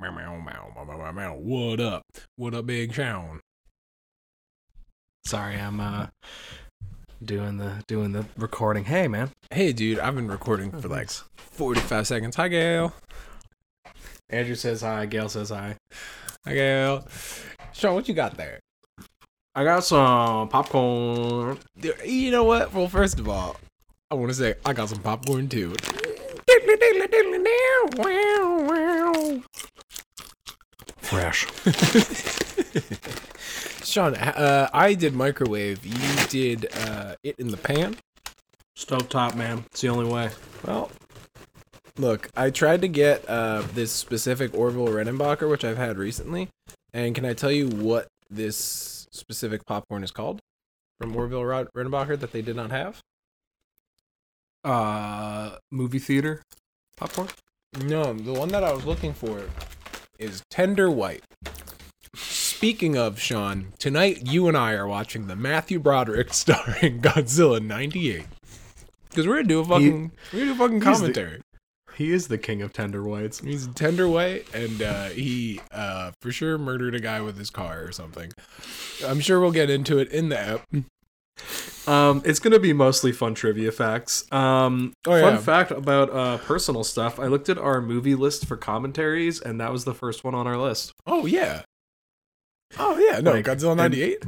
Meow, meow, meow, meow, meow, meow. What up? What up, Big Sean? Sorry, I'm uh doing the doing the recording. Hey, man. Hey, dude, I've been recording for like 45 seconds. Hi, Gail. Andrew says hi. Gail says hi. Hi, Gail. Sean, what you got there? I got some popcorn. You know what? Well, first of all, I want to say I got some popcorn too. Fresh. Sean, uh, I did microwave. You did uh, it in the pan. Stovetop, man. It's the only way. Well, look, I tried to get uh, this specific Orville Redenbacher, which I've had recently. And can I tell you what this specific popcorn is called from Orville Rod- Redenbacher that they did not have? Uh, movie theater popcorn. No, the one that I was looking for is Tender White. Speaking of Sean, tonight you and I are watching the Matthew Broderick starring Godzilla '98. Because we're gonna do a fucking, we're gonna do a fucking he's the- commentary. He is the king of tender whites. He's tender white, and uh, he uh, for sure murdered a guy with his car or something. I'm sure we'll get into it in the app. Um, it's gonna be mostly fun trivia facts. Um, Oh, fun fact about uh personal stuff. I looked at our movie list for commentaries, and that was the first one on our list. Oh yeah. Oh yeah. No, Like, Godzilla '98.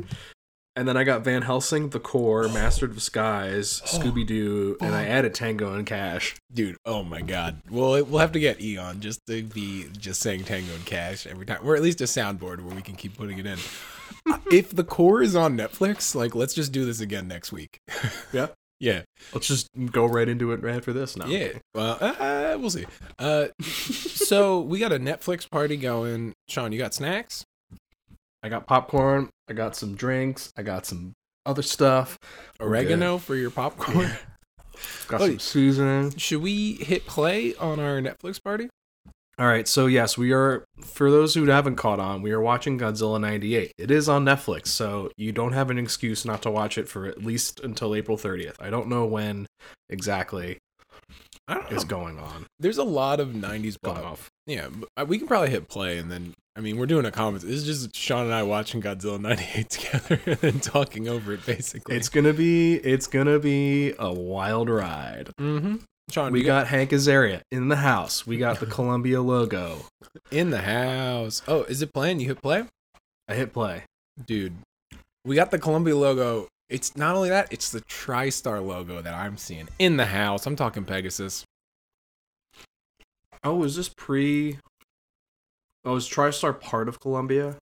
And then I got Van Helsing, The Core, Master of Disguise, Oh. Scooby Doo, and I added Tango and Cash. Dude, oh my god. Well, we'll have to get Eon just to be just saying Tango and Cash every time, or at least a soundboard where we can keep putting it in. Uh, if the core is on Netflix, like let's just do this again next week. Yeah. Yeah. Let's just go right into it right after this now. Yeah. Well, uh, we'll see. Uh, so we got a Netflix party going. Sean, you got snacks? I got popcorn. I got some drinks. I got some other stuff. Oregano for your popcorn? Got Oh, some seasoning. Should we hit play on our Netflix party? All right, so yes, we are. For those who haven't caught on, we are watching Godzilla '98. It is on Netflix, so you don't have an excuse not to watch it for at least until April 30th. I don't know when exactly is going on. There's a lot of 90s Going pop. off. Yeah, uh, we can probably hit play and then, I mean, we're doing a comment. This is just Sean and I watching Godzilla 98 together and then talking over it, basically. It's gonna be. It's gonna be a wild ride. mm-hmm. Sean, We you got Hank Azaria in the house. We got the Columbia logo. in the house. Oh, is it playing? You hit play? I hit play. Dude, we got the Columbia logo. It's not only that, it's the TriStar logo that I'm seeing in the house. I'm talking Pegasus. Oh, is this pre? Oh, is TriStar part of Columbia?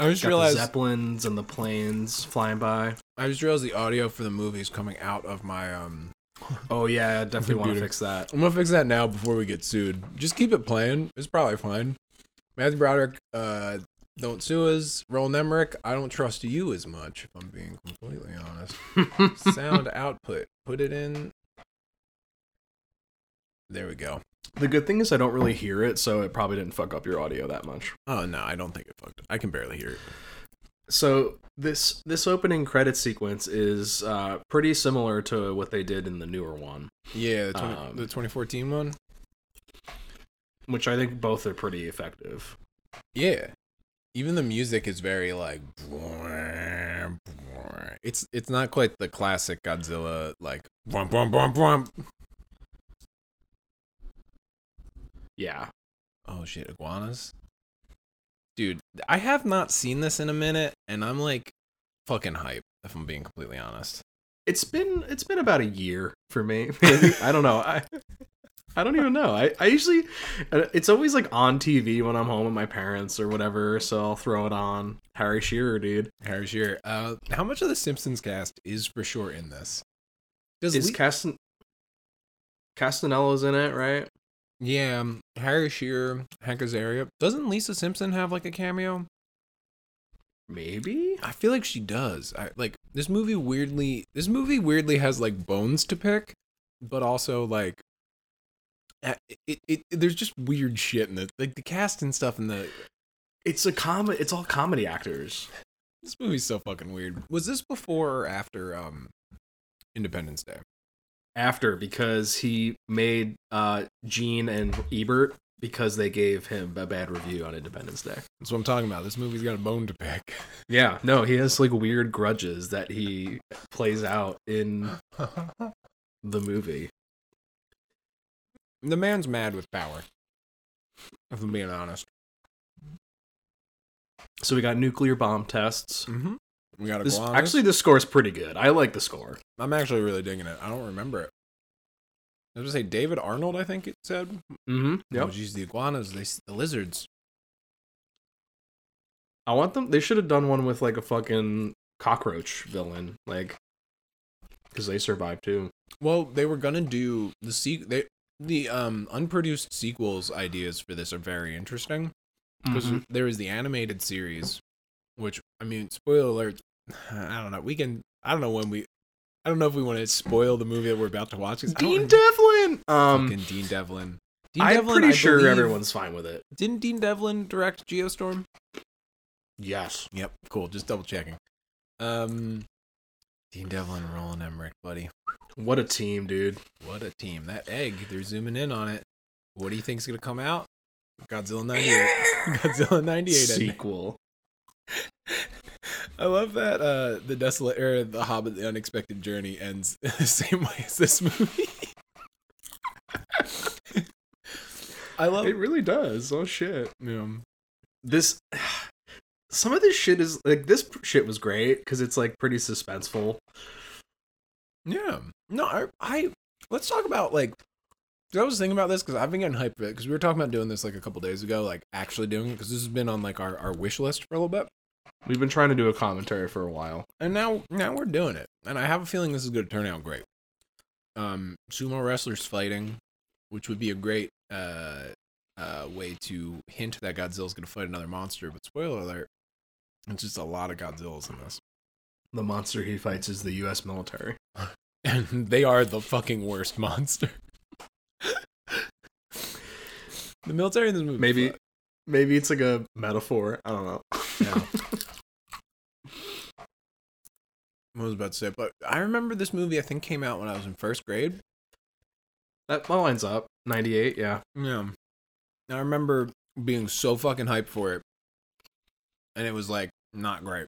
I just Got realized the zeppelins and the planes flying by. I just realized the audio for the movie is coming out of my um Oh yeah, I definitely want to fix that. I'm gonna fix that now before we get sued. Just keep it playing. It's probably fine. Matthew Broderick, uh, don't sue us. Roland Emmerich, I don't trust you as much, if I'm being completely honest. Sound output. Put it in. There we go. The good thing is I don't really hear it, so it probably didn't fuck up your audio that much. Oh no, I don't think it fucked. I can barely hear it. So this this opening credit sequence is uh, pretty similar to what they did in the newer one, Yeah, the, 20, Um, the 2014 one. which I think both are pretty effective. Yeah. Even the music is very like it's it's not quite the classic Godzilla like. Yeah, Oh shit, iguanas. Dude, I have not seen this in a minute and I'm like fucking hype if I'm being completely honest. it's been it's been about a year for me. Maybe I don't know. I I don't even know. I I usually uh, it's always like on TV when I'm home with my parents or whatever, so I'll throw it on. Harry Shearer, dude. Harry Shearer. Uh how much of the Simpsons cast is for sure in this? Does Is Lee- Castan Castanella's in it, right? Yeah, um, Harry Shearer, Hank Azaria. Doesn't Lisa Simpson have like a cameo? Maybe. I feel like she does. I like this movie weirdly this movie weirdly has like bones to pick, but also like it, it, it there's just weird shit in the like the cast and stuff in the It's a comedy. It's all comedy actors. this movie's so fucking weird. Was this before or after um Independence Day? After because he made uh Gene and Ebert because they gave him a bad review on Independence Day. That's what I'm talking about. This movie's got a bone to pick. Yeah, no, he has like weird grudges that he plays out in the movie. the man's mad with power. If I'm being honest. So we got nuclear bomb tests. Mm-hmm. We got This, actually, the score's pretty good. I like the score. I'm actually really digging it. I don't remember it. I was gonna say David Arnold. I think it said. Mm-hmm. Oh, geez, the iguanas, they, the lizards. I want them. They should have done one with like a fucking cockroach villain, like because they survived too. Well, they were gonna do the se- they the um unproduced sequels ideas for this are very interesting because Mhm. there is the animated series, which I mean, spoiler alert. I don't know. We can. I don't know when we. I don't know if we want to spoil the movie that we're about to watch. Dean Devlin. Um, fucking Dean Devlin. Dean I'm Devlin, pretty I sure believe- everyone's fine with it. Didn't Dean Devlin direct Geostorm? Yes. Yep, cool. Just double checking. Um, Dean Devlin, and Roland Emmerich, buddy. What a team, dude. What a team! That egg, they're zooming in on it. What do you think's gonna come out? Godzilla '98. Godzilla '98. ending. Sequel. I love that uh the desolate or the Hobbit: The Unexpected Journey ends the same way as this movie. I love It really does. Oh shit. yeah. This. Some of this shit is like this shit was great because it's like pretty suspenseful. Yeah. No, I, I let's talk about like I was thinking about this because I've been getting hyped for it because we were talking about doing this like a couple days ago, like actually doing it because this has been on like our, our wish list for a little bit, We've been trying to do a commentary for a while. and now now we're doing it, and I have a feeling this is going to turn out great. Um, sumo wrestlers fighting, which would be a great uh uh way to hint that Godzilla's going to fight another monster. But spoiler alert, it's just a lot of Godzillas in this, The monster he fights is the U.S. military. and they are the fucking worst monster. the military in this movie, Maybe, fuck. maybe it's like a metaphor. I don't know. Yeah. I was about to say, but I remember this movie. I think came out when I was in first grade. that, that lines up. Ninety-eight. Yeah. Yeah, I remember being so fucking hyped for it, and it was like not great.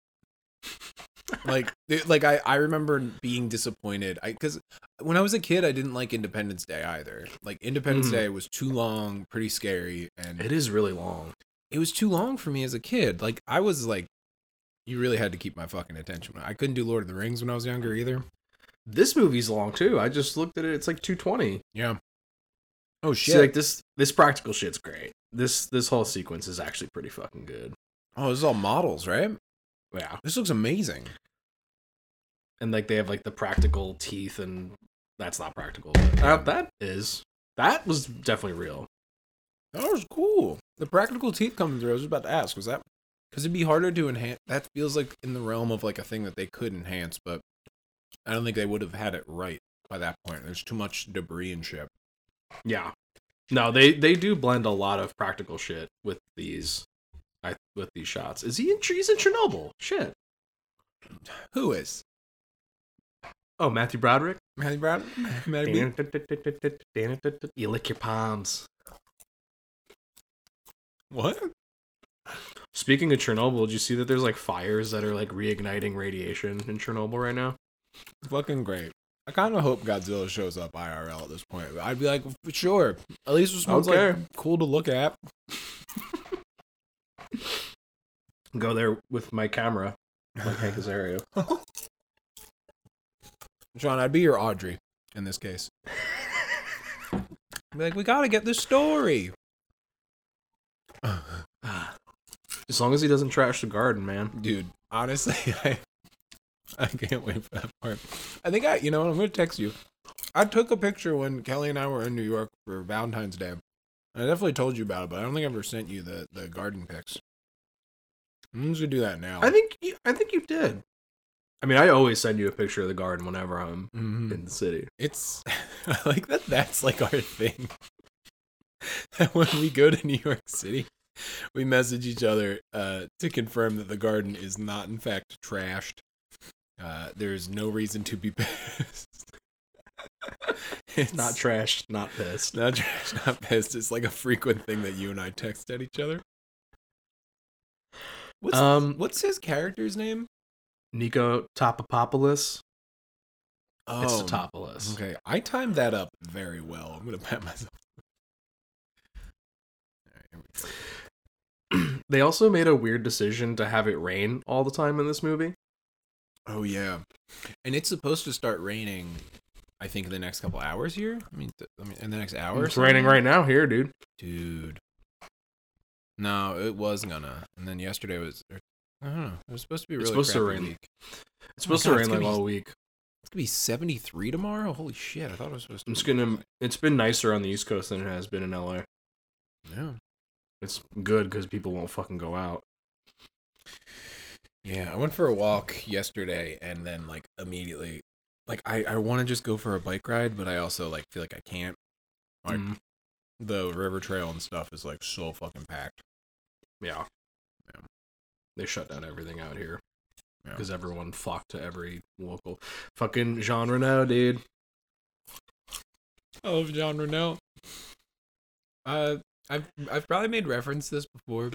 like, it- like I, I remember being disappointed. I because when I was a kid, I didn't like Independence Day either. Like Independence Mhm. Day was too long, pretty scary, and It is really long. it was too long for me as a kid. Like I was like, you really had to keep my fucking attention. I couldn't do Lord of the Rings when I was younger either. This movie's long too. I just looked at it. It's like two twenty. Yeah. Oh See, shit! like this this practical shit's great. This this whole sequence is actually pretty fucking good. oh, this is all models, right? Yeah. This looks amazing. And like they have like the practical teeth and that's not practical. But, uh, that is that was definitely real. That was cool. The practical teeth coming through. I was about to ask, was that because it'd be harder to enhance? That feels like in the realm of like a thing that they could enhance, but I don't think they would have had it right by that point. There's too much debris and shit. Yeah. No, they they do blend a lot of practical shit with these I with these shots. Is he in he's in Chernobyl? Shit. Who is Oh, Matthew Broderick? Matty Brown? Matty B? You lick your palms. What? Speaking of Chernobyl, did you see that there's like fires that are like reigniting radiation in Chernobyl right now? Fucking great. I kind of hope Godzilla shows up IRL at this point. I'd be like, sure. At least this one's like cool to look at. Go there with my camera, like Hank Azaria. Sean, I'd be your Audrey in this case. Be like, we gotta get this story. Ah. As long as he doesn't trash the garden, man. Dude, honestly, I I can't wait for that part. I think I, you know, I'm gonna text you. I took a picture when Kelly and I were in New York for Valentine's Day. I definitely told you about it, but I don't think I ever sent you the the garden pics. I'm just gonna do that now. I think you, I think you did. I mean, I always send you a picture of the garden whenever I'm Mhm. in the city. It's I like that. That's like our thing. That when we go to New York City, we message each other uh, to confirm that the garden is not, in fact, trashed. Uh, there's no reason to be pissed. It's Not trashed, not pissed. not trash, not pissed. It's like a frequent thing that you and I text at each other. What's Um, what's his character's name? Niko Tatopoulos. Oh, It's Tatopoulos. Okay, I timed that up very well. I'm gonna pat myself. All right, here we go. They also made a weird decision to have it rain all the time in this movie. Oh yeah, and it's supposed to start raining. I think in the next couple hours here. I mean, th- I mean, in the next hour. It's raining right now here, dude. dude. No, it was gonna, and then yesterday was. Or, I don't know. It was supposed to be a It's really supposed to rain. week. It's oh supposed God, to rain like be- all week. It's gonna be seventy three tomorrow. Holy shit! I thought it was supposed to. I'm just be- gonna. It's been nicer on the East Coast than it has been in LA. Yeah. It's good because people won't fucking go out. Yeah, I went for a walk yesterday and then like immediately like I I want to just go for a bike ride, but I also like feel like I can't. Like Mm, the river trail and stuff is like so fucking packed. yeah. Yeah. They shut down everything out here Yeah. because everyone flocked to every local fucking Jean Reno, dude. I love Jean Reno. Uh, I've I've probably made reference to this before,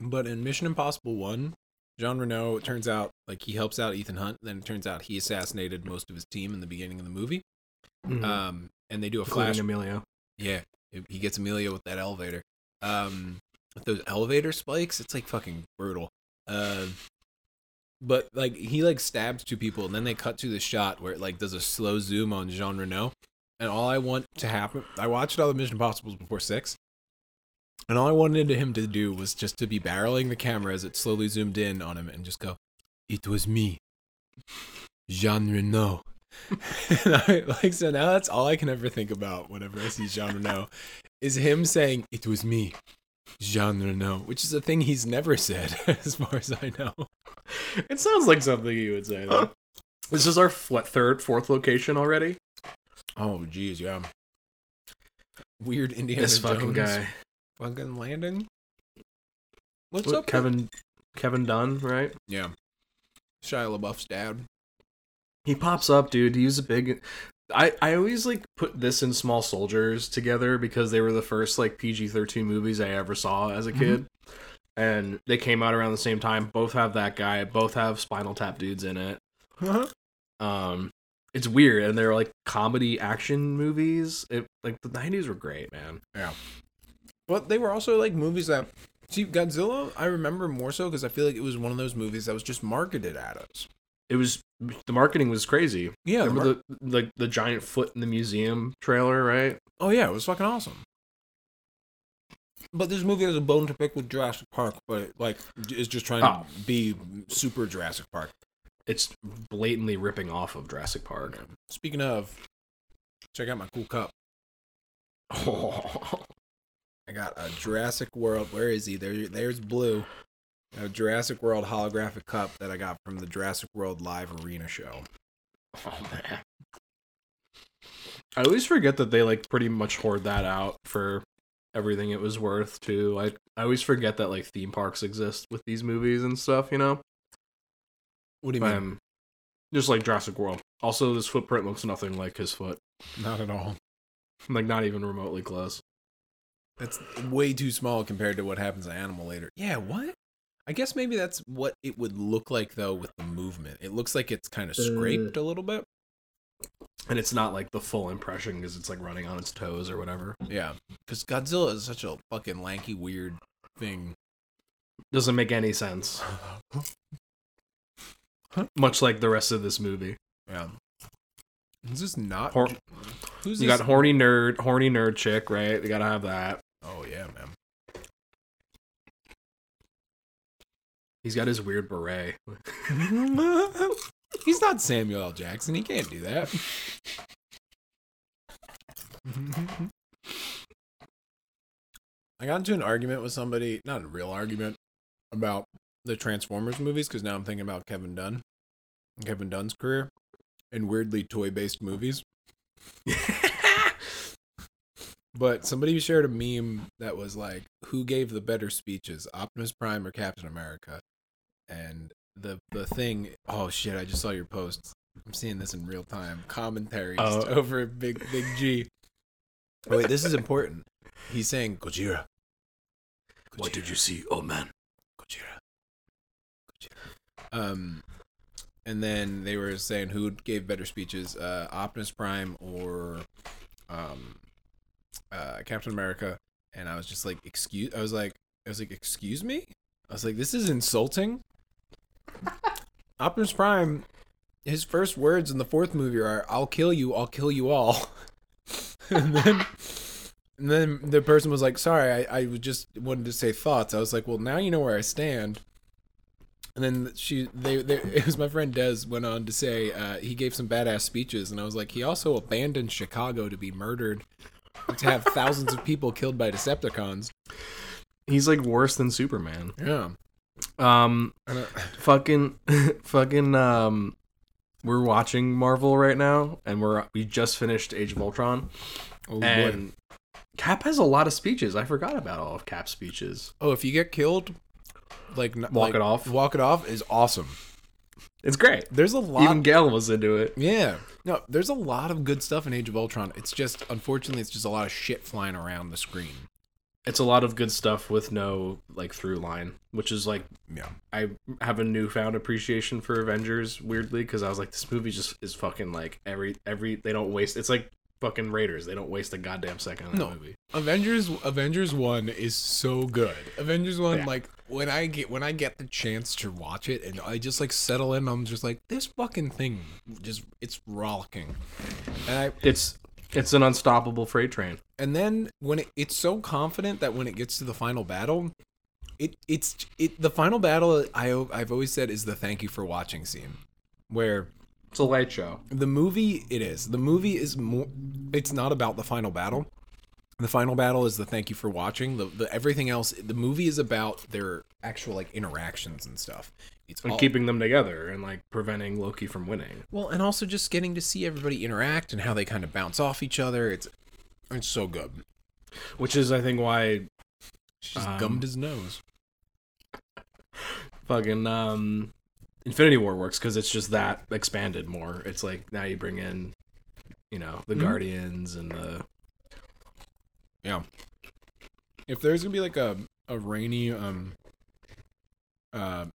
but in Mission Impossible One, Jean Reno it turns out like he helps out Ethan Hunt. Then it turns out he assassinated most of his team in the beginning of the movie. Mhm. Um, and they do a flash. Emilio. Yeah, he gets Emilio with that elevator. Um, with those elevator spikes, it's like fucking brutal. Uh, but like he like stabs two people, and then they cut to the shot where it like does a slow zoom on Jean Reno. And all I want to happen, I watched all the Mission Impossibles before six, and all I wanted him to do was just to be barreling the camera as it slowly zoomed in on him, and just go, "It was me, Jean Reno." and I like so now that's all I can ever think about whenever I see Jean Reno is him saying it was me, Jean Reno, which is a thing he's never said as far as I know. It sounds like something you would say. Though. this is our what, third, fourth location already. Oh geez, yeah. Weird Indiana this fucking guy, fucking landing. What's What, up, Kevin, Kevin Dunn, right? Yeah, Shia LaBeouf's dad. He pops up, dude. He's a big. I I always like put this and Small Soldiers together because they were the first like PG thirteen movies I ever saw as a kid, and they came out around the same time. Both have that guy. Both have Spinal Tap dudes in it. Huh. Um, it's weird, and they're like comedy action movies. It like the nineties were great, man. But they were also like movies that see Godzilla. I remember more so because I feel like it was one of those movies that was just marketed at us. It was the marketing was crazy. Yeah, the mar- Remember the like the giant foot in the museum trailer, right? Oh yeah, it was fucking awesome. But this movie has a bone to pick with Jurassic Park, but like is just trying Oh. to be super Jurassic Park. It's blatantly ripping off of Jurassic Park. Speaking of, check out my cool cup. I got a Jurassic World. Where is he? There, there's Blue. A Jurassic World holographic cup that I got from the Jurassic World Live Arena show. Oh man. I always forget that they like pretty much hoard that out for everything it was worth too. Like I always forget that like theme parks exist with these movies and stuff, you know? What do you mean? Um just like Jurassic World. Also this footprint looks nothing like his foot. Not at all. Like not even remotely close. That's way too small compared to what happens to Animal later. Yeah, what? I guess maybe that's what it would look like though with the movement. It looks like it's kind of scraped uh. a little bit. And it's not like the full impression because it's like running on its toes or whatever. Yeah, because Godzilla is such a fucking lanky, weird thing. Doesn't make any sense. Much like the rest of this movie. Yeah. Is this not? Hor- Who's You this? got horny nerd, horny nerd chick, right? You gotta have that. oh yeah, man. He's got his weird beret. He's not Samuel L. Jackson. He can't do that. I got into an argument with somebody, not a real argument, about the Transformers movies because now I'm thinking about Kevin Dunn, Kevin Dunn's career, and weirdly toy-based movies. But somebody shared a meme that was like, "Who gave the better speeches, Optimus Prime or Captain America?" And the the thing, oh shit! I just saw your post. I'm seeing this in real time. Commentary Oh. just over Big Big G. Oh, wait, this is important. He's saying Gojira. What did you see, old man? Gojira. Gojira. Um, and then they were saying who gave better speeches, uh, Optimus Prime or um, uh, Captain America. And I was just like, excuse. I was like, I was like, excuse me. I was like, this is insulting. Optimus Prime, his first words in the fourth movie are, "I'll kill you. I'll kill you all." and then. And then the person was like, "Sorry, I, I was just wanted to say thoughts." I was like, "Well, now you know where I stand." And then she, they, they it was my friend Des went on to say uh, he gave some badass speeches, and I was like, he also abandoned Chicago to be murdered, to have thousands of people killed by Decepticons. He's like worse than Superman. Yeah, Um, uh, fucking, fucking. Um, we're watching Marvel right now, and we're we just finished Age of Ultron, oh boy. and Cap has a lot of speeches. I forgot about all of Cap's speeches. Oh, if you get killed, like Walk like, it off. Walk it off is awesome. It's great. There's a lot. Even Gail was into it. yeah, no, there's a lot of good stuff in Age of Ultron. It's just unfortunately, it's just a lot of shit flying around the screen. It's a lot of good stuff with no like through line, which is like Yeah, I have a newfound appreciation for Avengers. Weirdly, because I was like, this movie just is fucking like every every they don't waste. It's like fucking Raiders. They don't waste a goddamn second in No. that movie. Avengers Avengers 1 is so good. Avengers 1 Yeah. like when I get when I get the chance to watch it and I just like settle in I'm just like this fucking thing just it's rollicking. And I It's it's an unstoppable freight train. and then when it, it's so confident that when it gets to the final battle it it's it the final battle I I've always said is the thank you for watching scene where It's a light show. the movie it is. The movie is more it's not about the final battle. The final battle is the thank you for watching. The, the everything else the movie is about their actual like interactions and stuff. It's And all, keeping them together and like preventing Loki from winning. well and also just getting to see everybody interact and how they kind of bounce off each other. It's it's so good. Which is I think why she just Um, gummed his nose. fucking um Infinity War works because it's just that expanded more. It's like now you bring in you know, the Mhm. Guardians and the yeah if there's gonna be like a a rainy um uh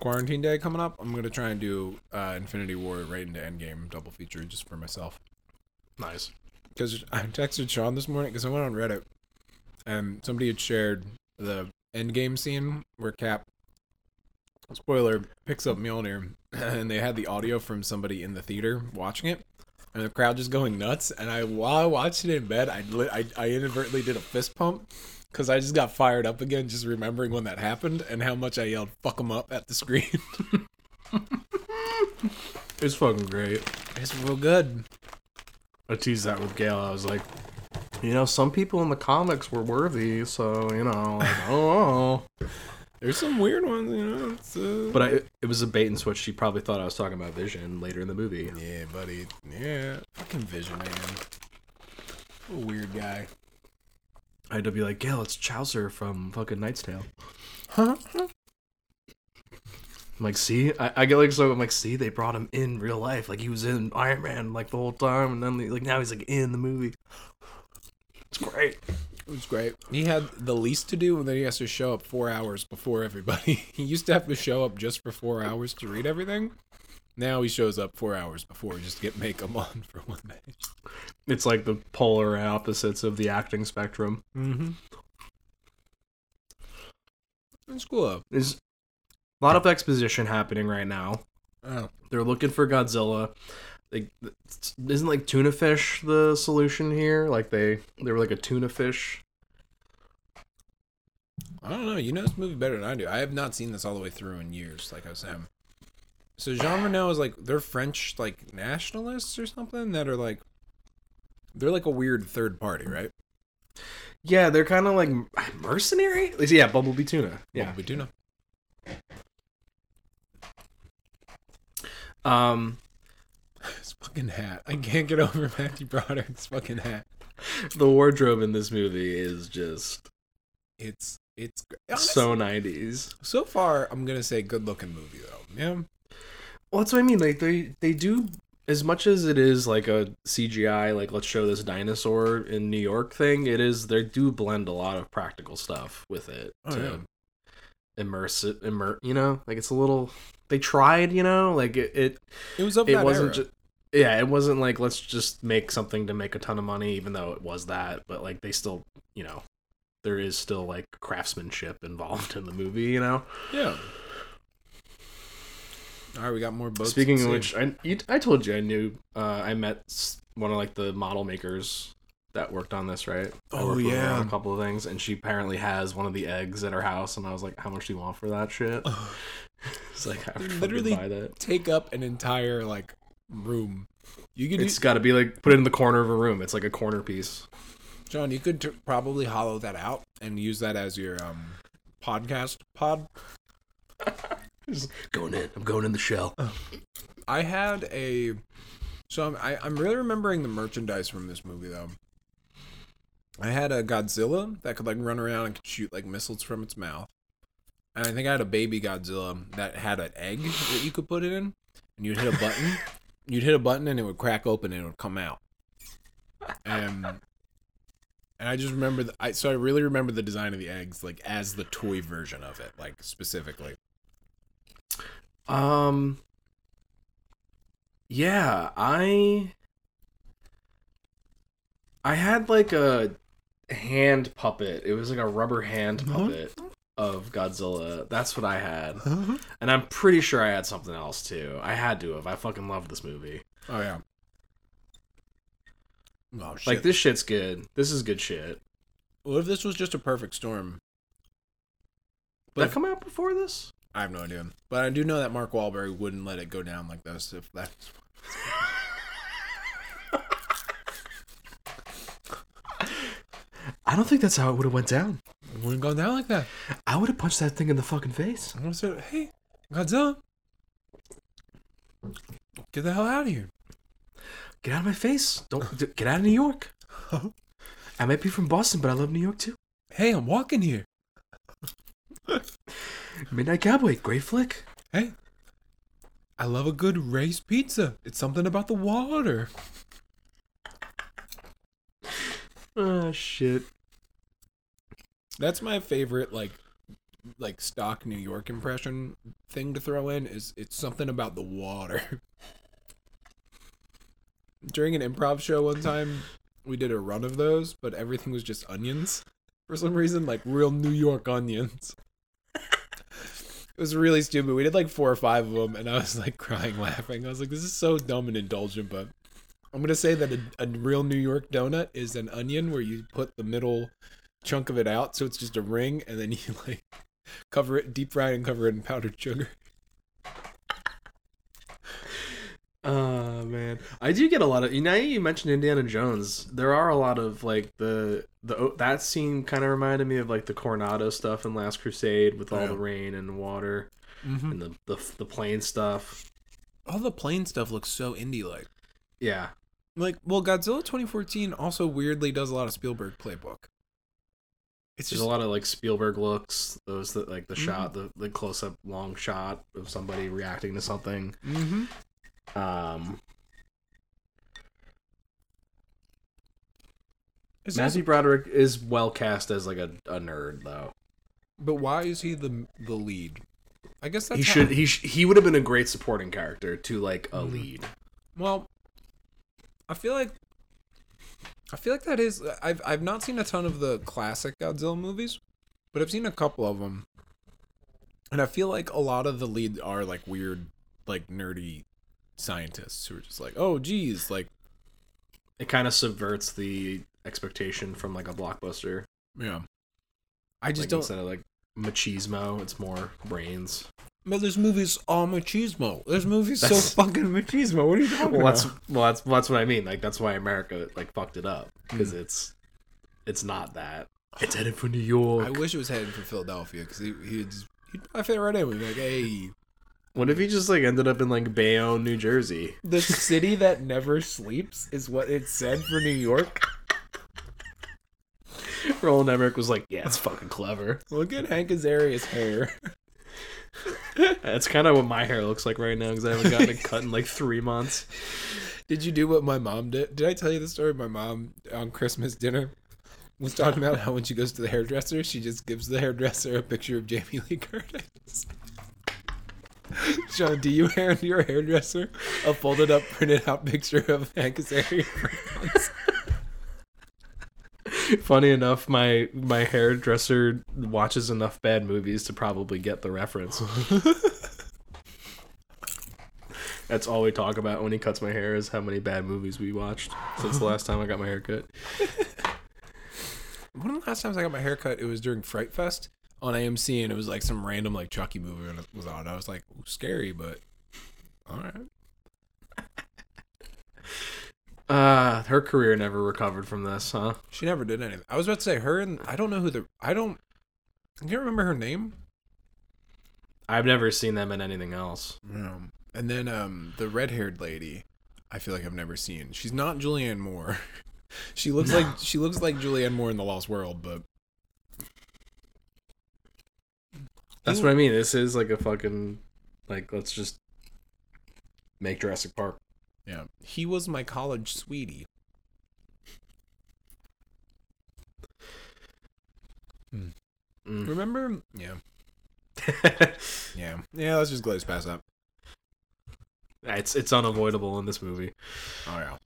quarantine day coming up i'm gonna try and do uh infinity war right into endgame double feature just for myself nice. because I texted Sean this morning because I went on Reddit and somebody had shared the endgame scene where Cap, spoiler, picks up Mjolnir and they had the audio from somebody in the theater watching it and the crowd just going nuts. And I, while I watched it in bed, I, I, I inadvertently did a fist pump because I just got fired up again just remembering when that happened and how much I yelled "fuck 'em up" at the screen. It's fucking great. it's real good. I teased that with Gail. I was like, you know, some people in the comics were worthy, so you know, like, don't oh, know. Oh. There's some weird ones, you know. It's, uh... But I, it was a bait and switch. She probably thought I was talking about Vision later in the movie. Yeah, buddy. Yeah. Fucking Vision, man. What a weird guy. I had to be like, Gail, it's Chaucer from fucking Knight's Tale. Huh? I'm like, see, I, I get like so. I'm like, see, they brought him in real life, like he was in Iron Man like the whole time, and then like now he's like in the movie. It's great. It was great. He had the least to do, and then he has to show up four hours before everybody. he used to have to show up just for four hours to read everything. Now he shows up four hours before just to get makeup on for one day. It's like the polar opposites of the acting spectrum. Mm-hmm. It's cool. There's a lot of exposition happening right now. Oh. They're looking for Godzilla. Like, isn't like tuna fish the solution here? Like they they were like a tuna fish. I don't know. You know this movie better than I do. I have not seen this all the way through in years, like I was saying. So Jean Reno is like they're French like nationalists or something that are like they're like a weird third party, right? Yeah, they're kind of like mercenary. Yeah, Bumblebee tuna. Yeah, Yeah. Tuna. Um, His fucking hat. I can't get over Matthew Broderick's fucking hat. the wardrobe in this movie is just It's it's honestly, so 90s. so far. I'm gonna say good looking movie though. Yeah, Well, that's what I mean. Like they they do as much as it is like a CGI, like let's show this dinosaur in New York thing, it is they do blend a lot of practical stuff with it Oh, to yeah. immerse it, immer, you know, like it's a little. They tried, you know, like it. It, It was of it wasn't just. Yeah, it wasn't like let's just make something to make a ton of money, even though it was that. But like they still, you know, there is still like craftsmanship involved in the movie, you know. yeah. All right, we got more boats. Speaking of which, I I told you I knew uh, I met one of like the model makers that worked on this, right? Oh, yeah. a couple of things, and she apparently has one of the eggs at her house, and I was like, "How much do you want for that shit?" it's like I literally- literally buy that. take up an entire like room. You could, It's got to be like put it in the corner of a room. It's like a corner piece. John. You could t- probably hollow that out and use that as your um podcast pod. Just going in. I'm going in the shell. I had a. So I'm, I, I'm really remembering the merchandise from this movie though. I had a Godzilla that could like run around and could shoot like missiles from its mouth. And I think I had a baby Godzilla that had an egg that you could put it in, and you'd hit a button. You'd hit a button and it would crack open and it would come out. And and I just remember the, I so I really remember the design of the eggs like as the toy version of it, like specifically. Um. Yeah, I. I had like a hand puppet. It was like a rubber hand puppet of Godzilla. That's what I had, and I'm pretty sure I had something else too. I had to have. I fucking love this movie. Oh yeah. Oh shit. Like this shit's good. This is good shit. What if this was just a perfect storm? Did that come out before this? I have no idea. But I do know that Mark Wahlberg wouldn't let it go down like this if that's I don't think that's how it would have went down. it wouldn't gone down like that. I would have punched that thing in the fucking face. I would have said, Hey, Godzilla Get the hell out of here. Get out of my face! Don't d- get out of New York. I might be from Boston, but I love New York too. Hey, I'm walking here. Midnight Cowboy, great flick. Hey. I love a good raised pizza. It's something about the water. Oh shit. That's my favorite like like stock New York impression thing to throw in is it's something about the water. During an improv show one time, we did a run of those, but everything was just onions for some reason, like real New York onions. It was really stupid. We did like four or five of them, and I was like crying laughing. I was like, "This is so dumb and indulgent," but I'm gonna say that a, a real New York donut is an onion where you put the middle chunk of it out, so it's just a ring, and then you like cover it, deep fry, and cover it in powdered sugar. Oh man, I do get a lot of. You know, you mentioned Indiana Jones. There are a lot of like the the that scene kind of reminded me of like the Coronado stuff in Last Crusade with all Yeah. the rain and water Mm-hmm. and the the the plane stuff. All the plane stuff looks so indie like. Yeah, Like, well, Godzilla 2014 also weirdly does a lot of Spielberg playbook. It's there's just a lot of like Spielberg looks. Those that like the Mhm. shot, the the close up long shot of somebody reacting to something. Mm-hmm. Um, It's Matthew Broderick is well cast as like a, a nerd though. but why is he the the lead? I guess that's he how- should he sh- he would have been a great supporting character to like a Mhm. lead. Well, I feel like I feel like that is I've I've not seen a ton of the classic Godzilla movies, but I've seen a couple of them. And I feel like a lot of the leads are like weird like nerdy scientists who are just like, "Oh, geez, like It kind of subverts the expectation from like a blockbuster. yeah." I just Like don't instead of like machismo, it's more brains. But this movie's all machismo. This movie's so fucking machismo. What are you talking Well, that's about? well, that's that's what I mean. Like that's why America like fucked it up because Hmm. it's it's not that. It's headed for New York. I wish it was headed for Philadelphia because he, he'd he'd probably fit right in. We'd be like, hey, what if he just like ended up in like Bayonne, New Jersey? the city that never sleeps is what it said for New York. Roland Emmerich was like, "Yeah, it's fucking clever." Look at Hank Azaria's hair. That's kind of what my hair looks like right now because I haven't gotten it cut in like three months. Did you do what my mom did? Did I tell you the story? My mom on Christmas dinner was talking about how when she goes to the hairdresser, she just gives the hairdresser a picture of Jamie Lee Curtis. Sean, do you hand your hairdresser a folded up, printed out picture of Hank Azaria? Funny enough, my my hairdresser watches enough bad movies to probably get the reference. That's all we talk about when he cuts my hair is how many bad movies we watched since the last time I got my hair cut. One of the last times I got my hair cut, it was during Fright Fest on AMC, and it was like some random like Chucky movie and it was on. I was like, scary, but all right. Uh, her career never recovered from this, huh? She never did anything. I was about to say her and I don't know who the I don't. Do you remember her name? I've never seen them in anything else. Um, and then um, the red-haired lady, I feel like I've never seen. She's not Julianne Moore. she looks No. like she looks like Julianne Moore in The Lost World, but That's what I mean. This is like a fucking like let's just make Jurassic Park. Yeah, he was my college sweetie. Mm. Remember? Yeah, yeah, yeah. Let's just glaze past that. it's it's unavoidable in this movie. Oh yeah.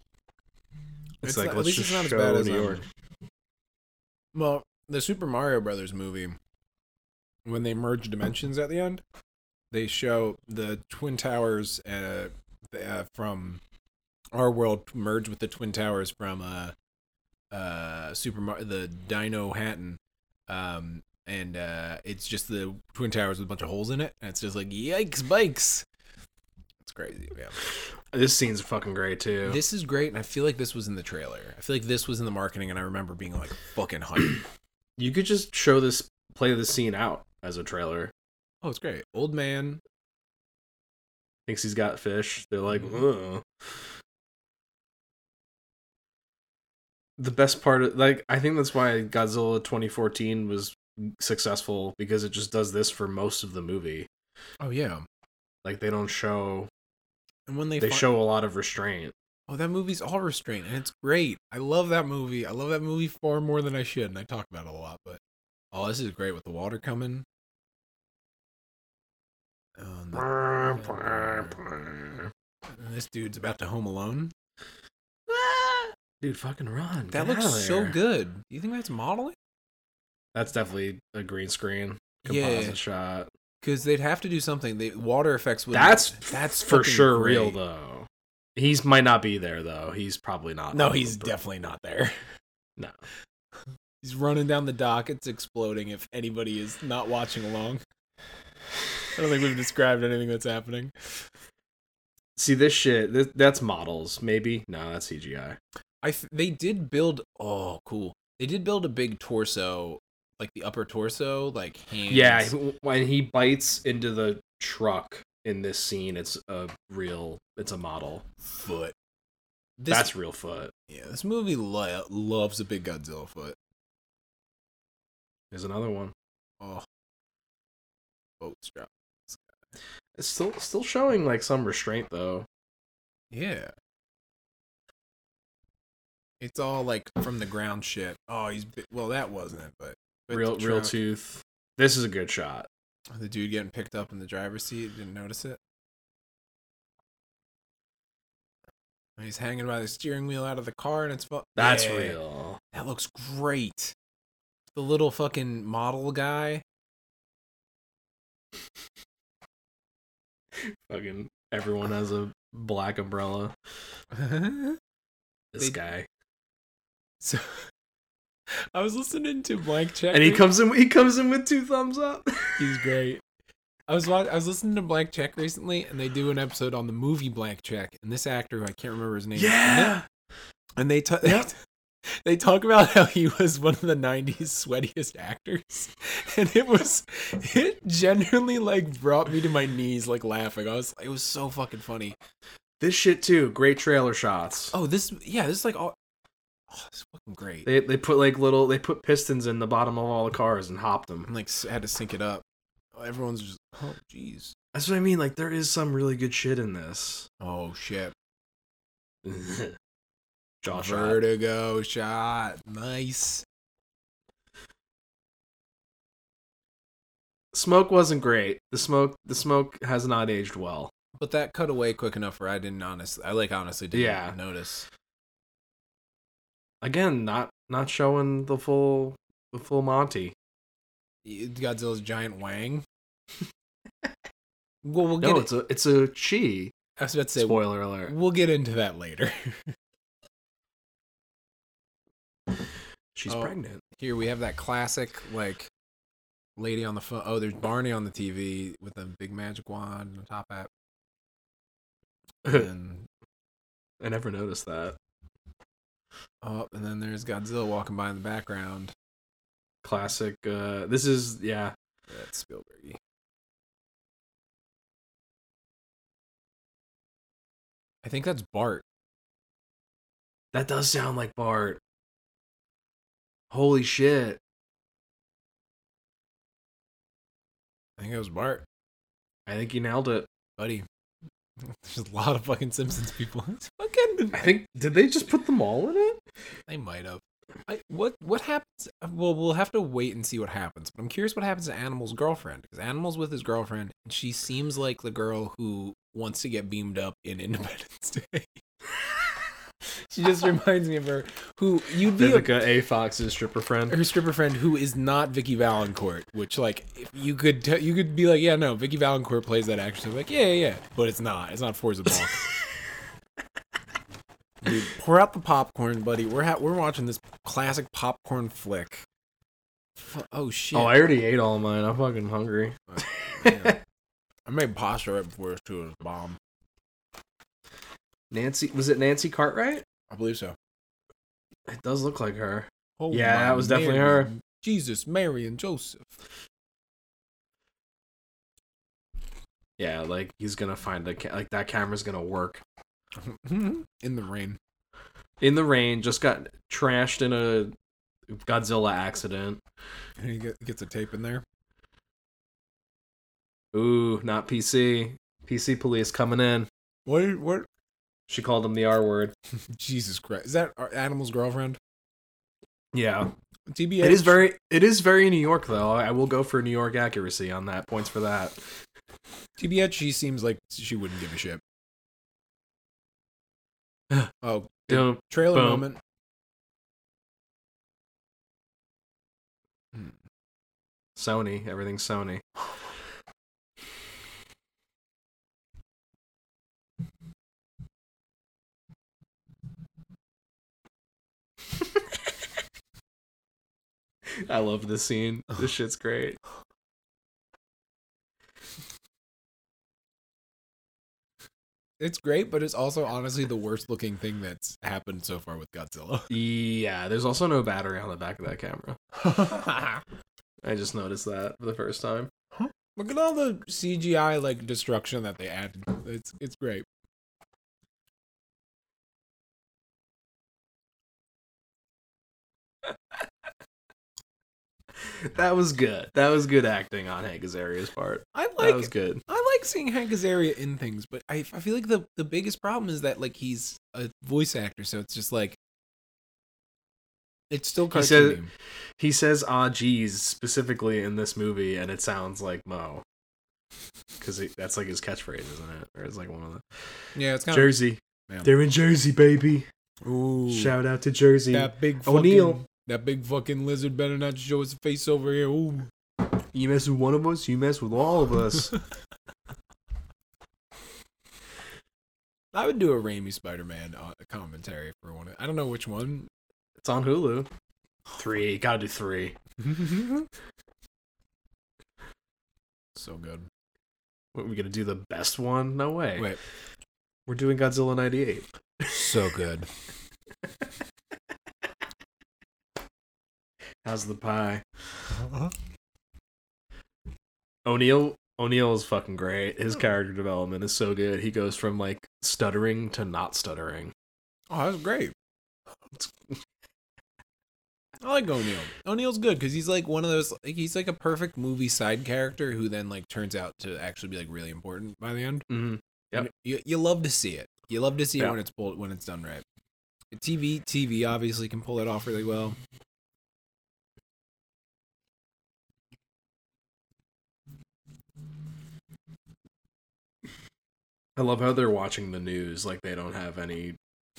It's, It's like not- let's just it's not as show bad as, New um, York. Well, the Super Mario Brothers movie, when they merge dimensions at the end, they show the Twin Towers uh, uh, from our world merged with the Twin Towers from uh, uh, Super Mar- the Dinohattan. Um, and uh, it's just the Twin Towers with a bunch of holes in it. And it's just like, yikes, bikes. It's crazy. Yeah. This scene's fucking great too. This is great. And I feel like this was in the trailer. I feel like this was in the marketing. And I remember being like fucking hype. you could just show this, play this scene out as a trailer. Oh, it's great. Old man. Thinks he's got fish. They're like, Mhm. The best part of like I think that's why Godzilla 2014 was successful because it just does this for most of the movie. Oh yeah. Like they don't show And when they they show a lot of restraint. oh that movie's all restraint and it's great. I love that movie. I love that movie far more than I should, and I talk about it a lot. But oh, this is great with the water coming. Oh, and this dude's about to home alone. Dude, fucking run. That Get looks so good. You think that's modeling? That's definitely a green screen Yeah. composite shot. Because they'd have to do something. The water effects would. That's that's for sure great. real though. He's might not be there though. He's probably not. No, he's definitely not there. no. He's running down the dock. It's exploding. If anybody is not watching along, I don't think we've described anything that's happening. See this shit. This, that's models. Maybe no, that's CGI. I th- they did build. Oh, cool. They did build a big torso, like the upper torso, like hands. Yeah, when he bites into the truck in this scene, it's a real. It's a model. foot. This, that's real foot. yeah. This movie lo- loves a big Godzilla foot. There's another one. Oh, boat strap. It's still still showing like some restraint though. Yeah. It's all like from the ground shit. Oh, he's well. That wasn't it, but, but real real truck- tooth. This is a good shot. The dude getting picked up in the driver's seat didn't notice it. He's hanging by the steering wheel out of the car, and it's fu- That's Yeah. real. That looks great. The little fucking model guy. Fucking everyone has a black umbrella. This They- guy. So, I was listening to Blank Check, And he comes in he comes in with two thumbs up. He's great. I was wa- I was listening to Blank Check recently, and they do an episode on the movie Blank Check, and this actor who I can't remember his name. is in it, Yeah. and they ta- Yep. they talk about how he was one of the '90s sweatiest actors, and it was it genuinely like brought me to my knees like laughing. I was it was so fucking funny. This shit too. Great trailer shots. Oh, this yeah, this is like all. Oh, it's fucking great. They they put like little they put pistons in the bottom of all the cars and hopped them. and like had to sync it up. Everyone's just oh jeez. That's what I mean. Like there is some really good shit in this. Oh shit! Jaw shot. Vertigo shot. Nice. Smoke wasn't great. The smoke, the smoke has not aged well. But that cut away quick enough where I didn't honestly, I like honestly didn't Yeah. notice. Again, not not showing the full the full Monty. Godzilla's giant wang. well, we'll get No, it. it's a it's a chi. I was about to say Spoiler alert. we'll get into that later. She's Oh. pregnant. Here we have that classic like lady on the phone. Oh, there's Barney on the TV with a big magic wand and a top hat. And I never noticed that. Oh, and then there's Godzilla walking by in the background. Classic. Uh, this is yeah. That's Spielberg. I think that's Bart. That does sound like Bart. Holy shit! I think it was Bart, I think you nailed it. buddy. There's a lot of fucking Simpsons people. I think did they just put them all in it? They might have. I, what what happens? Well, we'll have to wait and see what happens. But I'm curious what happens to Animal's girlfriend because Animal's with his girlfriend, and she seems like the girl who wants to get beamed up in Independence Day. she just reminds me of her. Who you'd be a, Vivica A. Fox's stripper friend. her stripper friend who is not Vicky Valancourt, which like if you could t- you could be like, yeah, no, Vicky Valancourt plays that actress. Like, yeah, yeah, yeah, but it's not. It's not Forza Ball. Dude, pour out the popcorn, buddy. We're ha- we're watching this classic popcorn flick. Fu- Oh shit! Oh, I already ate all mine. I'm fucking hungry. Yeah. I made pasta right before. It was a bomb. Nancy was it Nancy Cartwright? I believe so. It does look like her. Oh, Yeah, that was definitely Mary. her. Jesus, Mary, and Joseph. Yeah, like he's gonna find a ca- like that camera's gonna work In the rain. in the rain. Just got trashed in a Godzilla accident. And he get, gets a tape in there. Ooh, not PC. PC police coming in. What? What? She called him the R word. Jesus Christ! Is that our Animal's girlfriend? Yeah, TBH. it is very it is very New York though. I will go for New York accuracy on that. Points for that. TBH. She seems like she wouldn't give a shit. oh, Dum, trailer moment. Hmm. Sony, everything's Sony. I love this scene. This shit's great. It's great, but it's also honestly the worst looking thing that's happened so far with Godzilla. Yeah, there's also no battery on the back of that camera. I just noticed that for the first time. Look at all the CGI like destruction that they added. It's it's great. That was good. That was good acting on Hank Azaria's part. I like. that was good. I like seeing Hank Azaria in things, but I, I feel like the the biggest problem is that like he's a voice actor, so it's just like it's still He said- cartoony. He says "ah geez" specifically in this movie, and it sounds like Moe, because that's like his catchphrase, isn't it? Or it's like one of the yeah, it's kind of Jersey. Yeah. They're in Jersey, baby. ooh, Shout out to Jersey. that big O'Neal. That big fucking lizard better not show his face over here. Ooh. You mess with one of us, you mess with all of us. I would do a Raimi Spider-Man uh, commentary for one. I don't know which one. it's on Hulu. Three, gotta do three. so good. What, are we gonna do the best one? No way. Wait, We're doing Godzilla '98. so good. How's the pie? O'Neill O'Neill is fucking great. His character development is so good. He goes from like stuttering to not stuttering. Oh, that's great. I like O'Neill. O'Neill's good because he's like one of those. Like, he's like a perfect movie side character who then like turns out to actually be like really important by the end. Mm-hmm. Yep. You, you love to see it. You love to see it when it's pulled when it's done right. TV TV obviously can pull it off really well. I love how they're watching the news like they don't have any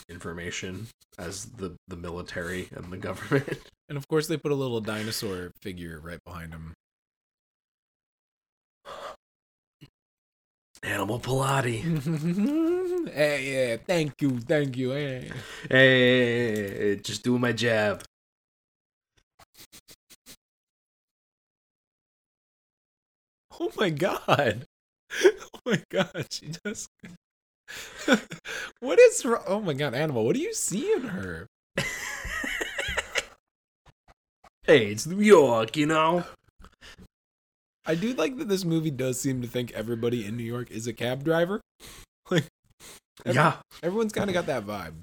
information as the the military and the government. And of course they put a little dinosaur figure right behind him. Animal Palotti. hey, yeah, thank you, thank you. Hey. Hey, just doing my jab. Oh my god. Oh my god, she does. what is wrong? Oh my god, animal, what do you see in her? Hey, it's New York, you know. I do like that this movie does seem to think everybody in New York is a cab driver. Like Every- Yeah. everyone's kind of got that vibe.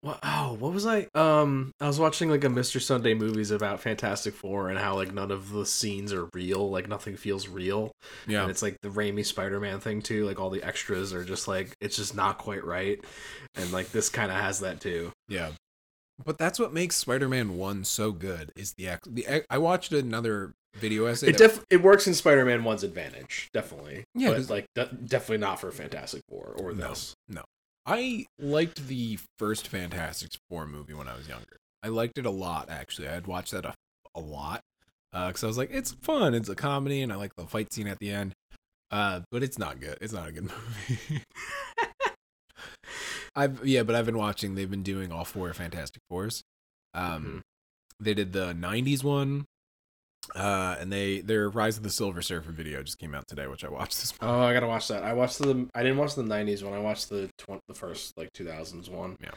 What, oh, what was I? Um, I was watching like a Mr. Sunday movies about Fantastic Four and how like none of the scenes are real, like nothing feels real. Yeah. And it's like the Raimi Spider-Man thing too. Like all the extras are just like it's just not quite right, and like this kind of has that too. Yeah. But that's what makes Spider-Man 1 so good is the ex- the I watched another video essay. It that- def it works in Spider-Man One's advantage, definitely. Yeah, but like de- definitely not for Fantastic Four or this No. this. I liked the first Fantastic Four movie when I was younger. I liked it a lot actually. I had watched that a, a lot because I was like, it's fun. It's a comedy, and I like the fight scene at the end. Uh, but it's not good. It's not a good movie. I've yeah, but I've been watching. They've been doing all four Fantastic Fours. Um, they did the '90s one, uh, and they their Rise of the Silver Surfer video just came out today, which I watched this. Morning. Oh, I gotta watch that. I watched the. I didn't watch the '90s one. I watched the tw- the first like 2000s one. Yeah,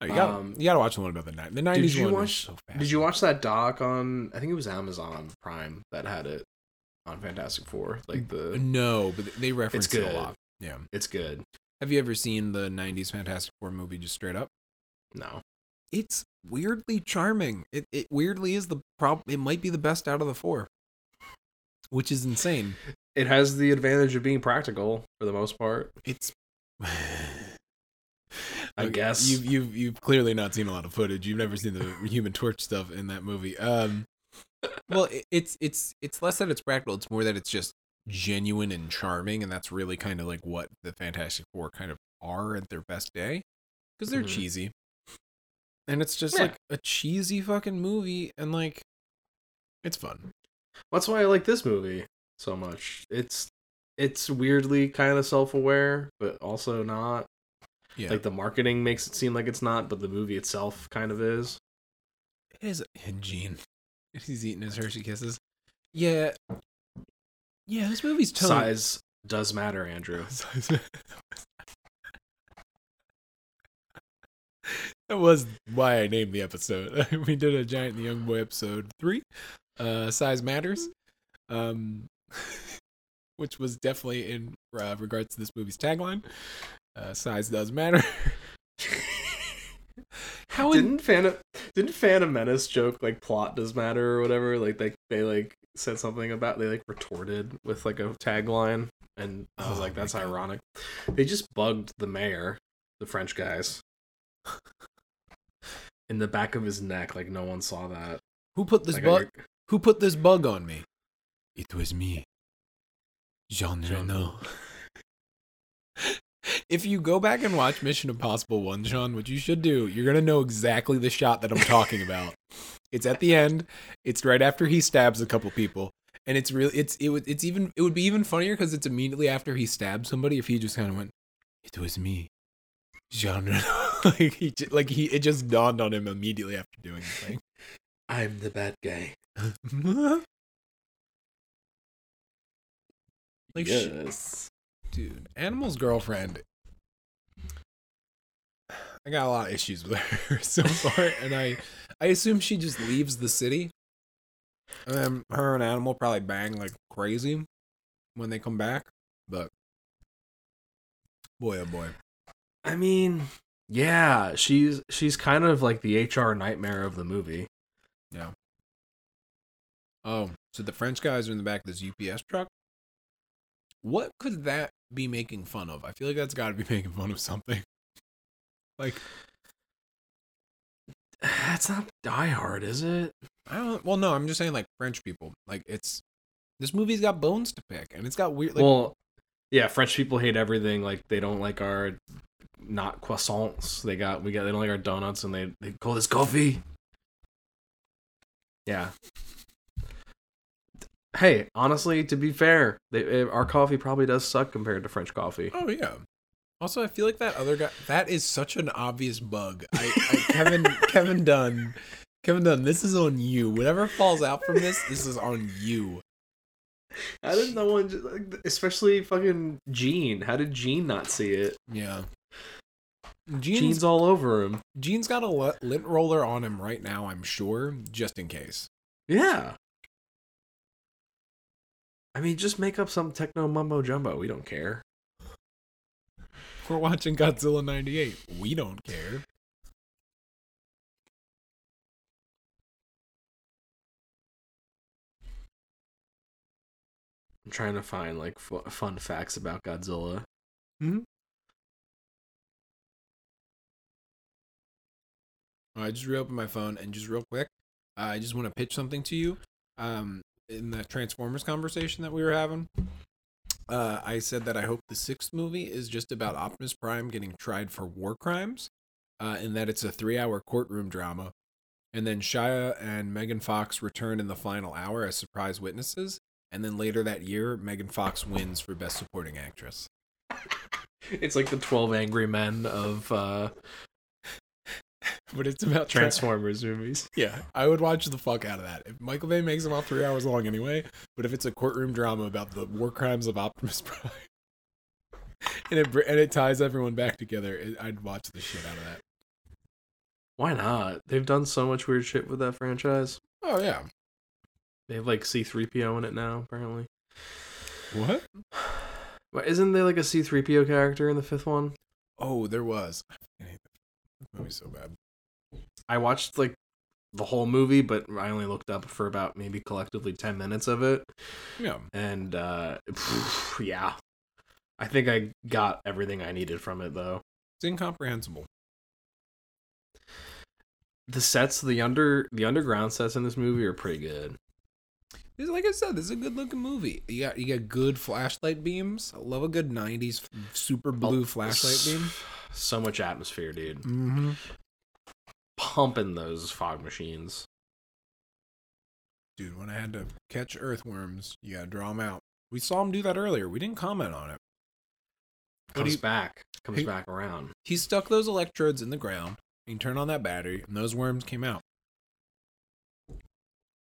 oh, you got Um, you got to watch the one about the night. The '90s you one. watch- so Did you watch that doc on? I think it was Amazon Prime that had it on Fantastic Four. Like the, No, but they reference it a lot. Yeah. it's good. Have you ever seen the '90s Fantastic Four movie just straight up? No, It's weirdly charming. It it weirdly is the prob. It might be the best out of the four, which is insane. it has the advantage of being practical for the most part. It's. I Okay, guess. you've you've you've clearly not seen a lot of footage. You've never seen the Human Torch stuff in that movie. Um, well, it, it's it's it's less that it's practical. It's more that it's just genuine and charming, and that's really kind of like what the Fantastic Four kind of are at their best day, because they're Mhm. cheesy, and it's just Yeah. like a cheesy fucking movie, and like it's fun. That's why I like this movie so much. It's it's weirdly kind of self-aware, but also not. Yeah, Like the marketing makes it seem like it's not, but the movie itself kind of is. it is. And Gene, he's eating his Hershey Kisses. Yeah, yeah. This movie's tone. Size does matter, Andrew. that was why I named the episode. we did a Giant and the Young Boy episode three, uh, size matters, um, which was definitely in uh, regards to this movie's tagline. Uh, size does matter. How didn't Phantom didn't Phantom Menace joke like plot does matter or whatever? Like they they like said something about they like retorted with like a tagline, and I was Oh like, that's God. ironic. They just bugged the mayor, the French guys, in the back of his neck. Like no one saw that. who put this Like, bug? I- Who put this bug on me? It was me, Jean Jean Reno. if you go back and watch Mission Impossible 1, Sean, which you should do, you're going to know exactly the shot that I'm talking about. it's at the end. It's right after he stabs a couple people. And it's really it's it would it's even it would be even funnier cuz it's immediately after he stabs somebody if he just kind of went it was me. Jean Reno. like he like he it just dawned on him immediately after doing the thing. I'm the bad guy. Like, yes. Dude, Animal's girlfriend. I got a lot of issues with her so far, and I, I assume she just leaves the city, and then her and Animal probably bang like crazy when they come back. But boy, oh boy, I mean, Yeah, she's she's kind of like the HR nightmare of the movie. Yeah. Oh, so the French guys are in the back of this UPS truck. What could that be making fun of? I feel like that's got to be making fun of something. Like That's not Die Hard, is it? I don't. Well, no, I'm just saying like French people. Like it's this movie's got bones to pick, and it's got weird. Like, well, yeah, French people hate everything. Like they don't like our not croissants. They got we got they don't like our donuts, and they they call this coffee. Yeah. Hey, honestly, to be fair, they, eh, our coffee probably does suck compared to French coffee. oh yeah. Also, I feel like that other guy. That is such an obvious bug. I, I Kevin Kevin Dunn. Kevin Dunn, this is on you. Whatever falls out from this, this is on you. How did no one, just, like, especially fucking Gene? How did Gene not see it? Yeah. Gene's Gene's all over him. Gene's got a lint roller on him right now. I'm sure, just in case. Yeah. I mean, just make up some techno mumbo jumbo. We don't care. We're watching Godzilla '98. We don't care. I'm trying to find like fu- fun facts about Godzilla. Hmm? I just reopened my phone and just real quick, I just want to pitch something to you. Um, in the Transformers conversation that we were having, uh, I said that I hope the sixth movie is just about Optimus Prime getting tried for war crimes, uh, and that it's a three-hour courtroom drama, and then Shia and Megan Fox return in the final hour as surprise witnesses, and then later that year, Megan Fox wins for Best Supporting Actress. It's like the Twelve Angry Men of uh, But it's about tra- Transformers movies. Yeah, I would watch the fuck out of that. If Michael Bay makes them all three hours long anyway, but if it's a courtroom drama about the war crimes of Optimus Prime, and it and it ties everyone back together, it, I'd watch the shit out of that. Why not? They've done so much weird shit with that franchise. Oh yeah, They have like C3PO in it now, apparently. what? Isn't there like a C3PO character in the fifth one? Oh, there was. I hate that movie so bad. I watched like the whole movie, but I only looked up for about maybe collectively 10 minutes of it. Yeah, And uh yeah. I think I got everything I needed from it though. it's incomprehensible. The sets, the under the underground sets in this movie are pretty good. Like I said, this is a good looking movie. You got you got good flashlight beams. I love a good '90s super blue flashlight beam. So much atmosphere, dude. Mm-hmm. Pumping those fog machines. Dude, when I had to catch earthworms, you gotta draw them out. We saw him do that earlier. We didn't comment on it. Comes you- back. Comes Hey- back around. He stuck those electrodes in the ground. He turned on that battery, and those worms came out.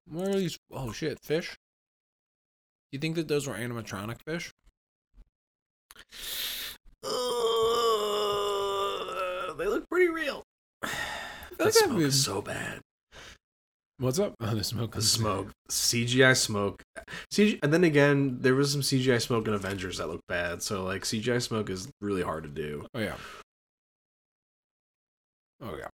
What are these? Oh shit, fish. You think that those were animatronic fish? Uh, they look pretty real. That smoke is so bad. What's up? Oh, the smoke. The smoke, CGI smoke, CG, and then again, there was some CGI smoke in Avengers that looked bad. So like CGI smoke is really hard to do. Oh yeah. Oh yeah.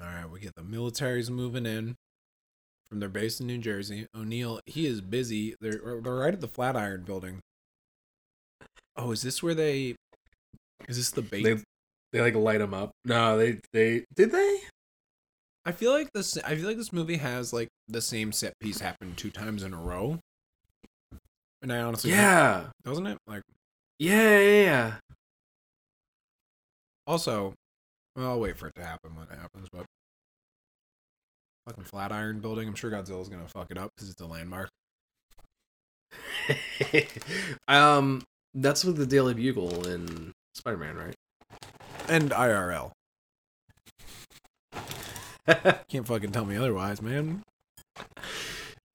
All right, we get the militaries moving in from their base in New Jersey. O'Neill, he is busy. They're they're right at the Flatiron building. Oh, is this where they? Is this the base? They they like light them up. No, they they did they? I feel like this. I feel like this movie has like the same set piece happen two times in a row. And I honestly, Yeah, doesn't it? Like, yeah, yeah, yeah. also, well, I'll wait for it to happen when it happens. But fucking Flatiron building, I'm sure Godzilla's gonna fuck it up because it's a landmark. um, that's with the Daily Bugle in Spider Man, right? And IRL. Can't fucking tell me otherwise, man.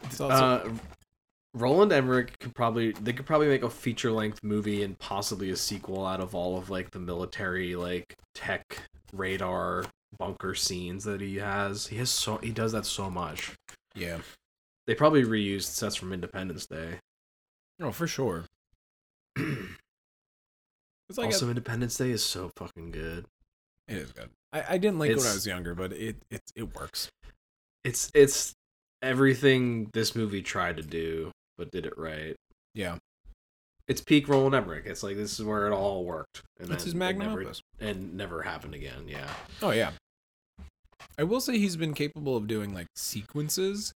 It's also, uh, Roland Emmerich could probably they could probably make a feature length movie and possibly a sequel out of all of like the military like tech radar bunker scenes that he has. He has so he does that so much. yeah. They probably reused sets from Independence Day. Oh, for sure. It's like also, Independence Day is so fucking good. it is good. I, I didn't like it when I was younger, but it it it works. It's it's everything this movie tried to do, but did it right. Yeah, It's peak Roland Emmerich. It's like this is where it all worked, and it's his magnum never, opus. and never happened again. Yeah, Oh yeah. I will say he's been capable of doing like sequences.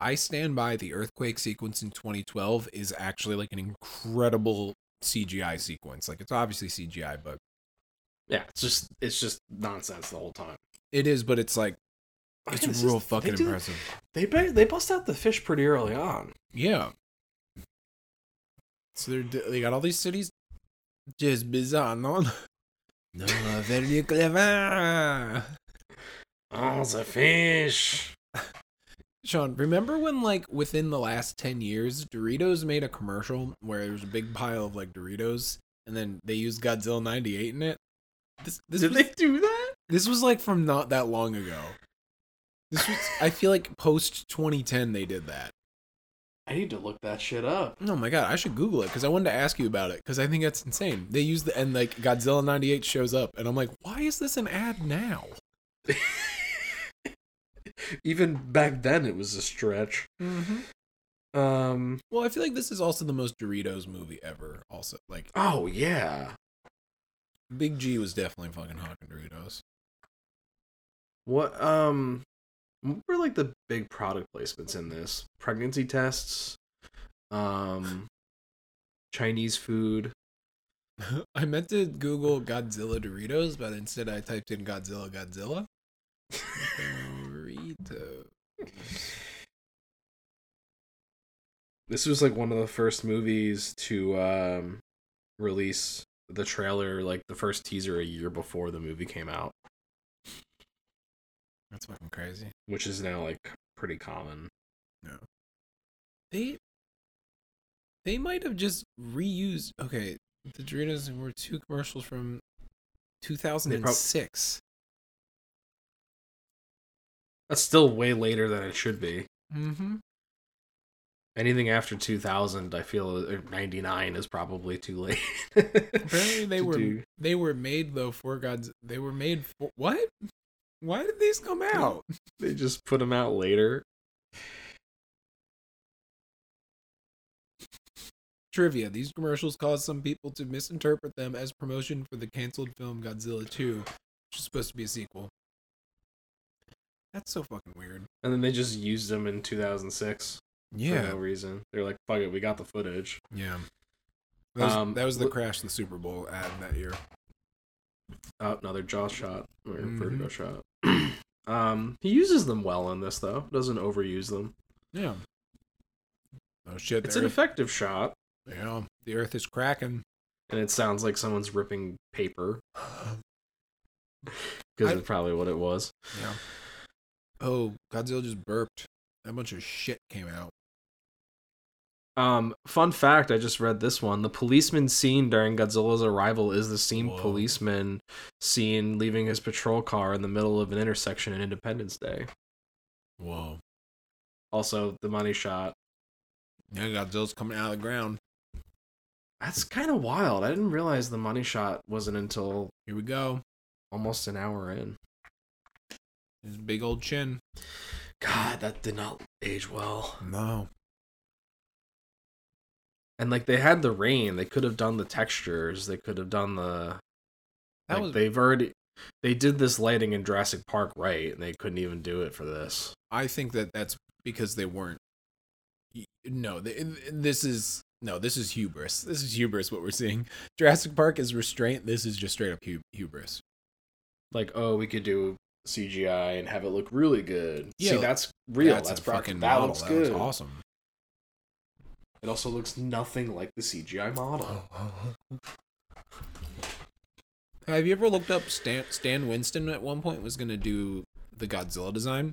I stand by the earthquake sequence in 2012 is actually like an incredible CGI sequence. Like it's obviously CGI, but yeah. It's just it's just nonsense the whole time. it is. But it's like it's It's real just- they fucking do- impressive. They they bust out the fish pretty early on. Yeah. So they're, they got all these cities. Just bizarre, no? No, uh, very clever. Oh, the fish. Sean, remember when like within the last 10 years, Doritos made a commercial where there was a big pile of like Doritos and then they used Godzilla 98 in it? This this Did was, they do that? this was like from not that long ago. This was I feel like post 2010 they did that. I need to look that shit up. Oh my god, I should Google it because I wanted to ask you about it because I think that's insane. They use the and like Godzilla '98 shows up, and I'm like, why is this an ad now? Even back then, it was a stretch. Mm-hmm. Um. Well, I feel like this is also the most Doritos movie ever. Also, like Oh yeah. Big G was definitely fucking hawking Doritos. What um. What were like the big product placements in this? Pregnancy tests. Um. Chinese food. I meant to Google Godzilla Doritos, but instead I typed in Godzilla Godzilla. Doritos. This was like one of the first movies to um release the trailer, like the first teaser a year before the movie came out, That's fucking crazy. which is now like pretty common. No. They they might have just reused. Okay, the Doritos were two commercials from 2006. That's still way later than it should be. mm-hmm. Anything after 2000, I feel 99 is probably too late. Apparently they were do. they were made though for God's. They were made for what? Why did these come out? They just put them out later. Trivia: These commercials caused some people to misinterpret them as promotion for the canceled film Godzilla 2, which is supposed to be a sequel. That's so fucking weird. And then they just used them in 2006 for Yeah, no reason. They're like, fuck it, we got the footage. yeah. That was, Um, that was the look- crash the Super Bowl ad that year. Oh, another jaw shot or Mhm. vertigo shot. um, he uses them well in this though. Doesn't overuse them. Yeah. Oh shit! It's an effective shot, yeah, the Earth is cracking. and it sounds like someone's ripping paper because it's probably what it was. Yeah. Oh, Godzilla just burped. A bunch of shit came out. Um, fun fact: I just read this one. The policeman scene during Godzilla's arrival is the same Whoa. policeman seen leaving his patrol car in the middle of an intersection in Independence Day. Whoa. Also, the money shot. Yeah, Godzilla's coming out of the ground. That's kind of wild. I didn't realize the money shot wasn't until Here we go. almost an hour in. His big old chin. God, that did not age well. No. And like they had the rain, they could have done the textures, they could have done the That like was they've already they did this lighting in Jurassic Park right, and they couldn't even do it for this. I think that that's because they weren't. No, th- this is no, this is hubris. This is hubris. What we're seeing, Jurassic Park is restraint. This is just straight up hu- hubris. Like, oh, we could do CGI and have it look really good. See, Yeah, that's real. That's, That's, a fucking fucking that model. looks That good. awesome. It also looks nothing like the CGI model. Have you ever looked up Stan Stan Winston at one point was gonna do the Godzilla design?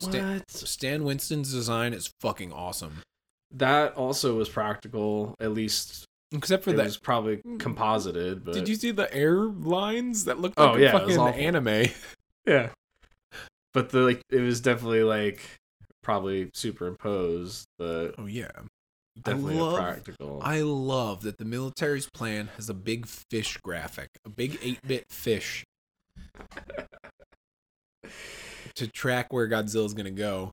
Stan, What? Stan Winston's design is fucking awesome. That also was practical. At least Except for it that. was probably hmm. composited. But Did you see the air lines that looked Oh, like yeah, a it fucking anime? Yeah. But the like, it was definitely like probably superimpose the Oh yeah. definitely I love, practical. I love that the military's plan has a big fish graphic, a big 8-bit fish to track where Godzilla's to go.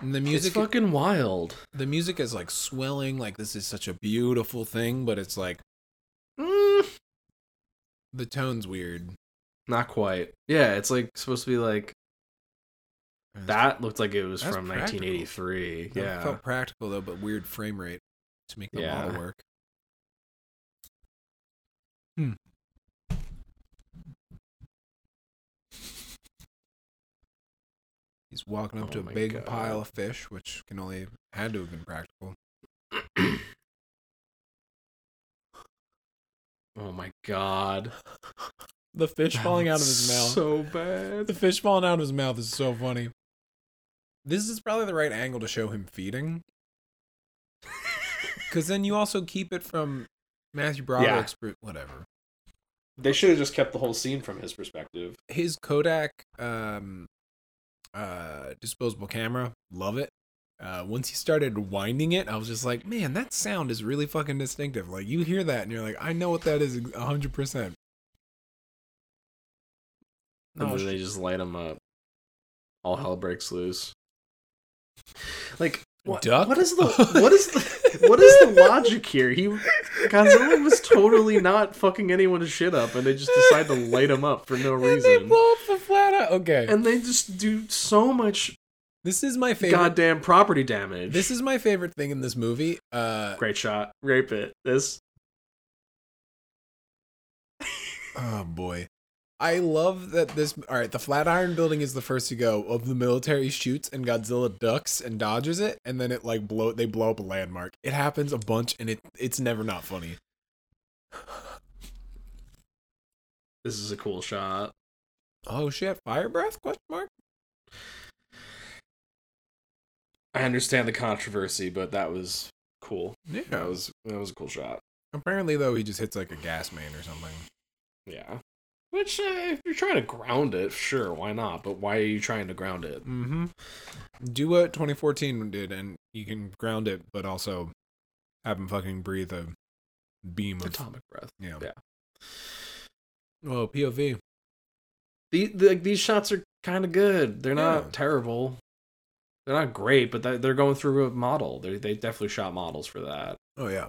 And the it's music fucking wild. the music is like swelling like this is such a beautiful thing, but it's like Mm, the tone's weird. Not quite. Yeah, it's like supposed to be like that looked like it was from practical. 1983. That Yeah. felt practical though, but weird frame rate to make the Yeah. model work. Hmm. He's walking up Oh to a big God. pile of fish, which can only had to have been practical. oh my god. The fish that falling out of his mouth. So bad. The fish falling out of his mouth is so funny. This is probably the right angle to show him feeding. Because then you also keep it from Matthew Broderick's yeah. whatever. They should have just kept the whole scene from his perspective. His Kodak um, uh, disposable camera, love it. Uh, once he started winding it, I was just like, man, that sound is really fucking distinctive. Like you hear that and you're like, I know what that is 100%. And oh, then they just light them up. All oh. hell breaks loose. Like what, Duck? what is the what is the, what is the logic here? He Godzilla was totally not fucking anyone's shit up, and they just decide to light him up for no reason. And they blow up the flat. Out. Okay, and they just do so much. This is my favorite goddamn property damage. This is my favorite thing in this movie. Uh, Great shot, rape it. This. Oh boy. I love that this. All right, the Flatiron Building is the first to go. Of the military shoots and Godzilla ducks and dodges it, and then it like blow. They blow up a landmark. It happens a bunch, and it it's never not funny. this is a cool shot. Oh shit! Fire breath? Question mark. I understand the controversy, but that was cool. Yeah. That was that was a cool shot. Apparently, though, he just hits like a gas main or something. Yeah. Which, uh, if you're trying to ground it, sure, why not? But why are you trying to ground it? Mm-hmm. Do what 2014 did, and you can ground it, but also have him fucking breathe a beam of Atomic breath. yeah. Yeah. Well, POV. The, the, like, these shots are kind of good. They're not Yeah. terrible. They're not great, but they- they're going through a model. They they definitely shot models for that. Oh yeah.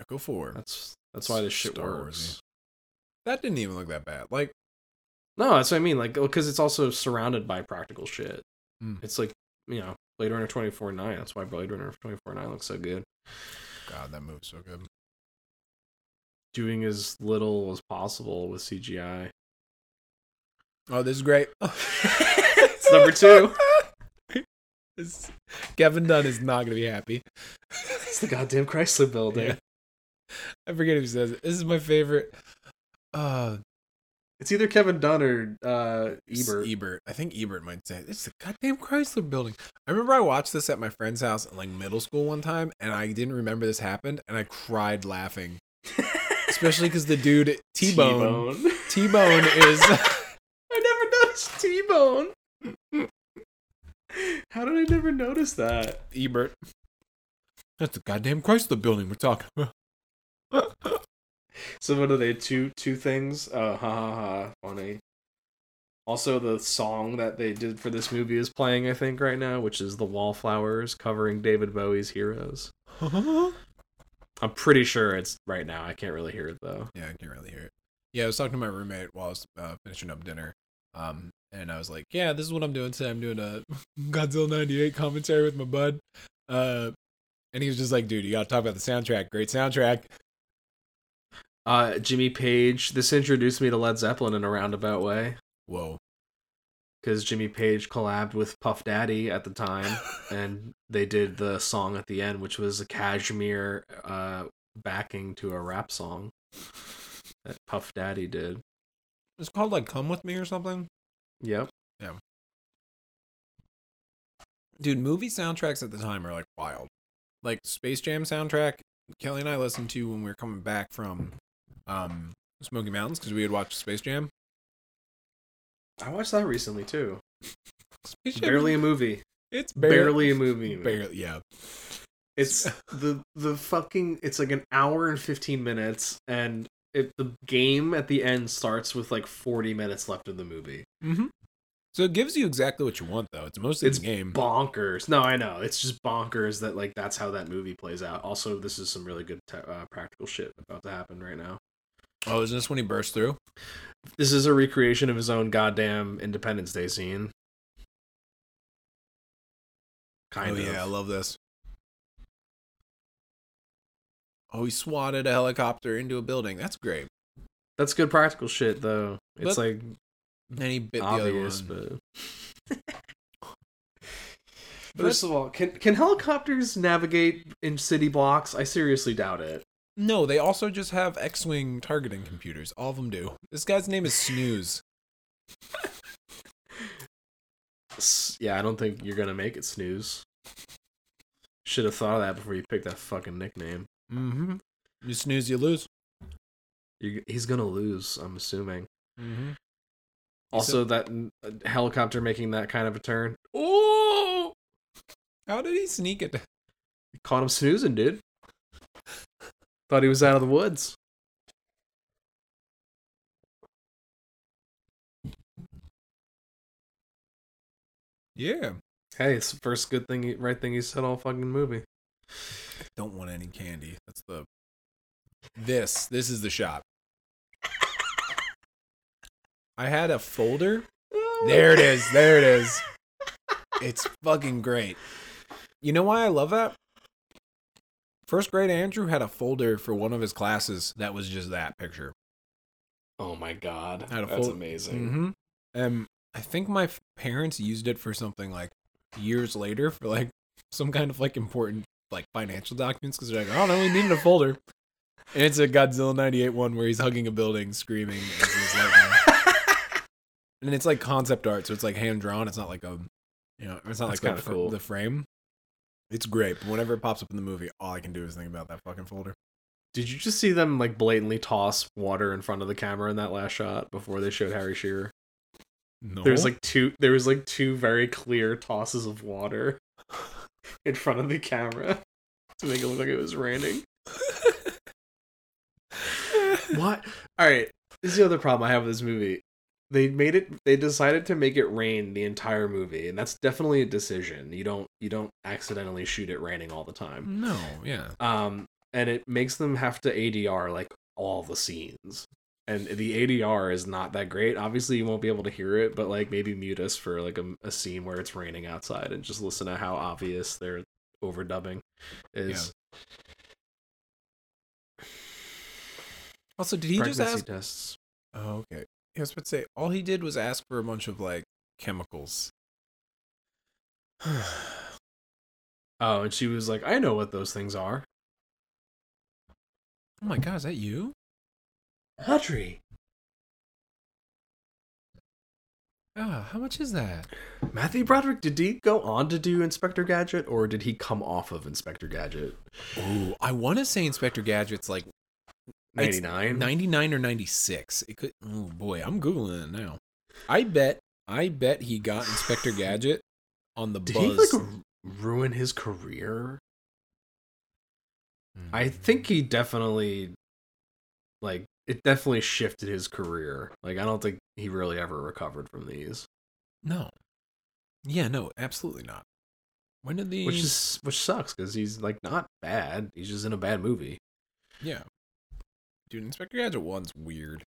Echo Four. That's that's why this shit Star works. That didn't even look that bad. Like, No, that's what I mean. Like, because it's also surrounded by practical shit. Mm. It's like you know, Blade Runner twenty four nine. That's why Blade Runner twenty four nine looks so good. God, that movie's so good. Doing as little as possible with CGI. Oh, this is great. It's number two. Kevin Dunn is not gonna be happy. It's the goddamn Chrysler building. Yeah. I forget who says it. This is my favorite. Uh, It's either Kevin Dunn or uh, Ebert. Ebert. I think Ebert might say it's the goddamn Chrysler building. I remember I watched this at my friend's house in like middle school one time, and I didn't remember this happened, and I cried laughing, especially because the dude T Bone T-Bone. T Bone is I never noticed T Bone. How did I never notice that? Ebert. That's the goddamn Chrysler building we're talking about. So what are they? Two two things. Uh, ha ha ha. Funny. Also, the song that they did for this movie is playing, I think, right now, which is the Wallflowers covering David Bowie's "Heroes." I'm pretty sure it's right now. I can't really hear it though. Yeah, I can't really hear it. Yeah, I was talking to my roommate while I was uh, finishing up dinner. Um, and I was like, "Yeah, this is what I'm doing today. I'm doing a Godzilla '98 commentary with my bud." Uh, and he was just like, "Dude, you gotta talk about the soundtrack. Great soundtrack." Uh, Jimmy Page. This introduced me to Led Zeppelin in a roundabout way Whoa. because Jimmy Page collabed with Puff Daddy at the time, and they did the song at the end, which was a Kashmir uh, backing to a rap song that Puff Daddy did. It's called like "Come with Me" or something. Yep. Yeah. Dude, movie soundtracks at the time are like wild. Like Space Jam soundtrack, Kelly and I listened to when we were coming back from um Smoky Mountains because we had watched Space Jam. I watched that recently too. Spaceship- Barely a movie. It's Barely, a movie. Barely, yeah. It's the the fucking. It's like an hour and fifteen minutes, and it the game at the end starts with like forty minutes left of the movie. Mm-hmm. So it gives you exactly what you want, though. It's mostly It's the game. bonkers. No, I know. It's just bonkers that like that's how that movie plays out. Also, this is some really good te- uh, practical shit about to happen right now. Oh, is this when he burst through? This is a recreation of his own goddamn Independence Day scene. Kind oh of. yeah, I love this. Oh, he swatted a helicopter into a building. That's great. That's good practical shit though. It's But like And he bit obvious, the other one. but But First of all, can can helicopters navigate in city blocks? I seriously doubt it. No, they also just have X-wing targeting computers. All of them do. This guy's name is Snooze. Yeah, I don't think you're gonna make it snooze. Should have thought of that before you picked that fucking nickname. Mm-hmm. You snooze, you lose. You, he's gonna lose, I'm assuming. Mm-hmm. Also, that n- helicopter making that kind of a turn. Oh, How did he sneak it? caught him snoozing, dude. Thought he was out of the woods. Yeah. Hey, it's the first good thing, he, right thing he said all fucking movie. Don't want any candy. That's the. This. This is the shot. I had a folder. There it is. There it is. It's fucking great. You know why I love that? First grade Andrew had a folder for one of his classes that was just that picture. Oh my god, Had a that's amazing. Mm-hmm. Um, I think my parents used it for something like years later for like some kind of like important like financial documents because they're like, oh no, we needed a folder. And it's a Godzilla '98 one where he's hugging a building, screaming as there's lightning. and it's like concept art, so it's like hand drawn. It's not like a, you know, it's not That's like fr- cool. the frame. It's great, but whenever it pops up in the movie, all I can do is think about that fucking folder. Did you just see them like blatantly toss water in front of the camera in that last shot before they showed Harry Shearer? No, There was like two. There was like two very clear tosses of water in front of the camera to make it look like it was raining. What? All right. This is the other problem I have with this movie. They made it. They decided to make it rain the entire movie, and that's definitely a decision. You don't. You don't accidentally shoot it raining all the time. no, yeah, Um, and it makes them have to ADR like all the scenes. And the ADR is not that great. Obviously, you won't be able to hear it, but like maybe mute us for like a, a scene where it's raining outside and just listen to how obvious their overdubbing is. Also, did he just ask? tests. Oh, okay. I was about to say, all he did was ask for a bunch of like chemicals. Oh, and she was like, "I know what those things are." Oh my god, is that you? Audrey. Ah, how much is that? Matthew Broderick, did he go on to do Inspector Gadget, or did he come off of Inspector Gadget? Oh, I want to say Inspector Gadget's like It's Ninety nine. 99 or 96. It could Oh boy, I'm googling it now. I bet I bet he got Inspector Gadget on the Did buzz. he like ruin his career? Hmm. I think he definitely like it definitely shifted his career. Like I don't think he really ever recovered from these. No. Yeah, no, absolutely not. When did these Which is which sucks cuz he's like not bad. He's just in a bad movie. Yeah. Dude, Inspector Gadget 1's weird.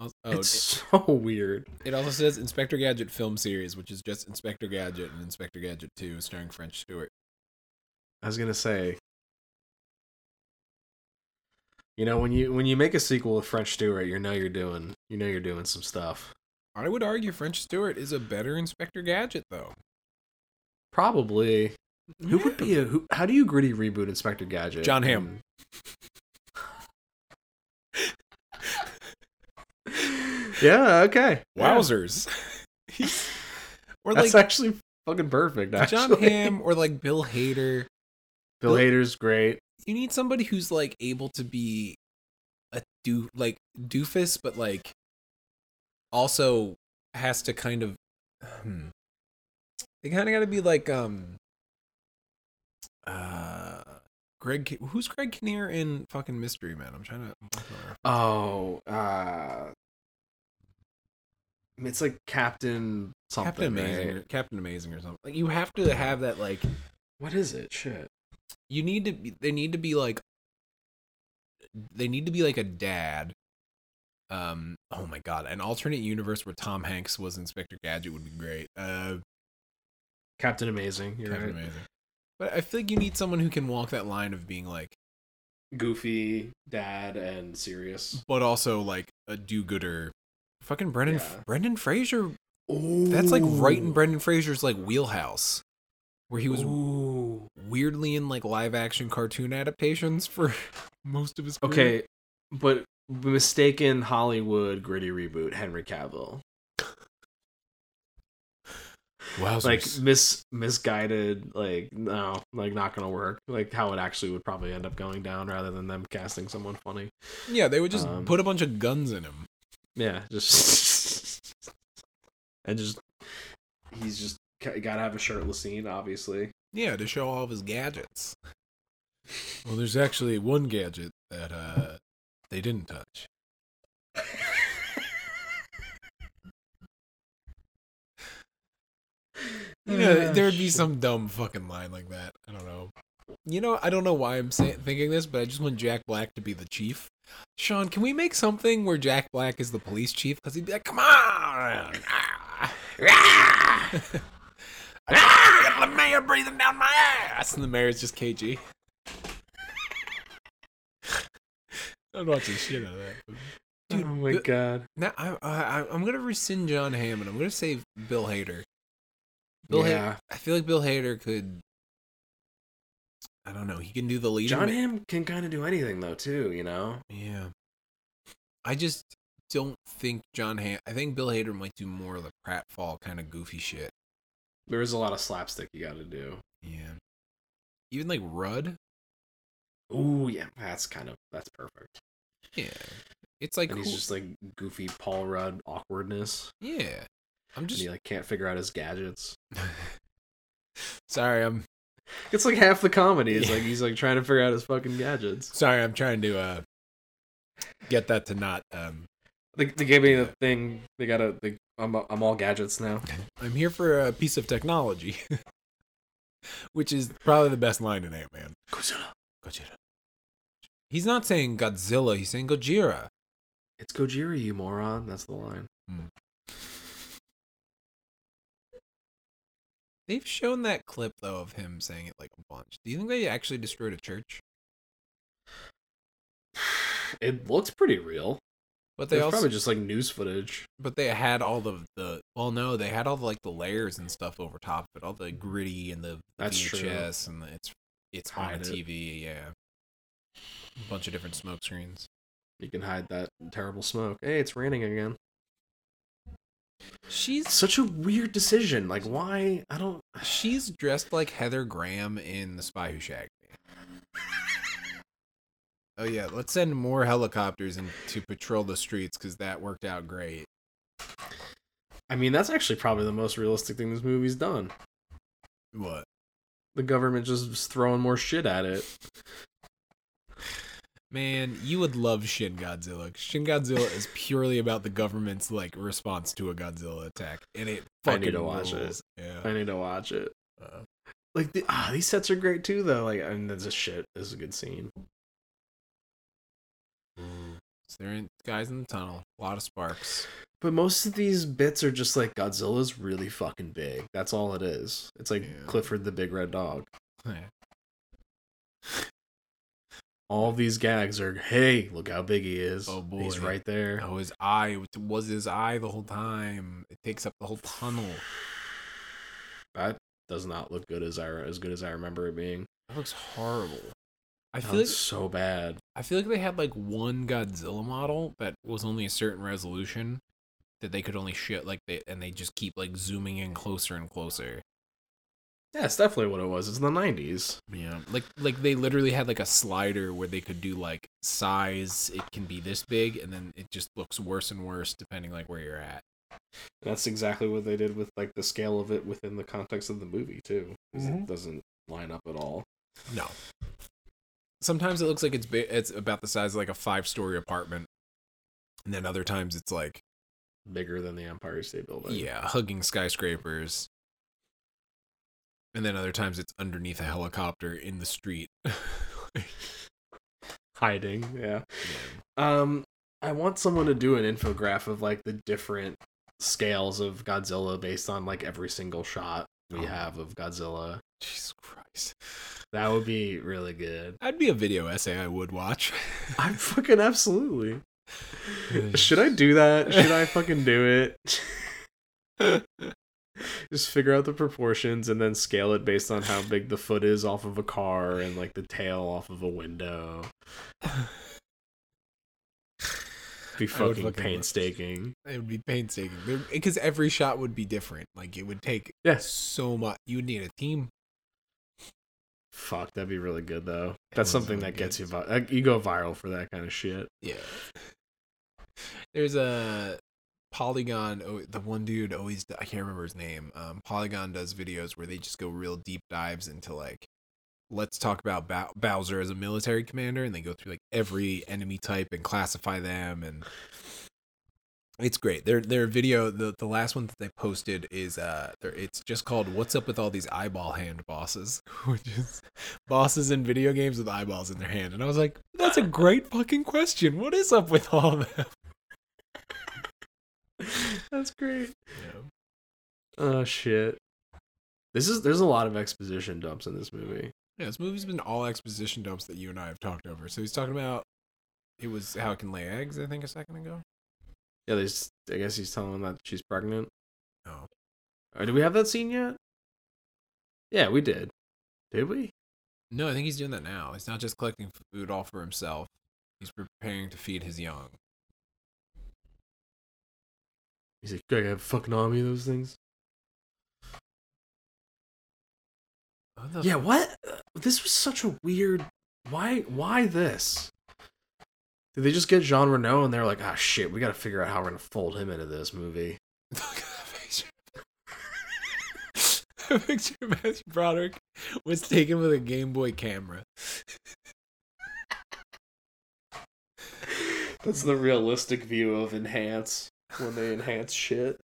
Oh, it's it, so weird. it also says Inspector Gadget film series, which is just Inspector Gadget and Inspector Gadget 2 starring French Stewart. I was going to say You know, when you when you make a sequel with French Stewart, you know you're doing you know you're doing some stuff. I would argue French Stewart is a better Inspector Gadget though. Probably. Mm, who would be a who? How do you gritty reboot Inspector Gadget? Jon Hamm. Yeah. Okay. Wowzers. or That's like actually fucking perfect. Actually. Jon Hamm or like Bill Hader. Bill Hader's great. You need somebody who's like able to be a do like doofus, but like also has to kind of hmm, they kind of got to be like um uh Greg who's Greg Kinnear in fucking Mystery Men? I'm trying to I'm looking for- Oh, uh, it's like Captain something. Captain Amazing, right? or, Captain Amazing or something. Like you have to have that like What is it? Shit. you need to be, they need to be like they need to be like a dad um oh my god an alternate universe where tom hanks was inspector gadget would be great uh Captain Amazing. You're Captain right. amazing but i feel like you need someone who can walk that line of being like Goofy, Dad, and Serious. but also like a do-gooder fucking brendan Yeah. brendan fraser Ooh. that's like right in brendan fraser's like wheelhouse where he was Ooh. weirdly in like live action cartoon adaptations for most of his career. Okay, but mistaken Hollywood gritty reboot Henry Cavill. Wowzers. Like mis misguided, like no, like not gonna work. Like how it actually would probably end up going down rather than them casting someone funny. Yeah, they would just Um, put a bunch of guns in him. Yeah, just and just he's just got to have a shirtless scene, obviously. Yeah, to show all of his gadgets. Well, there's actually one gadget that uh they didn't touch. You know, Ah, there'd be shit. some dumb fucking line like that. I don't know. You know, I don't know why I'm say- thinking this, but I just want Jack Black to be the chief. Sean, can we make something where Jack Black is the police chief? Because he'd be like, "Come on, ah, ah, ah, the mayor breathing down my ass," and the mayor's just KG. I'd watch the shit out of that. Dude, oh my the- god. Now I, I I'm gonna rescind John Hammond. I'm gonna say Bill Hader. Bill Hader. yeah. I feel like Bill Hader could. I don't know. He can do the leading. Jon Hamm can kind of do anything though, too. You know. Yeah. I just don't think Jon Hamm. I think Bill Hader might do more of the pratfall kind of goofy shit. There is a lot of slapstick you got to do. Yeah. Even like Rudd. Ooh, yeah, that's kind of that's perfect. Yeah. It's like and he's cool- just like goofy Paul Rudd awkwardness. yeah. I'm And just he like can't figure out his gadgets. sorry. I'm It's like half the comedy. It's like he's like trying to figure out his fucking gadgets. sorry. I'm trying to uh get that to not um They, they gave me the thing. They got a. They, I'm I'm all gadgets now. I'm here for a piece of technology, which is probably the best line in Ant Man. Godzilla. Gojira. He's not saying Godzilla. He's saying Gojira. It's Gojira, you moron. That's the line. They've shown that clip though of him saying it like a bunch. Do you think they actually destroyed a church? It looks pretty real. But they It's also, probably just like news footage. but they had all the the. Well, no, they had all the like the layers and stuff over top of it, all the gritty and the That's true. And the, it's it's on Hide it. TV. Yeah, a bunch of different smoke screens. You can hide that terrible smoke. Hey, it's raining again. She's Such a weird decision. Like, why? I don't. she's dressed like Heather Graham in The Spy Who Shagged Me. Oh yeah, let's send more helicopters in to patrol the streets because that worked out great. I mean, that's actually probably the most realistic thing this movie's done. What? The government just throwing more shit at it. Man, you would love Shin Godzilla. Shin Godzilla is purely about the government's like response to a Godzilla attack, and it I need to watch it. Yeah. I need to watch it. Uh, Like, the, ah, these sets are great too, though. Like, and this is shit. This is a good scene. so they're in, guys in the tunnel. A lot of sparks. But most of these bits are just like Godzilla's really fucking big. That's all it is. It's like Yeah. Clifford the Big Red Dog. Yeah. All these gags are, hey, look how big he is. Oh, boy, He's right there. Oh, his eye was his eye the whole time. It takes up the whole tunnel. That does not look good as I as good as I remember it being. That looks horrible. I That feel like so bad. I feel like they had like one Godzilla model that was only a certain resolution that they could only shit like they and they just keep like zooming in closer and closer. Yeah, it's definitely what it was. It's in the nineties. Yeah, like like they literally had like a slider where they could do like size. It can be this big, and then it just looks worse and worse depending like where you're at. That's exactly what they did with like the scale of it within the context of the movie too. 'cause Mhm. It doesn't line up at all. No. Sometimes it looks like it's bi- it's about the size of like a five story apartment, and then other times it's like Bigger than the Empire State Building. yeah, hugging skyscrapers, and then other times it's underneath a helicopter in the street. Hiding. Yeah. Um, I want someone to do an infograph of like the different scales of Godzilla based on like every single shot we Oh. have of Godzilla. Jesus Christ, That would be really good. that'd be a video essay I would watch. I'm fucking absolutely. Should I do that? Should I fucking do it? Just figure out the proportions and then scale it based on how big the foot is off of a car and like the tail off of a window. Be fucking fucking painstaking. It would be painstaking because every shot would be different. Like it would take Yes. so much. You would need a team. Fuck, that'd be really good though. That's something sound that gets good. you you go viral for that kind of shit. Yeah. There's a Polygon. The one dude always I can't remember his name. Um, Polygon does videos where they just go real deep dives into like, let's talk about Bow- Bowser as a military commander, and they go through like every enemy type and classify them, and it's great. Their their video, the the last one that they posted is uh, it's just called "What's Up with All These Eyeball Hand Bosses," which is bosses in video games with eyeballs in their hand, and I was like, that's a great fucking question. What is up with all that? That's great. Oh shit. This is there's a lot of exposition dumps in this movie. Yeah, this movie's been all exposition dumps that you and I have talked over. So he's talking about it was how it can lay eggs, I think, a second ago. Yeah, there's I guess he's telling them that she's pregnant. Oh. Uh, did we have that scene yet? Yeah, we did. Did we? No, I think he's doing that now. He's not just collecting food all for himself. He's preparing to feed his young. He's like, gotta have a fucking army of those things. What Yeah, what? This was such a weird. Why? Why this? Did they just get Jean Reno and they're like, ah, shit, we gotta figure out how we're gonna fold him into this movie? Look at that picture. That picture of Matthew Broderick was taken with a Game Boy camera. That's the realistic view of enhance when they enhance shit.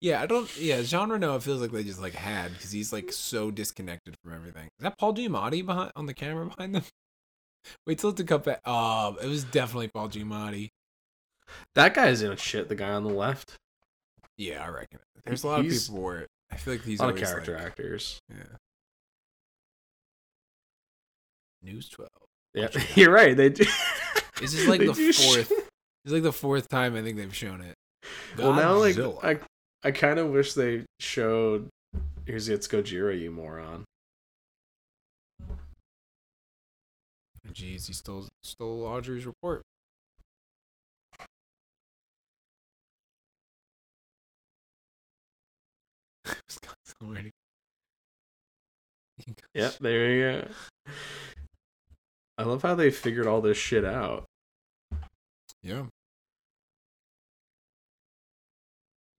Yeah, I don't. Yeah, Jean Reno. It feels like they just like had because he's like so disconnected from everything. Is that Paul Giamatti behind on the camera behind them? Wait till it to cut back. Oh, um, it was definitely Paul Giamatti. That guy is in shit. The guy on the left. Yeah, I reckon. There's a lot He's- of people where I feel like he's a lot of character like- actors. Yeah. News twelve. Yeah, you're right. They do. This is like They the do sh- fourth. It's like the fourth time I think they've shown it. well, now like. I, I kind of wish they showed. Here's it's Gojira, you moron. Jeez, he stole stole Audrey's report. Yep, there you go. I love how they figured all this shit out. Yeah.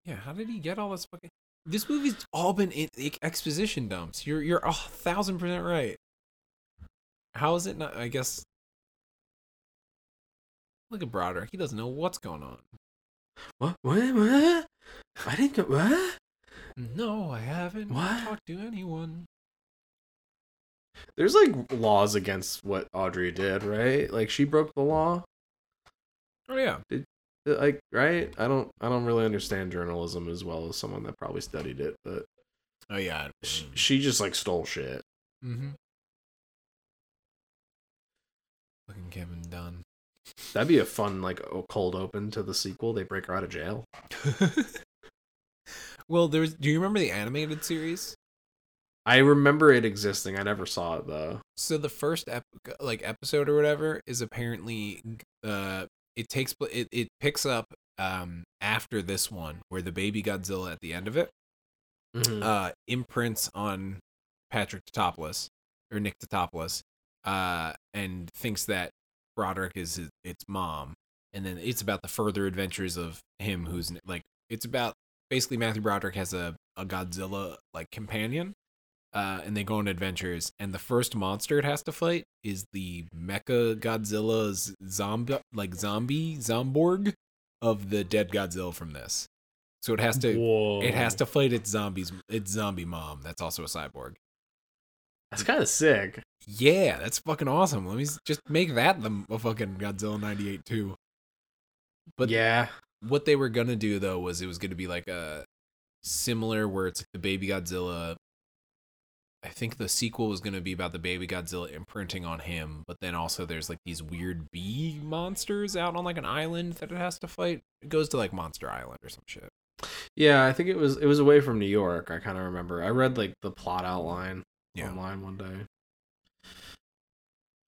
Yeah, how did he get all this fucking This movie's all been in exposition dumps. You're you're a thousand percent right. How is it not I guess Look at Broderick. He doesn't know what's going on. What? What? What? I didn't go. What? No, I haven't What? talked to anyone. There's like laws against what Audrey did, right? Like she broke the law. Oh yeah. Like, right? I don't. I don't really understand journalism as well as someone that probably studied it, but Oh yeah. sh- she just like stole shit. Mm-hmm. Fucking Kevin Dunn. That'd be a fun like cold open to the sequel. They break her out of jail. well, there's. Do you remember the animated series? I remember it existing. I never saw it though. So the first ep- like episode or whatever is apparently uh it takes it it picks up um after this one where the baby Godzilla at the end of it Mhm. uh imprints on Patrick Tatopoulos or Nick Tatopoulos uh and thinks that Broderick is his, its mom and then it's about the further adventures of him who's like it's about basically Matthew Broderick has a, a Godzilla like companion uh, and they go on adventures and the first monster it has to fight is the Mecha Godzilla's zombie like zombie Zomborg of the dead Godzilla from this so it has to Whoa. it has to fight its zombies its zombie mom that's also a cyborg That's kind of sick. yeah that's fucking awesome let me just make that the a fucking Godzilla 98 too but yeah, what they were gonna do though was it was gonna be like a similar where it's the baby Godzilla. I think the sequel was gonna be about the baby Godzilla imprinting on him, but then also there's like these weird bee monsters out on like an island that it has to fight. It goes to like Monster Island or some shit. yeah. I think it was it was away from New York. I kind of remember. I read like the plot outline Yeah. online one day.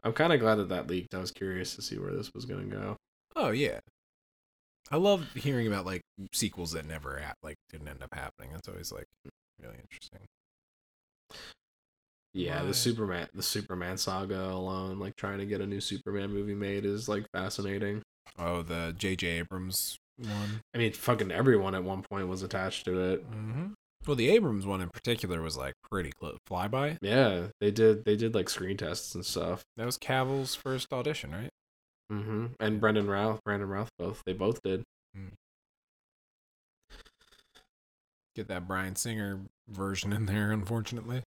I'm kind of glad that that leaked. I was curious to see where this was gonna go. Oh yeah. I love hearing about like sequels that never hap- like didn't end up happening. That's always like really interesting. Yeah, the Superman the Superman saga alone, like trying to get a new Superman movie made is like fascinating. Oh, the J.J. Abrams one. I mean, fucking everyone at one point was attached to it. Mm-hmm. Well, the Abrams one in particular was like pretty close. Flyby. Yeah, they did they did like screen tests and stuff. That was Cavill's first audition, right? Mm hmm And Brendan Routh, Brandon Routh, both they both did. Get that Bryan Singer version in there, unfortunately.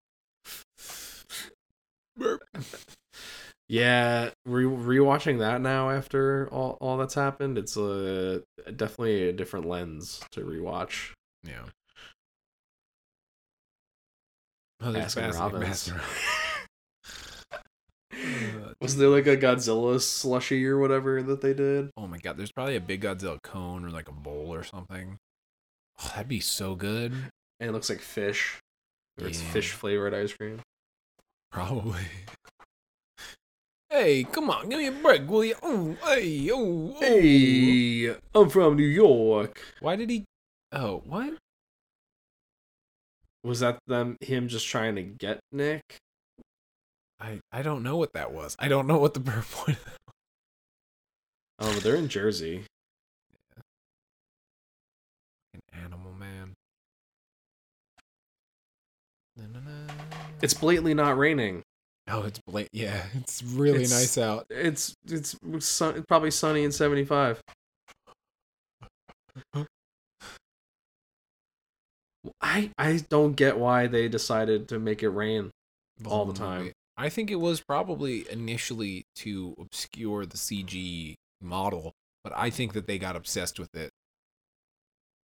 Burp. Yeah, re- rewatching that now after all, all that's happened, it's a definitely a different lens to rewatch. Yeah. Oh, there's Baskin Robbins. Baskin Was there like a Godzilla slushy or whatever that they did? oh my god, there's probably a big Godzilla cone or like a bowl or something. Oh, that'd be so good. And it looks like fish. Or it's Yeah. fish flavored ice cream. Probably. Hey, come on, give me a break, will you? Oh, hey, oh, oh. Hey, I'm from New York. Why did he? Oh, what? Was that them him just trying to get Nick? I I don't know what that was. I don't know what the point. Oh, but they're in Jersey. An animal man. Na-na-na. It's blatantly not raining. oh, it's bla- Yeah, it's really It's- nice out. It's it's sun, probably sunny in 75. I I don't get why they decided to make it rain. all the time. I think it was probably initially to obscure the CG model, but I think that they got obsessed with it,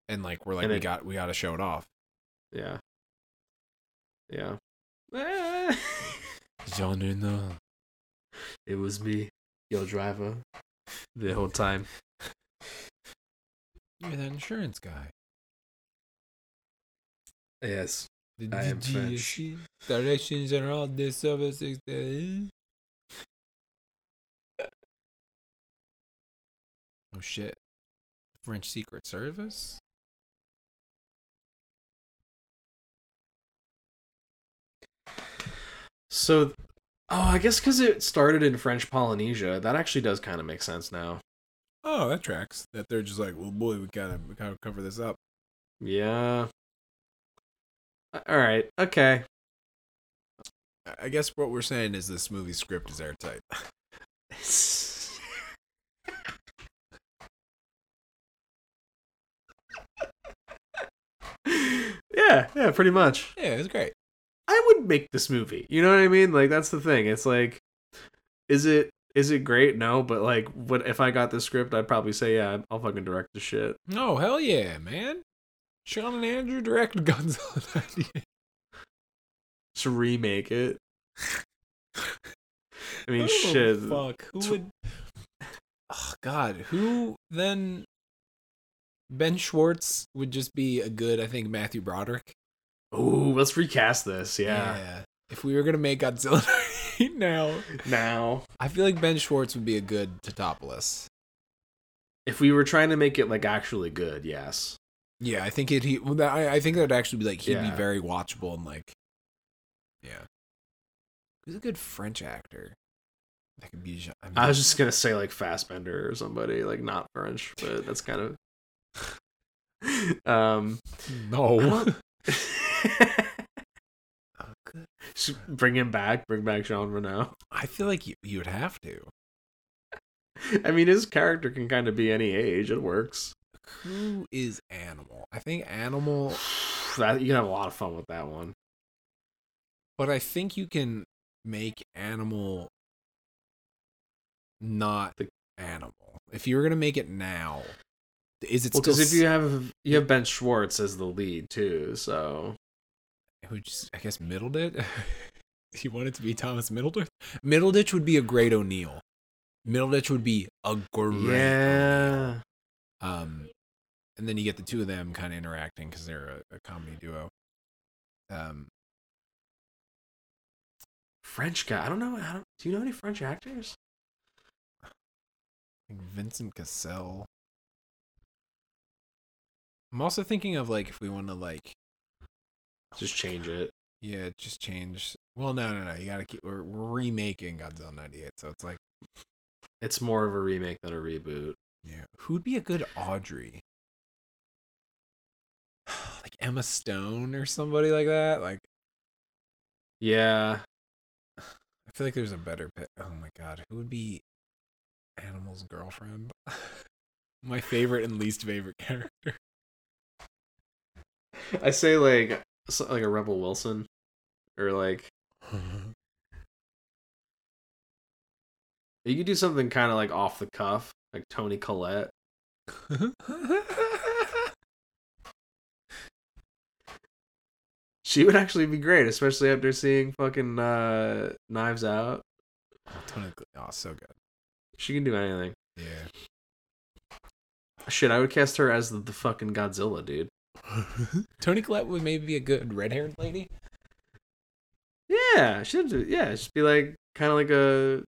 and like we're like And we it- got we got to show it off. Yeah. Yeah. Eh. Reno. it was me, your driver, the whole time. You're that insurance guy. Yes. The I am DGSC, Direction General des Services. Oh shit. French Secret Service? So, oh, I guess because it started in French Polynesia, that actually does kind of make sense now. Oh, that tracks. That they're just like, well, boy, we gotta, we gotta cover this up. Yeah. All right. Okay. I- I guess what we're saying is this movie script is airtight. yeah. Yeah. Pretty much. yeah, it was great. I would make this movie. You know what I mean? Like that's the thing. It's like, is it is it great? No, but like, what if I got the script? I'd probably say, yeah, I'll fucking direct the shit. Oh, hell yeah, man. Sean and Andrew directed 98. Just remake it. I mean, Oh, shit. Fuck. Who would. Oh, God. Who then. Ben Schwartz would just be a good, I think, Matthew Broderick. Ooh, let's recast this. Yeah. If we were going to make Godzilla 98 now, Now, I feel like Ben Schwartz would be a good Tatopoulos. if we were trying to make it like actually good, yes. Yeah, I think it. He, well, that- I, I think that would actually be like he'd Yeah. be very watchable and like, yeah. He's a good French actor. That could be. I, mean, I was just gonna say like Fassbender or somebody like not French, but that's kind of. um. no. I Oh. Just bring him back. Bring back Jean Reno. I feel like you, you would have to. I mean, his character can kind of be any age. It works. Who is Animal? I think Animal, That you can have a lot of fun with that one. but I think you can make Animal not The- Animal. If you were gonna make it now, is it Well, because if you have you have Ben Schwartz as the lead too, so who just I guess Middleditch. you want it to be Thomas Middleditch? Middleditch would be a great O'Neill. Middleditch would be a great. Yeah. Um, and then you get the two of them kind of interacting because they're a, a comedy duo. Um, French guy. I don't know. I don't, do you know any French actors? like Vincent Cassel. I'm also thinking of like if we want to like Just change it. yeah just change. Well, no, no, no. You gotta keep. We're, we're remaking Godzilla '98, so it's like It's more of a remake than a reboot. yeah. Who'd be a good Audrey? like Emma Stone or somebody like that. Like Yeah. I feel like there's a better pick. Oh my god, who would be Animal's girlfriend? my favorite and least favorite character. I say like like a Rebel Wilson, or like you could do something kind of like off the cuff, like Toni Collette. She would actually be great, especially after seeing fucking uh, Knives Out. Tony, oh, so good. She can do anything. Yeah. Shit, I would cast her as the, the fucking Godzilla, dude. Toni Collette would maybe be a good red-haired lady. Yeah, she'd yeah, she'd be like kind of like a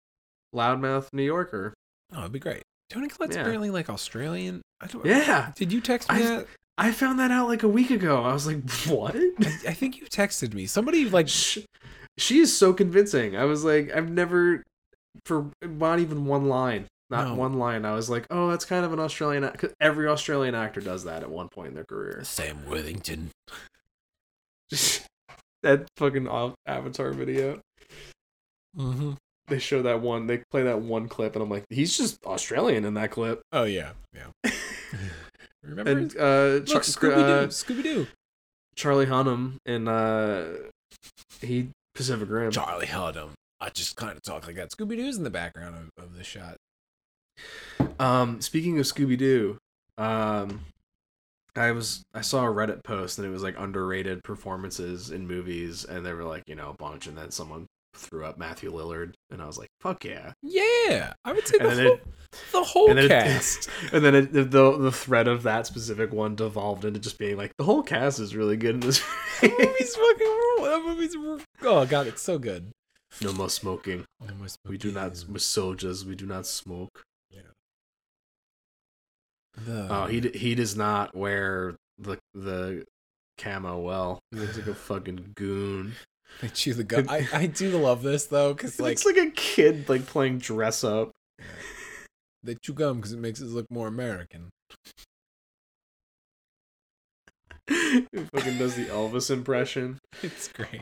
loudmouth New Yorker. Oh, it'd be great. Toni Collette's Yeah. apparently like Australian. I don't. Yeah, Did you text me I- that? I found that out like a week ago. I was like, what? I, I think you texted me. Somebody like Sh- she is so convincing. I was like, I've never, for not even one line, not No. one line. I was like, oh, that's kind of an Australian. Act- every Australian actor does that at one point in their career. Sam Worthington. that fucking Avatar video. Mm-hmm. They show that one. They play that one clip, and I'm like, he's just Australian in that clip. Oh yeah, yeah. Remember? And uh, Look, Char- Scooby Doo. uh, Scooby Doo. Charlie Hunnam and uh, he Pacific Rim. Charlie Hunnam. I just kind of talk like that. Scooby Doo's in the background of, of the shot. Um, speaking of Scooby Doo, um, I was I saw a Reddit post and it was like underrated performances in movies, and they were like you know a bunch, and then someone threw up Matthew Lillard, and I was like fuck yeah, Yeah, I would say the And whole, it- the whole and then it- cast. and then it, the the thread of that specific one devolved into just being like the whole cast is really good in this. that movie's fucking. That movie's. Oh god, it's so good. no more smoking. We do not. We're soldiers. We do not smoke. The, Oh, he d- he does not wear the the camo well. He looks like a fucking goon. they chew the gum. I, I do love this though, because He like, looks like a kid like playing dress up. they chew gum because it makes us look more American. he fucking does the Elvis impression. It's great.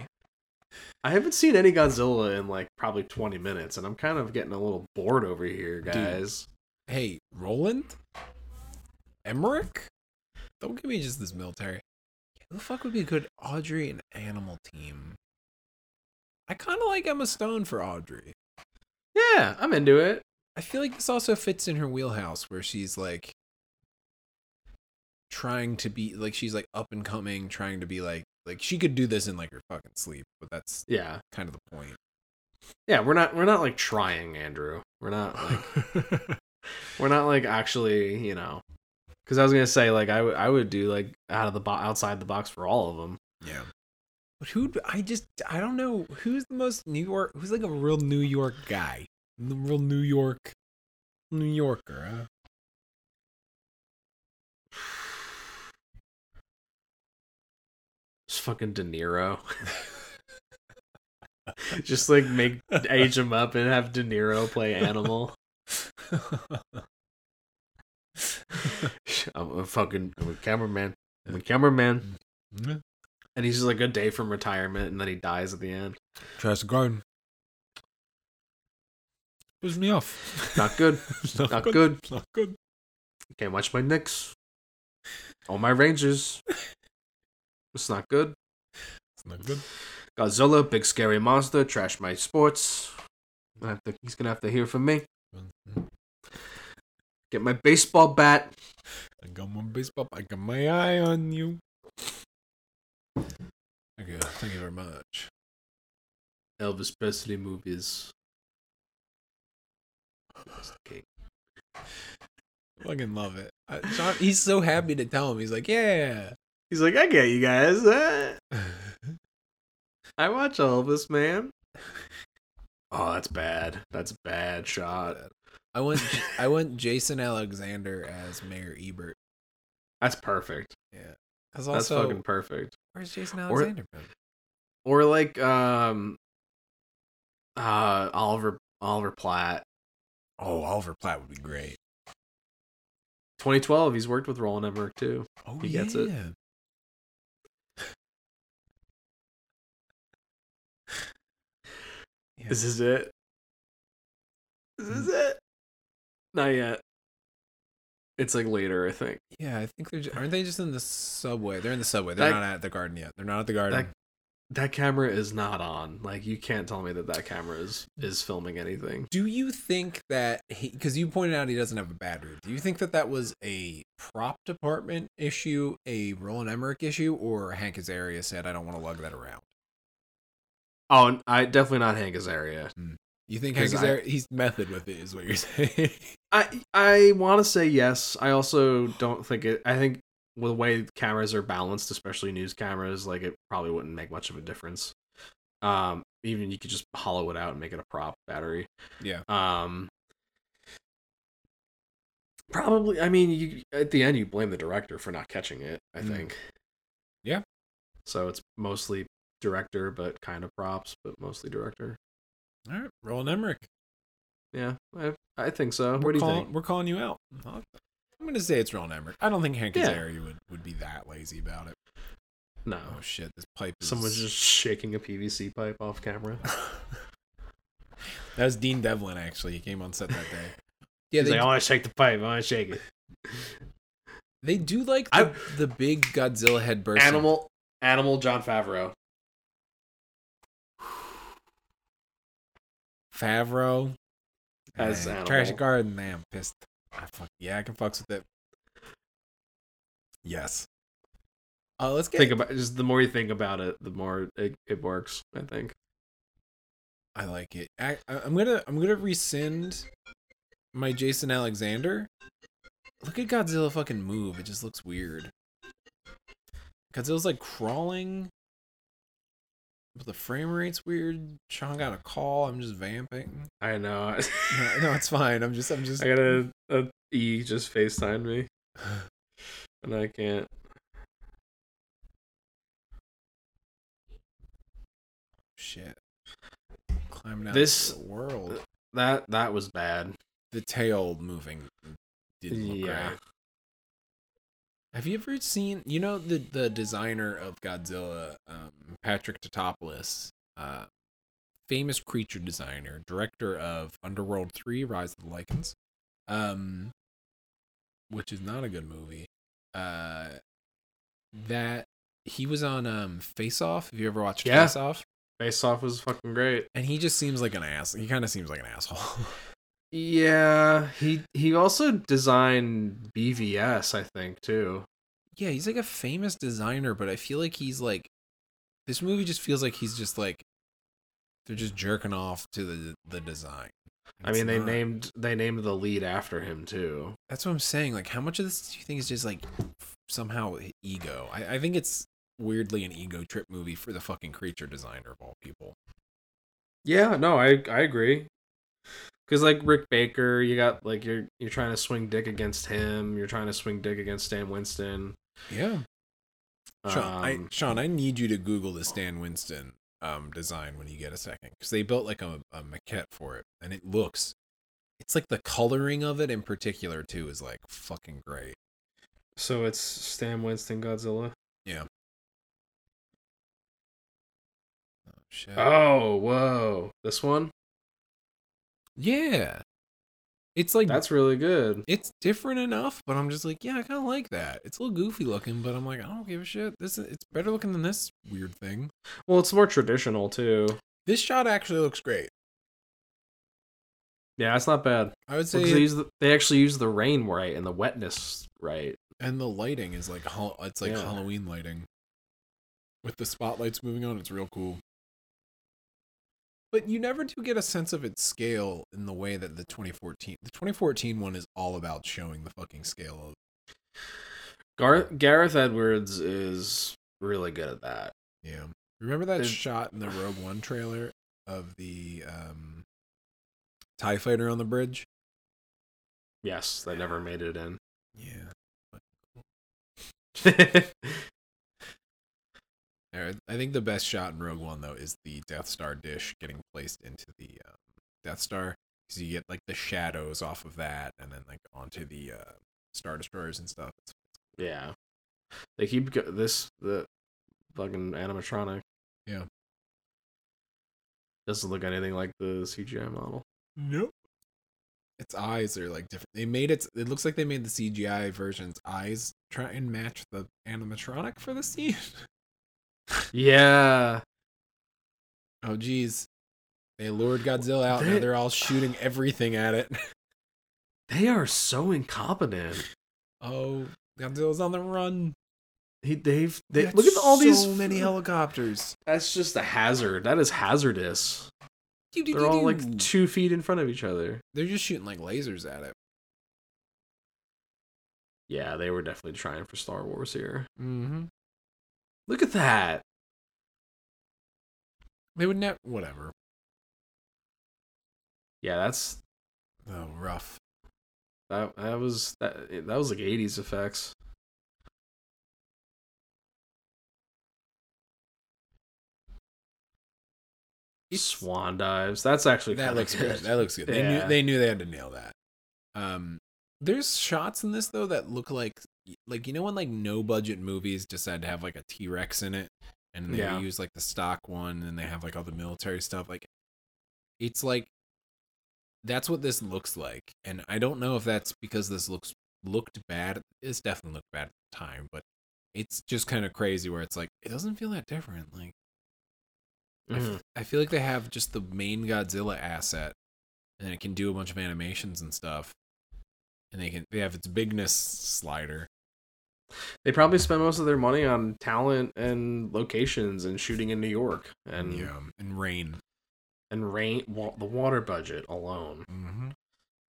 I haven't seen any Godzilla in like probably 20 minutes, and I'm kind of getting a little bored over here, guys. Hey, Roland, Emmerich. Don't give me just this military. Who the fuck would be a good Audrey and Animal team? I kind of like Emma Stone for Audrey. Yeah, I'm into it. I feel like this also fits in her wheelhouse where she's like trying to be like she's like up and coming, trying to be like like she could do this in like her fucking sleep, but that's Yeah, kind of the point. yeah. We're not we're not like trying, Andrew. We're not like we're not like actually, you know. Because I was gonna say like I would I would do like out of the bo- outside the box for all of them. yeah. But who I just I don't know who's the most New York who's like a real New York guy. The real New York New Yorker, huh? Just fucking De Niro. Just like make age him up and have De Niro play Animal. I'm a fucking I'm a cameraman. I'm a cameraman. Mm-hmm. And he's just like a day from retirement and then he dies at the end. Trash the garden. Pisses me off. Not good. It's Not good. It's not good. Can't watch my Knicks. All my Rangers. It's not good. It's not good. Godzilla, big scary monster, trash my sports. To, he's gonna have to hear from me. Mm-hmm. Get my baseball bat. I got my baseball. I got my eye on you. Thank you. Thank you very much. Elvis Presley movies. Fucking love it. I, Sean, he's so happy to tell him. He's like, yeah. He's like, I get you guys. Uh, I watch Elvis, man. Oh, that's bad. That's a bad shot. I want I want Jason Alexander as Mayor Ebert. That's perfect. Yeah. Because That's fucking perfect. where's Jason Or- Alexander been? Or like um uh Oliver Oliver Platt. Oh, Oliver Platt would be great. 2012, he's worked with Roland Emmerich too. Oh, He gets it. Yeah. This is it. This is it. Not yet. It's like later, I think. Yeah, I think they're just, aren't they just in the subway? They're in the subway. They're That- not at the garden yet. They're not at the garden. That that camera is not on. Like you can't tell me that that camera is is filming anything. Do you think that he, because you pointed out he doesn't have a battery, do you think that that was a prop department issue, a Roland Emmerich issue, or Hank Azaria said, I don't want to lug that around? Oh, and I definitely not Hank Azaria. Hmm. You think Hank 'Cause I- Azaria, he's method with it, is what you're saying? I I want to say yes. I also don't think it. I think with the way cameras are balanced, especially news cameras, like it probably wouldn't make much of a difference. Um, even you could just hollow it out and make it a prop battery. yeah. Um, probably. I mean, you at the end you blame the director for not catching it. I Mm. think. Yeah. So it's mostly director, but kind of props, but mostly director. All right. Roland Emmerich. Yeah, I I think so. We're What do you think? We're calling you out. I'm going to say it's Roland Emmerich. I don't think Hank Yeah. Azaria would, would be that lazy about it. No, Oh, shit. This pipe is. someone's just shaking a PVC pipe off camera. that was Dean Devlin, actually. He came on set that day. Yeah, they, like, I want to shake the pipe. I want to shake it. they do like I- the, the big Godzilla head burst. Animal, animal. Jon Favreau. Favreau. As Eh, Trash Garden. Man, I'm pissed. I fuck, yeah, I can fucks with it. Yes. Uh, let's get. Think about just the more you think about it, the more it, it works. I think. I like it. I- I'm gonna I'm gonna rescind my Jason Alexander. Look at Godzilla fucking move. It just looks weird. Godzilla's like crawling. But the frame rate's weird. Sean got a call. I'm just vamping. I know. No, no, it's fine. I'm just I'm just I got a, a E just FaceTime me, and I can't. shit. Climbing out This- the world. That that was bad. The tail moving didn't look Yeah. great. Have you ever seen you know the the designer of Godzilla, um, Patrick Tatopoulos, uh, famous creature designer, director of Underworld Three: Rise of the Lycans, um, which is not a good movie. Uh, that he was on um Face Off. Have you ever watched Yeah. Face Off? Face off was fucking great. And he just seems like an ass. He kind of seems like an asshole. Yeah, he he also designed BVS, I think too. yeah, he's like a famous designer, but I feel like he's like this movie just feels like he's just like they're just jerking off to the the design. I mean, they not. named they named the lead after him too. That's what I'm saying. Like, how much of this do you think is just like somehow ego? I, I think it's weirdly an ego trip movie for the fucking creature designer of all people. Yeah, no, I I agree. Cause like Rick Baker, you got like you're you're trying to swing dick against him. You're trying to swing dick against Stan Winston. Yeah, Sean, I, Um, Sean, I need you to Google the Stan Winston um design when you get a second because they built like a, a maquette for it and it looks it's like the coloring of it in particular too is like fucking great So it's Stan Winston Godzilla. Yeah. Oh shit Oh, whoa. This one? Yeah it's like That's really good. it's different enough but i'm just like yeah i kind of like that it's a little goofy looking but i'm like i don't give a shit this is, it's better looking than this weird thing Well, it's more traditional too. this shot actually looks great Yeah, it's not bad. i would say Because they, the, they actually use the rain right and the wetness right. and the lighting is like it's like Yeah. Halloween lighting with the spotlights moving on. It's real cool. But you never do get a sense of its scale in the way that the 2014 the 2014 one is all about showing the fucking scale of Gar- Gareth Edwards is really good at that. yeah. Remember that There's- shot in the Rogue One trailer of the um TIE fighter on the bridge? Yes, they never made it in. Yeah. I think the best shot in Rogue One though is the Death Star dish getting placed into the um, Death Star because you get like the shadows off of that, and then like onto the uh, Star Destroyers and stuff. It's, yeah. They keep go- this the fucking animatronic. Yeah. Doesn't look anything like the CGI model. nope. Its eyes are like different. They made it. It looks like they made the CGI version's eyes try and match the animatronic for the scene. Yeah. oh geez, they lured Godzilla out. Now They- they're all shooting everything at it. They are so incompetent. oh, Godzilla's on the run. He, they've they That's look at all these so many helicopters. That's just a hazard. That is hazardous. They're all like two feet in front of each other. they're just shooting like lasers at it. Yeah, they were definitely trying for Star Wars here. Mm-hmm. Look at that. They would never. Whatever. Yeah, that's Oh, rough. that. That was that. That was like '80s effects. Swan dives. That's actually That looks good. That looks good. They Yeah. knew. They knew they had to nail that. Um, there's shots in this though that look like, like you know when like no budget movies decide to have like a T Rex in it, and they Yeah. use like the stock one, and they have like all the military stuff. Like, it's like that's what this looks like, and I don't know if that's because this looks looked bad. It's definitely looked bad at the time, but it's just kind of crazy where it's like it doesn't feel that different. Like I f- Mhm. I feel like they have just the main Godzilla asset, and it can do a bunch of animations and stuff. And they can they have its bigness slider. They probably spend most of their money on talent and locations and shooting in New York and yeah, and rain. and rain wa- the water budget alone. Mm-hmm.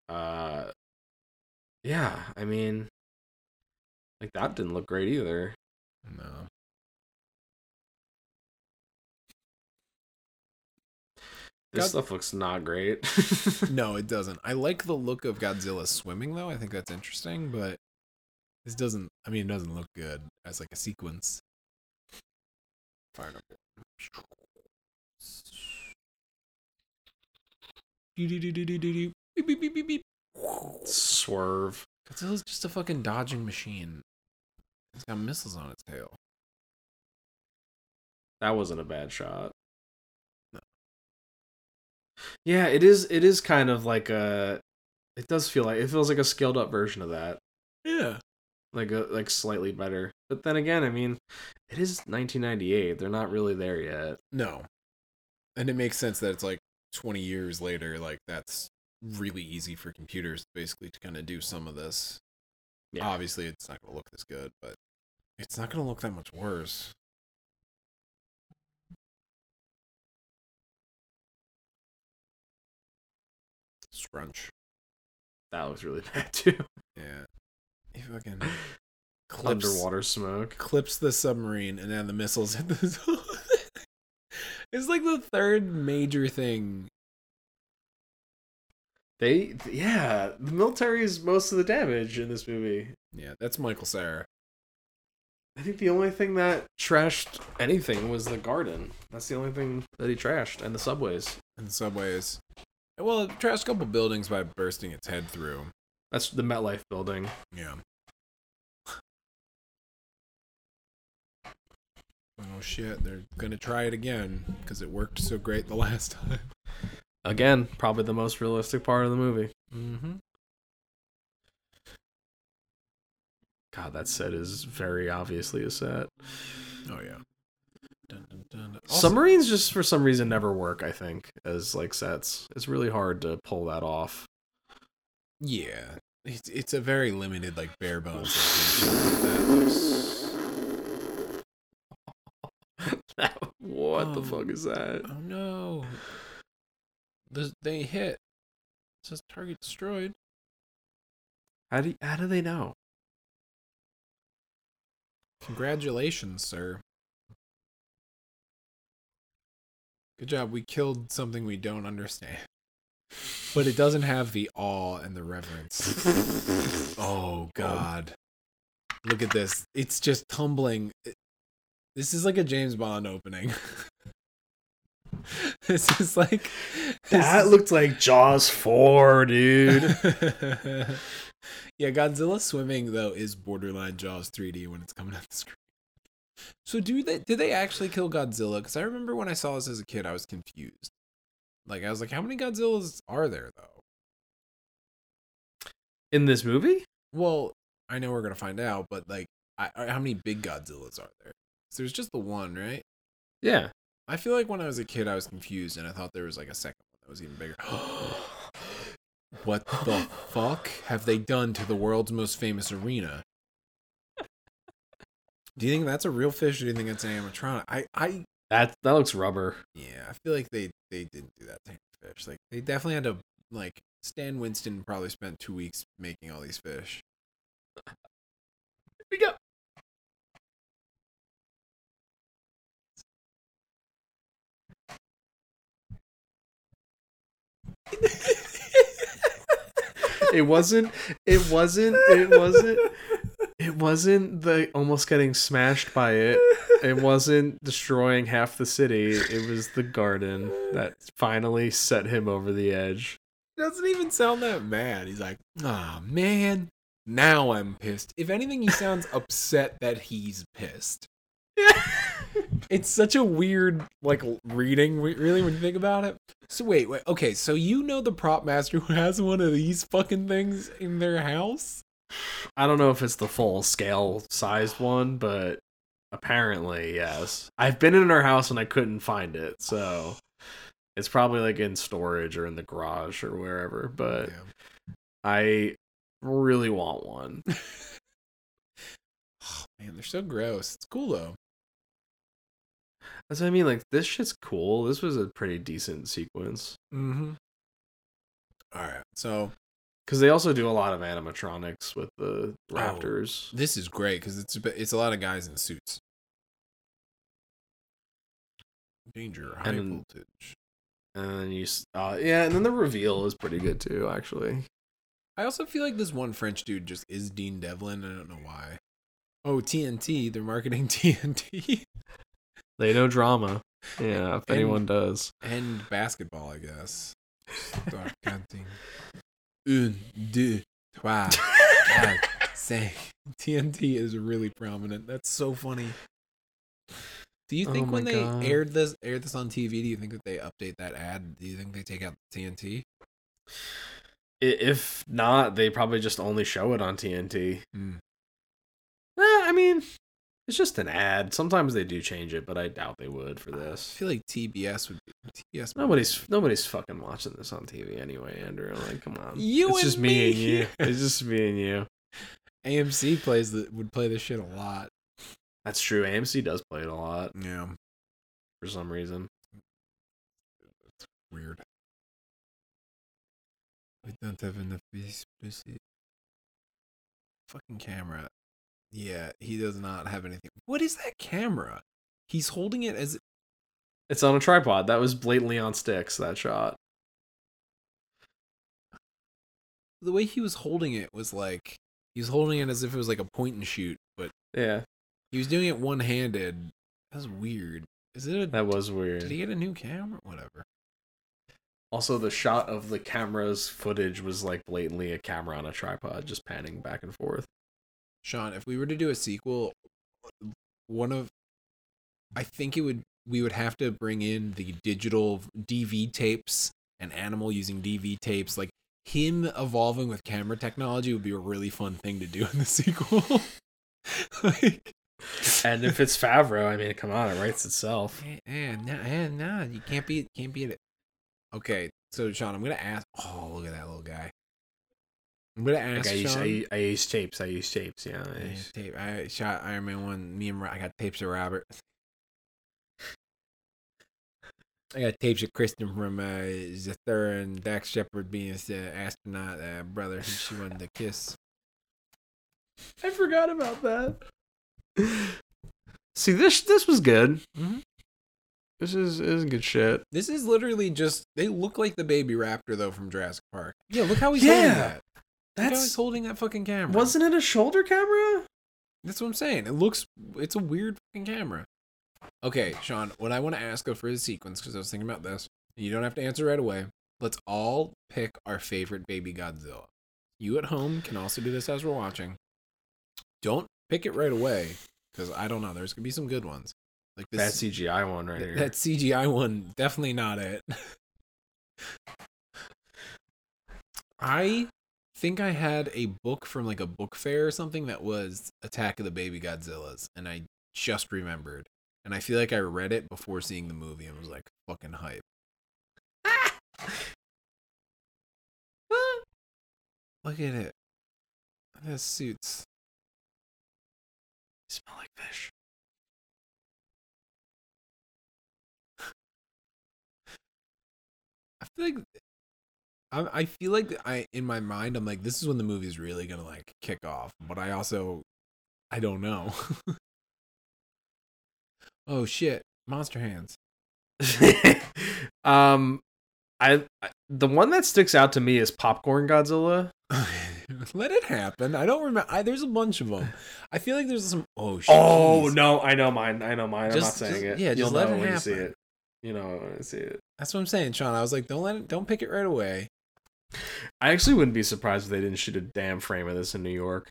Uh, yeah, I mean, like that didn't look great either. No. This God- stuff looks not great. No, it doesn't. I like the look of Godzilla swimming though. I think that's interesting, but this doesn't I mean it doesn't look good as like a sequence. Fire number one. Doo-doo-doo-doo-doo-doo. Beep, beep, beep, beep, beep. Swerve. Godzilla's just a fucking dodging machine. It's got missiles on its tail. That wasn't a bad shot. No. Yeah, it is. It is kind of like a. It does feel like it feels like a scaled up version of that, Yeah. Like a like slightly better. But then again, I mean, it is 1998. They're not really there yet. No. And it makes sense that it's like 20 years later, like that's really easy for computers basically to kind of do some of this. Yeah. Obviously, it's not going to look this good, but it's not going to look that much worse. Scrunch. That looks really bad too. Yeah. Fucking clips, Underwater smoke. clips the submarine and then the missiles hit the zone. it's like the third major thing. They, yeah, the military is most of the damage in this movie. Yeah, that's Michael Cera. I think the only thing that trashed anything was the garden. That's the only thing that he trashed, and the subways. And the subways. Well, it trashed a couple buildings by bursting its head through. That's the MetLife building. Yeah. Oh shit, they're gonna try it again because it worked so great the last time. Again, probably the most realistic part of the movie. Mm-hmm. God, that set is very obviously a set. Oh yeah. Dun, dun, dun. Also- Submarines just for some reason never work, I think, as like sets. It's really hard to pull that off. Yeah, it's it's a very limited like bare bones. what the Oh. fuck um, is that? Oh no! The, they hit. It says target destroyed. How do how do they know? Congratulations, sir. Good job. We killed something we don't understand. But it doesn't have the awe and the reverence. Oh god. Look at this. It's just tumbling. This is like a James Bond opening. this is like this That is- looked like Jaws 4, dude. yeah, Godzilla swimming though is borderline Jaws 3D when it's coming out the screen. So do they did they actually kill Godzilla? Because I remember when I saw this as a kid, I was confused. Like I was like, how many Godzillas are there though? In this movie? Well, I know we're gonna find out, but like, I, how many big Godzillas are there? 'Cause there's just the one, right? Yeah. I feel like when I was a kid, I was confused, and I thought there was like a second one that was even bigger. what the fuck have they done to the world's most famous arena? Do you think that's a real fish, or do you think it's an animatronic? I, I, That that looks rubber. yeah, I feel like they they didn't do that to fish. Like they definitely had to like Stan Winston probably spent two weeks making all these fish. Here we go. it wasn't it wasn't it wasn't it wasn't the almost getting smashed by it it wasn't destroying half the city it was the garden that finally set him over the edge doesn't even sound that mad. He's like, ah, man, now I'm pissed. If anything, he sounds upset that he's pissed. It's such a weird, like, reading, really, when you think about it. So, wait, wait, okay, so you know the prop master who has one of these fucking things in their house? I don't know if it's the full scale sized one but apparently yes i've been in her house and i couldn't find it so it's probably like in storage or in the garage or wherever but Yeah. i really want one Oh, man, they're so gross. It's cool, though. That's what I mean. Like this shit's cool. This was a pretty decent sequence Mm-hmm. All right, so because they also do a lot of animatronics with the raptors. this is great because it's a it's a lot of guys in suits. Danger, high And- voltage. And then you, uh, yeah, and then the reveal is pretty good too. Actually, I also feel like this one French dude just is Dean Devlin. I don't know why. Oh, TNT. They're marketing TNT they know drama. Yeah, if And- anyone does. and basketball, I guess. Un, deux, trois, quatre, cinq. TNT is really prominent. That's so funny. Do you Oh think when they God. aired this aired this on TV, do you think that they update that ad? Do you think they take out TNT? If not, they probably just only show it on TNT. Hmm. Eh, I mean, it's just an ad. Sometimes they do change it, but I doubt they would for this. I feel like TBS would be TBS. Nobody's nobody's fucking watching this on TV anyway, Andrew. Like, come on. You it's and just me and you. It's just me and you. AMC plays the would play this shit a lot. That's true. AMC does play it a lot Yeah, for some reason. weird. We don't have enough. Fucking camera. Yeah, he does not have anything. What is that camera? He's holding it as It's on a tripod. That was blatantly on sticks. That shot. the way he was holding it was like he was holding it as if it was like a point and shoot, but Yeah. He was doing it one handed. That's weird. Is it a That was weird. did he get a new camera? Whatever. Also, the shot of the camera's footage was like blatantly a camera on a tripod, just panning back and forth. Sean, if we were to do a sequel, one of I think it would we would have to bring in the digital DV tapes and animal using DV tapes. Like him evolving with camera technology would be a really fun thing to do in the sequel. like And if it's Favreau, I mean, come on, it writes itself. And no, eh, no, you can't be can't beat it. Okay, so Sean, I'm gonna ask. Oh, look at that little guy. I'm gonna ask Like I, use, Sean. I, I use tapes. I use tapes. Yeah. I Yeah, use- tape. I shot Iron Man one. Me and I got tapes of Robert. I got tapes of Kristen from uh, Zathura and Dax Shepard being uh, astronaut uh, brother. who She wanted to kiss. I forgot about that. See, this this was good. Mhm. This is this is good shit. This is literally just. They look like the baby raptor though from Jurassic Park. Yeah, look how he's holding Yeah, that. Look how he's That's holding that fucking camera. wasn't it a shoulder camera? That's what I'm saying. It looks. It's a weird fucking camera. Okay, Sean. What I want to ask though for the sequence, because I was thinking about this. You don't have to answer right away. Let's all pick our favorite baby Godzilla. You at home can also do this as we're watching. Don't pick it right away, because I don't know. There's gonna be some good ones. Like That. CGI one right Th- here. That CGI one, definitely not it. I think I had a book from like a book fair or something that was Attack of the Baby Godzillas, and I just remembered. And I feel like I read it before seeing the movie and was like fucking hype. Look at it. At his suits. smell like fish. I feel like I I feel like I in my mind I'm like this is when the movie's really gonna like kick off, but I also I don't know. oh shit, Monster Hands. um, I, I the one that sticks out to me is Popcorn Godzilla. Let it happen. I don't remember. I, there's a bunch of them. I feel like there's some. Oh shit. Oh jeez. no, I know mine. I know mine. Just- I'm not saying just- it. yeah, just You'll let know it when you see happen. it. You know when I see it. That's what I'm saying, Sean. I was like, don't let it. Don't pick it right away. I actually wouldn't be surprised if they didn't shoot a damn frame of this in New York.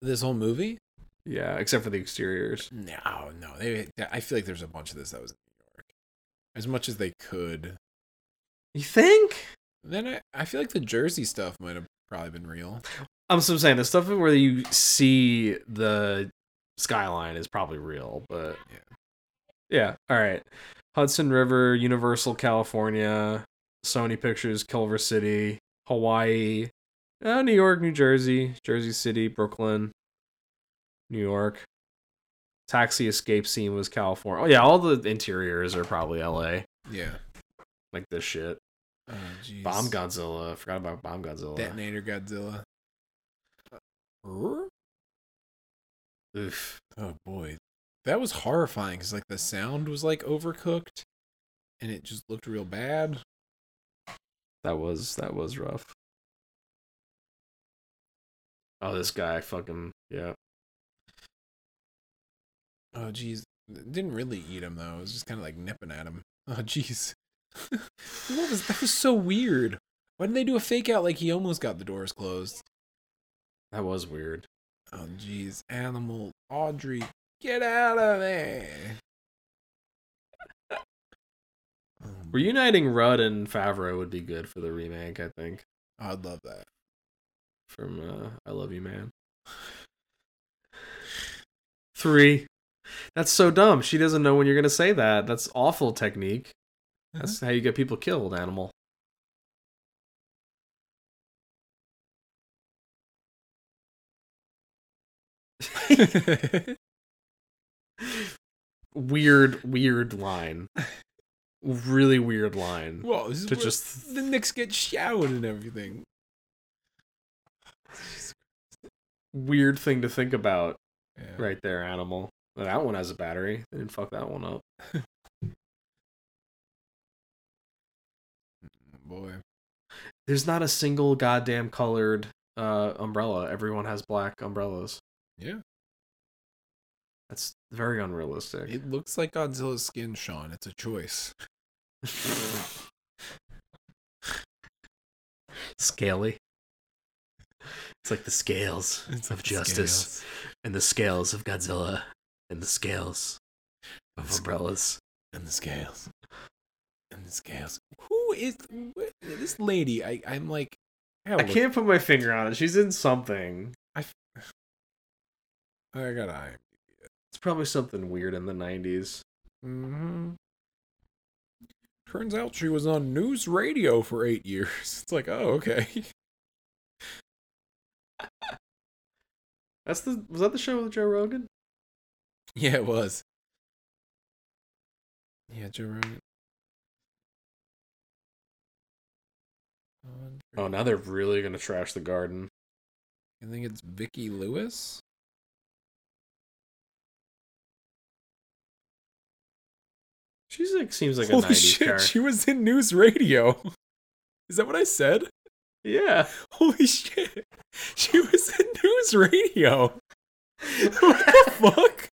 This whole movie. Yeah, except for the exteriors. No, no. They. I feel like there's a bunch of this that was in New York, as much as they could. You think? Then I, I feel like the Jersey stuff might have probably been real. I'm so saying the stuff where you see the skyline is probably real, but Yeah. yeah. All right, Hudson River, Universal California, Sony Pictures, Culver City, Hawaii, uh, New York, New Jersey, Jersey City, Brooklyn, New York. Taxi escape scene was California. Oh yeah, all the interiors are probably L.A. Yeah. Like this shit. Oh. Bomb Godzilla. I forgot about Bomb Godzilla. Detonator Godzilla. Oof. Oh boy, that was horrifying because like the sound was like overcooked, and it just looked real bad. That was that was rough. Oh, this guy fucking yeah. Oh jeez, didn't really eat him though. It was just kind of like nipping at him. Oh jeez, what was that? Was so weird. Why didn't they do a fake out like he almost got the doors closed? That was weird. Oh jeez, animal Audrey, get out of there. Reuniting Rudd and Favreau would be good for the remake, I think. I'd love that. From uh I Love You Man. Three. That's so dumb. She doesn't know when you're gonna say that. That's awful technique. That's how you get people killed, animal. Weird, weird line. Really weird line. Whoa, this To just- the Knicks get showered and everything. Weird thing to think about Yeah. right there, animal. That one has a battery. They didn't fuck that one up. Boy. There's not a single goddamn colored uh umbrella. Everyone has black umbrellas. Yeah. That's very unrealistic. It looks like Godzilla's skin, Sean. It's a choice. Scaly. It's like the scales It's of justice and the scales of Godzilla and the scales of The sc- umbrellas. And the scales. And the scales. Who is wh- this lady? I, I'm like. I, I can't put my finger on it. She's in something. I got eye. It's probably something weird in the 90s. Mm-hmm. Turns out she was on NewsRadio for eight years. It's like, oh, okay. That's the was that the show with Joe Rogan? Yeah, it was. Yeah, Joe Rogan. Oh, now they're really gonna trash the garden. I think it's Vicki Lewis. She's like seems like a Holy 90s shit, character. she was in NewsRadio. Is that what I said? Yeah. Holy shit. She was in NewsRadio. What the fuck?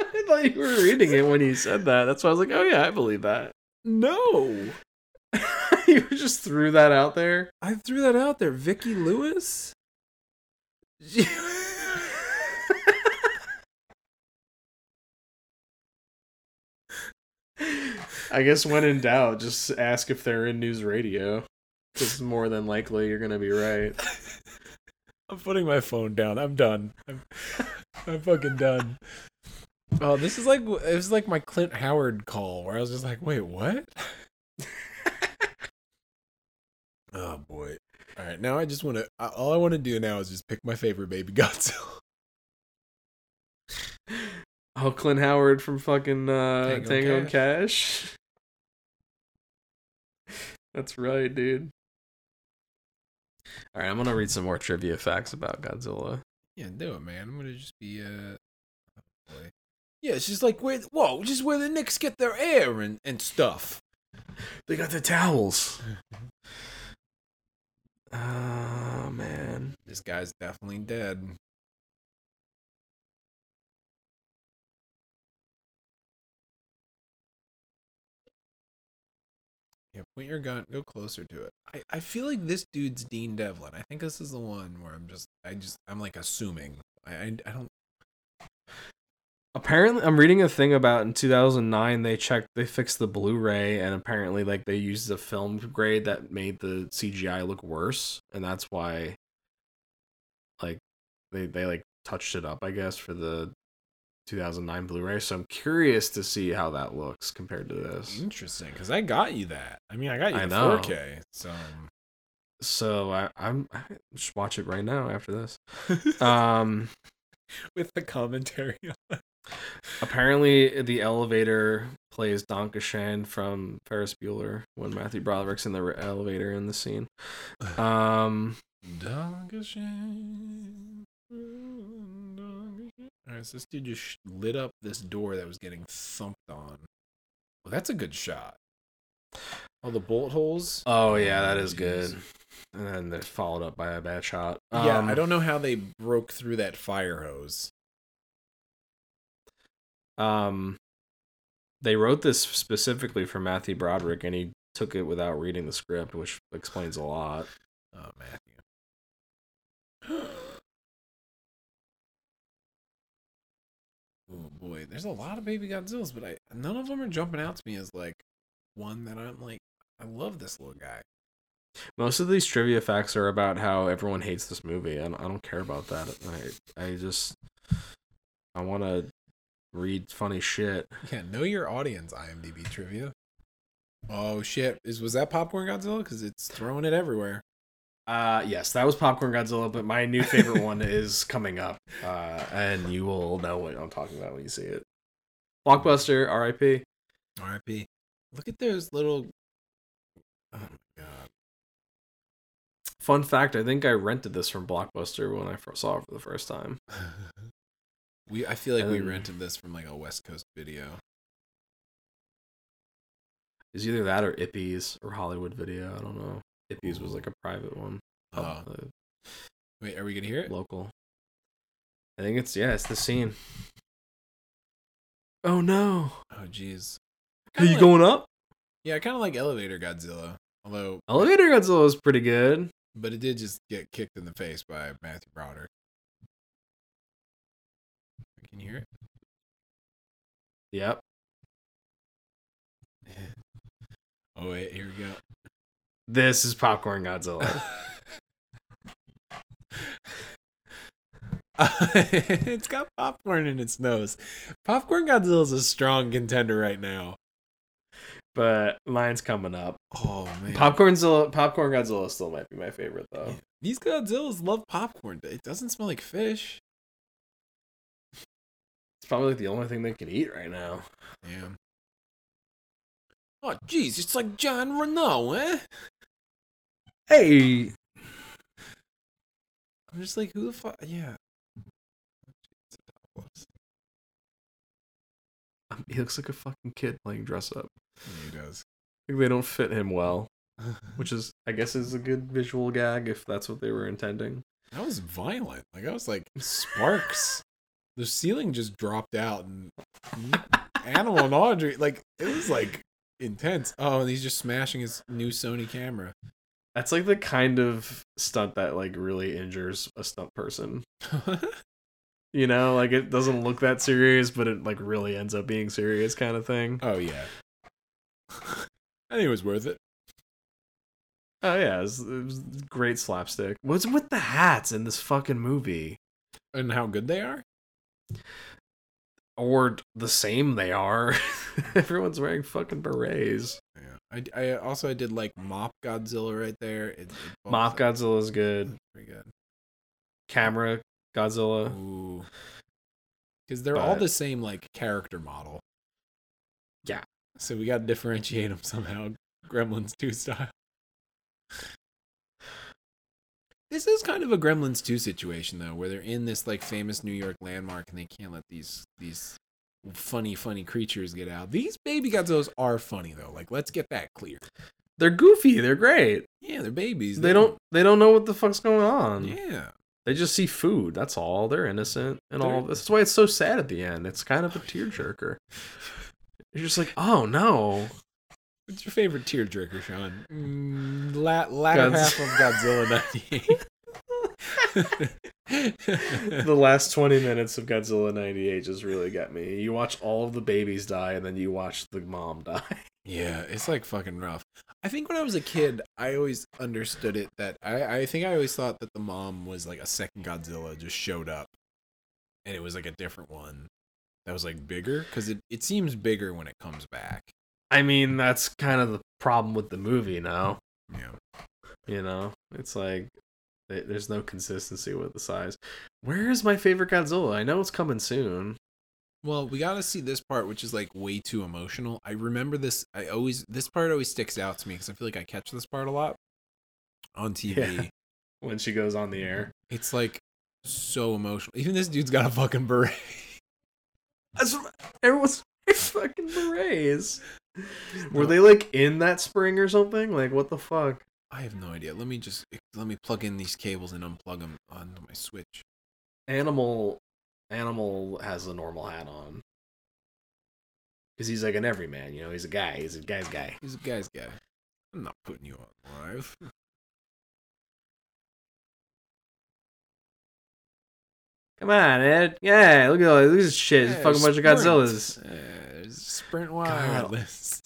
I thought you were reading it when you said that. That's why I was like, oh yeah, I believe that. No. you just threw that out there. I threw that out there. Vicki Lewis? I guess when in doubt, just ask if they're in NewsRadio. Because more than likely you're gonna be right. I'm putting my phone down. I'm done. I'm, I'm fucking done. Oh, this is like it was like my Clint Howard call where I was just like, wait, what? oh boy. All right, now I just want to. All I want to do now is just pick my favorite baby Godzilla. Oh, Clint Howard from fucking uh, Tango Tango, and Cash. Cash. That's right, dude. All right, I'm gonna read some more trivia facts about Godzilla. Yeah, do it, man. I'm gonna just be uh. oh, boy. Yeah, it's just like where. Whoa, just where the Knicks get their air and and stuff. They got the towels. Oh man. This guy's definitely dead. Yeah, point your gun. Go closer to it. I, I feel like this dude's Dean Devlin. I think this is the one where I'm just I just I'm like assuming. I I, I don't. Apparently, I'm reading a thing about in 2009 they checked they fixed the Blu-ray and apparently like they used a film grade that made the CGI look worse and that's why like they they like touched it up I guess for the 2009 Blu-ray. So I'm curious to see how that looks compared to this. Interesting, because I got you that. I mean, I got you I know. 4K. So So I I'm I just watch it right now after this. Um with the commentary. on Apparently, the elevator plays Don Donkashan from Ferris Bueller when Matthew Broderick's in the re- elevator in the scene. Um, Dankeschön. Dankeschön. Alright, so this dude just lit up this door that was getting thumped on. Well, that's a good shot. Oh, the bullet holes. oh yeah, that is good. And then they're followed up by a bad shot. yeah, Um, I don't know how they broke through that fire hose. Um, they wrote this specifically for Matthew Broderick, and he took it without reading the script, which explains a lot. Oh, Matthew. oh boy, there's a lot of baby Godzillas, but I none of them are jumping out to me as like one that I'm like, I love this little guy. Most of these trivia facts are about how everyone hates this movie, and I don't care about that. I I just I want to read funny shit. Yeah, know your audience. IMDb trivia. Oh shit! Is was that popcorn Godzilla? Because it's throwing it everywhere. Uh yes, that was Popcorn Godzilla, but my new favorite one is coming up. Uh and you will know what I'm talking about when you see it. Blockbuster, RIP. R.I.P. Look at those little. Oh my god! Fun fact, I think I rented this from Blockbuster when I first saw it for the first time. we I feel like we Um, rented this from like a West Coast video. It's either that or Ippies or Hollywood Video. I don't know. Ippies was like a private one. Oh, Uh, wait, are we gonna hear it? local. I think it's yeah, it's the scene. Oh no. Oh jeez. Are you like- going up? Yeah, I kind of like Elevator Godzilla. Although, Elevator Godzilla is pretty good. but it did just get kicked in the face by Matthew Broderick. Can you hear it? Yep. Oh wait, here we go. This is Popcorn Godzilla. it's got popcorn in its nose. Popcorn Godzilla is a strong contender right now. but mine's coming up. Oh man, Popcornzilla, Popcorn Godzilla still might be my favorite though. These Godzillas love popcorn. It doesn't smell like fish. It's probably like the only thing they can eat right now. Yeah. Oh jeez, it's like Jean Reno, eh? Hey, I'm just like, who the fuck? Yeah. Um, he looks like a fucking kid playing dress up. Yeah, he does. Like they don't fit him well, which is, I guess, is a good visual gag if that's what they were intending. That was violent. Like I was like sparks. the ceiling just dropped out and Animal and Audrey like it was like intense. Oh, and he's just smashing his new Sony camera. That's like the kind of stunt that like really injures a stunt person. You know, like it doesn't look that serious, but it like really ends up being serious kind of thing. oh yeah. I think it was worth it. Oh yeah, it was, it was great slapstick. What's with the hats in this fucking movie? And how good they are? Or the same they are. Everyone's wearing fucking berets. Yeah. I, I also I did like Mop Godzilla right there. It, it Moth Godzilla is good. Pretty good. Camera Godzilla. Ooh. Because they're all the same like character model. Yeah. So we got to differentiate them somehow. Gremlins 2 style. This is kind of a Gremlins 2 situation though, where they're in this like famous New York landmark and they can't let these these funny funny creatures get out. These baby Godzillas are funny though. Like let's get that clear. They're goofy. They're great. Yeah, they're babies. They don't. They don't know what the fuck's going on. Yeah. They just see food. That's all. They're innocent and all. They're- That's why it's so sad at the end. It's kind of a tearjerker. You're just like, oh no. What's your favorite tearjerker, Sean? Mm, la- latter Godz- half of Godzilla 98. the last 20 minutes of Godzilla 98 just really got me. You watch all of the babies die and then you watch the mom die. yeah, it's like fucking rough. I think when I was a kid, I always understood it that I, I think I always thought that the mom was like a second Godzilla just showed up and it was like a different one that was like bigger because it, it seems bigger when it comes back. I mean, that's kind of the problem with the movie now. Yeah. You know, it's like th- there's no consistency with the size. Where is my favorite Godzilla? I know it's coming soon. Well, we got to see this part, which is like way too emotional. I remember this. I always this part always sticks out to me because I feel like I catch this part a lot on TV. Yeah. When she goes on the air. It's like so emotional. Even this dude's got a fucking beret. That's everyone's fucking berets. Were they like in that spring or something? Like what the fuck? I have no idea. Let me just let me plug in these cables and unplug them onto my Switch. Animal Animal has a normal hat on. Cause he's like an everyman, you know, he's a guy, he's a guy's guy. He's a guy's guy. I'm not putting you on live. Come on, Ed. Yeah, look at all look at this shit. It's fucking bunch of Godzillas. Yeah, Sprint Wireless.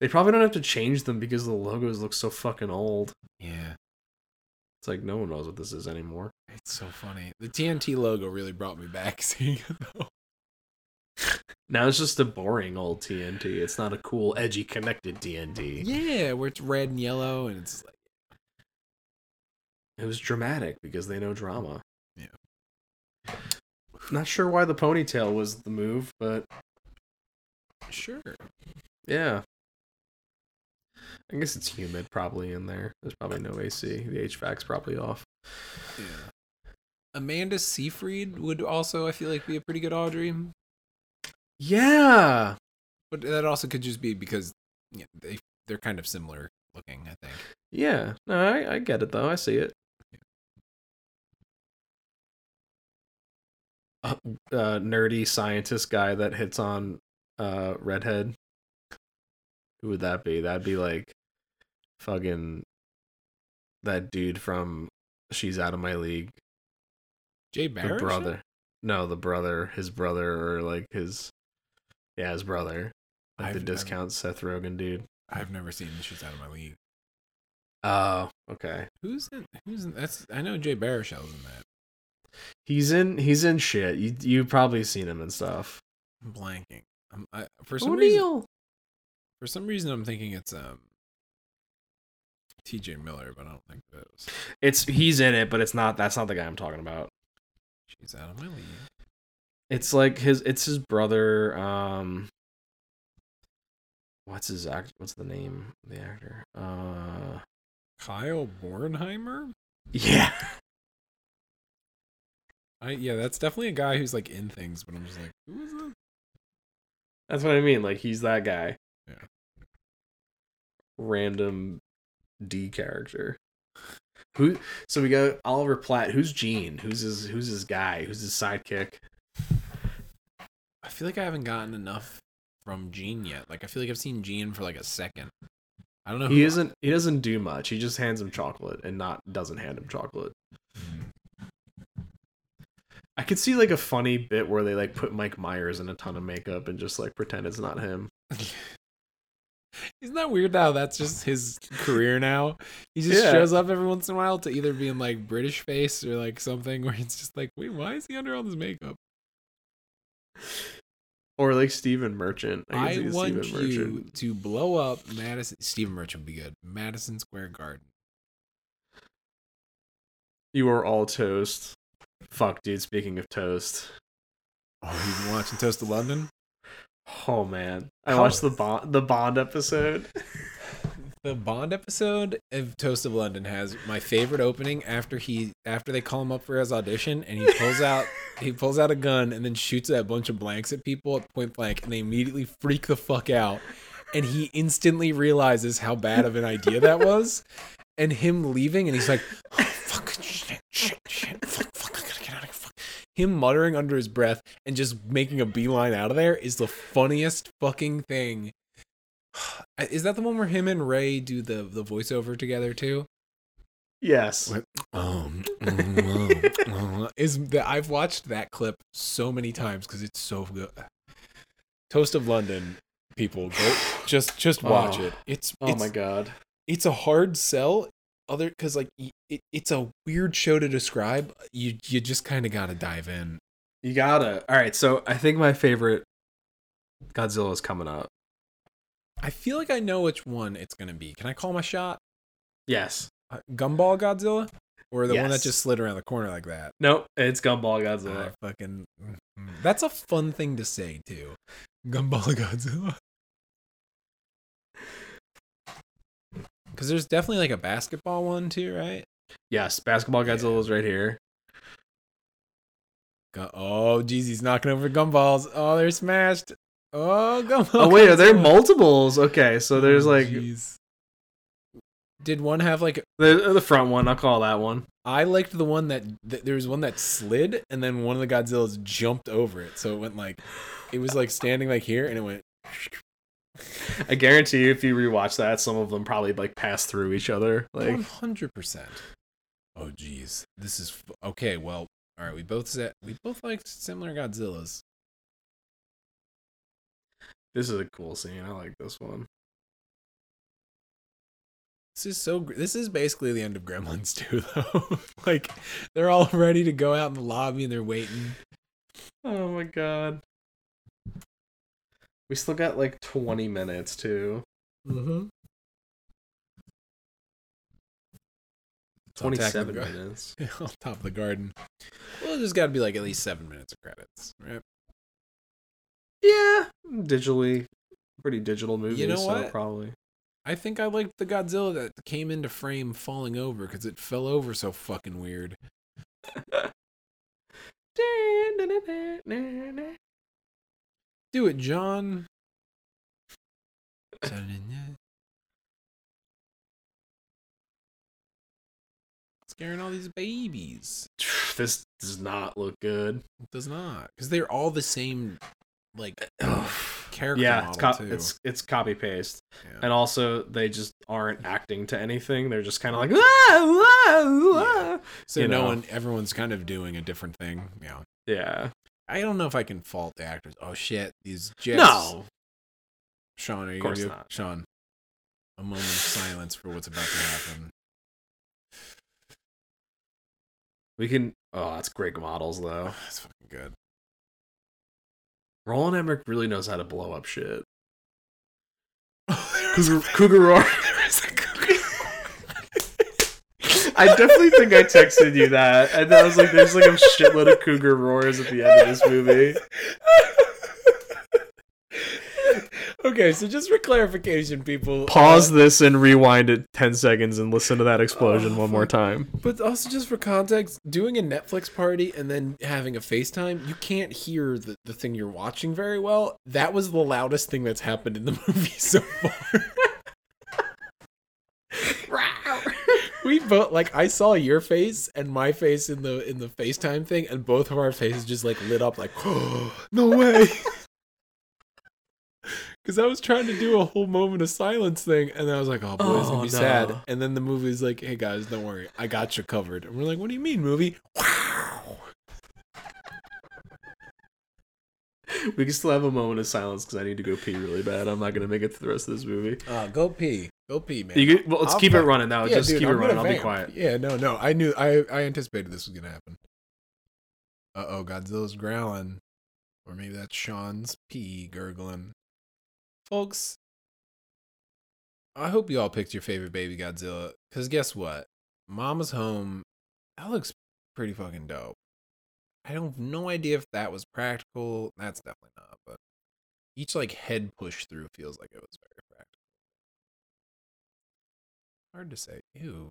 They probably don't have to change them because the logos look so fucking old. Yeah, It's like no one knows what this is anymore. it's so funny. The TNT logo really brought me back seeing it though. Now it's just a boring old TNT. It's not a cool, edgy, connected TNT. Yeah, where it's red and yellow, and it's like It was dramatic because they know drama. Yeah. Not sure why the ponytail was the move, but sure. yeah. I guess it's humid probably in there. There's probably no AC. The HVAC's probably off. Yeah. Amanda Seyfried would also, I feel like, be a pretty good Audrey. Yeah. But that also could just be because yeah, they they're kind of similar looking. I think. Yeah. No, I, I get it though. I see it. Uh, uh, nerdy scientist guy that hits on uh redhead. Who would that be? That'd be like fucking that dude from She's Out of My League. Jay The Barrett. brother. No, the brother, his brother or like his yeah, his brother. Like I've- the I've- discount Seth Rogen dude. I've never seen She's Out of My League. Oh, okay. Who's in? Who's in? That's I know Jay Baruchel's in that. He's in he's in shit. You you've probably seen him and stuff. I'm blanking. I'm, I, for some reason, for some reason, I'm thinking it's um. T.J. Miller, but I don't think it is. It's he's in it, but it's not that's not the guy I'm talking about. She's out of my league. It's like his it's his brother um what's his act what's the name of the actor? Uh Kyle Bornheimer. yeah. I yeah, that's definitely a guy who's like in things, but I'm just like, who is that? That's what I mean. Like he's that guy. Yeah. Random D character. Who so we got Oliver Platt. Who's Gene? Who's his who's his guy? Who's his sidekick? I feel like I haven't gotten enough from Gene yet. Like I feel like I've seen Gene for like a second. I don't know. He isn't. he doesn't do much. He just hands him chocolate and not doesn't hand him chocolate. Mm. I could see like a funny bit where they like put Mike Myers in a ton of makeup and just like pretend it's not him. Isn't that weird now? That's just his career now. He just Yeah. shows up every once in a while to either be in like British face or like something where it's just like, wait, why is he under all this makeup? Or like Stephen Merchant. can I, want Stephen you to blow up Madison. Stephen Merchant would be good. Madison Square Garden. You are all toast. Fuck, dude. Speaking of toast, Oh, you've been watching Toast of London? oh man, I How- watched the Bond the Bond episode. The Bond episode of Toast of London has my favorite opening after he after they call him up for his audition and he pulls out he pulls out a gun and then shoots a bunch of blanks at people at point blank and they immediately freak the fuck out and he instantly realizes how bad of an idea that was and him leaving and he's like oh, fuck shit shit shit fuck fuck I gotta get out of here fuck him muttering under his breath and just making a beeline out of there is the funniest fucking thing is that the one where him and Ray do the the voiceover together too? yes. What? Um, is that I've watched that clip so many times because it's so good. Toast of London, people go just just watch Oh. it. It's Oh it's, my god. it's a hard sell. Other because like it, it's a weird show to describe. You you just kind of gotta dive in. You gotta. All right. So I think my favorite Godzilla is coming up. I feel like I know which one it's gonna be. Can I call my shot? Yes. Uh, Gumball Godzilla, or the one that just slid around the corner like that? Nope. It's Gumball Godzilla. I fucking. mhm. That's a fun thing to say too. Gumball Godzilla. Because there's definitely like a basketball one too, right? Yes. Basketball Godzilla is right here. Gu- oh, geez, he's knocking over gumballs. Oh, they're smashed. Oh, gumball. Oh wait, are there multiples? Okay, so oh, there's Oh, like jeez. Did one have like? the the front one. I'll call that one. I liked the one that th- there was one that slid, and then one of the Godzillas jumped over it, so it went like, it was like standing like here, and it went. I guarantee you, if you rewatch that, some of them probably like pass through each other. Like, hundred percent. Oh geez, this is f- okay. Well, all right. We both said we both like similar Godzillas. this is a cool scene. I like this one. This is so. gr- This is basically the end of Gremlins too, though. like they're all ready to go out in the lobby and they're waiting. Oh my god. We still got like 20 minutes too. Mm-hmm. 27 minutes. on top of the garden. Well, there's got to be like at least seven minutes of credits, right? Yeah, digitally, pretty digital movie. You know so what? Probably. I think I liked the Godzilla that came into frame falling over because it fell over so fucking weird. Do it, John. Scaring all these babies. This does not look good. It does not, because they're all the same, like character yeah, it's, co- too. it's it's copy paste, Yeah. and also they just aren't acting to anything. They're just kind of like, "Ah, ah, ah." so you no know. one, everyone's kind of doing a different thing. Yeah. yeah, I don't know if I can fault the actors. Oh shit, these jets. no, Sean, are you Of gonna course not. Sean? A moment of silence for what's about to happen. we can. Oh, that's great models though. That's fucking good. Roland Emmerich really knows how to blow up shit. Cougar, Cougar Roar. I definitely think I texted you that, and I was like, "There's like a shitload of cougar roars at the end of this movie." okay, so just for clarification, people Pause uh, this and rewind it ten seconds and listen to that explosion Oh, one more time. But also, just for context, doing a Netflix party and then having a FaceTime, you can't hear the, the thing you're watching very well. That was the loudest thing that's happened in the movie so far. We both like I saw your face and my face in the in the FaceTime thing, and both of our faces just like lit up like, oh, no way. Because I was trying to do a whole moment of silence thing, and then I was like, "Oh boy, it's gonna Oh, be sad." And then the movie's like, "Hey guys, don't worry, I got you covered." And we're like, "What do you mean, movie?" We can still have a moment of silence because I need to go pee really bad. I'm not gonna make it through the rest of this movie. Uh, go pee, go pee, man. You can, well, let's I'll keep it running now. Yeah, Just dude, keep I'm it running. I'll be quiet. Yeah, no, no. I knew. I I anticipated this was gonna happen. Uh oh, Godzilla's growling, or maybe that's Sean's pee gurgling. Folks, I hope you all picked your favorite baby Godzilla. Cause guess what? Mama's home. That looks pretty fucking dope. I don't have no idea if that was practical. That's definitely not. But each like head push through feels like it was very practical. Hard to say. Ew.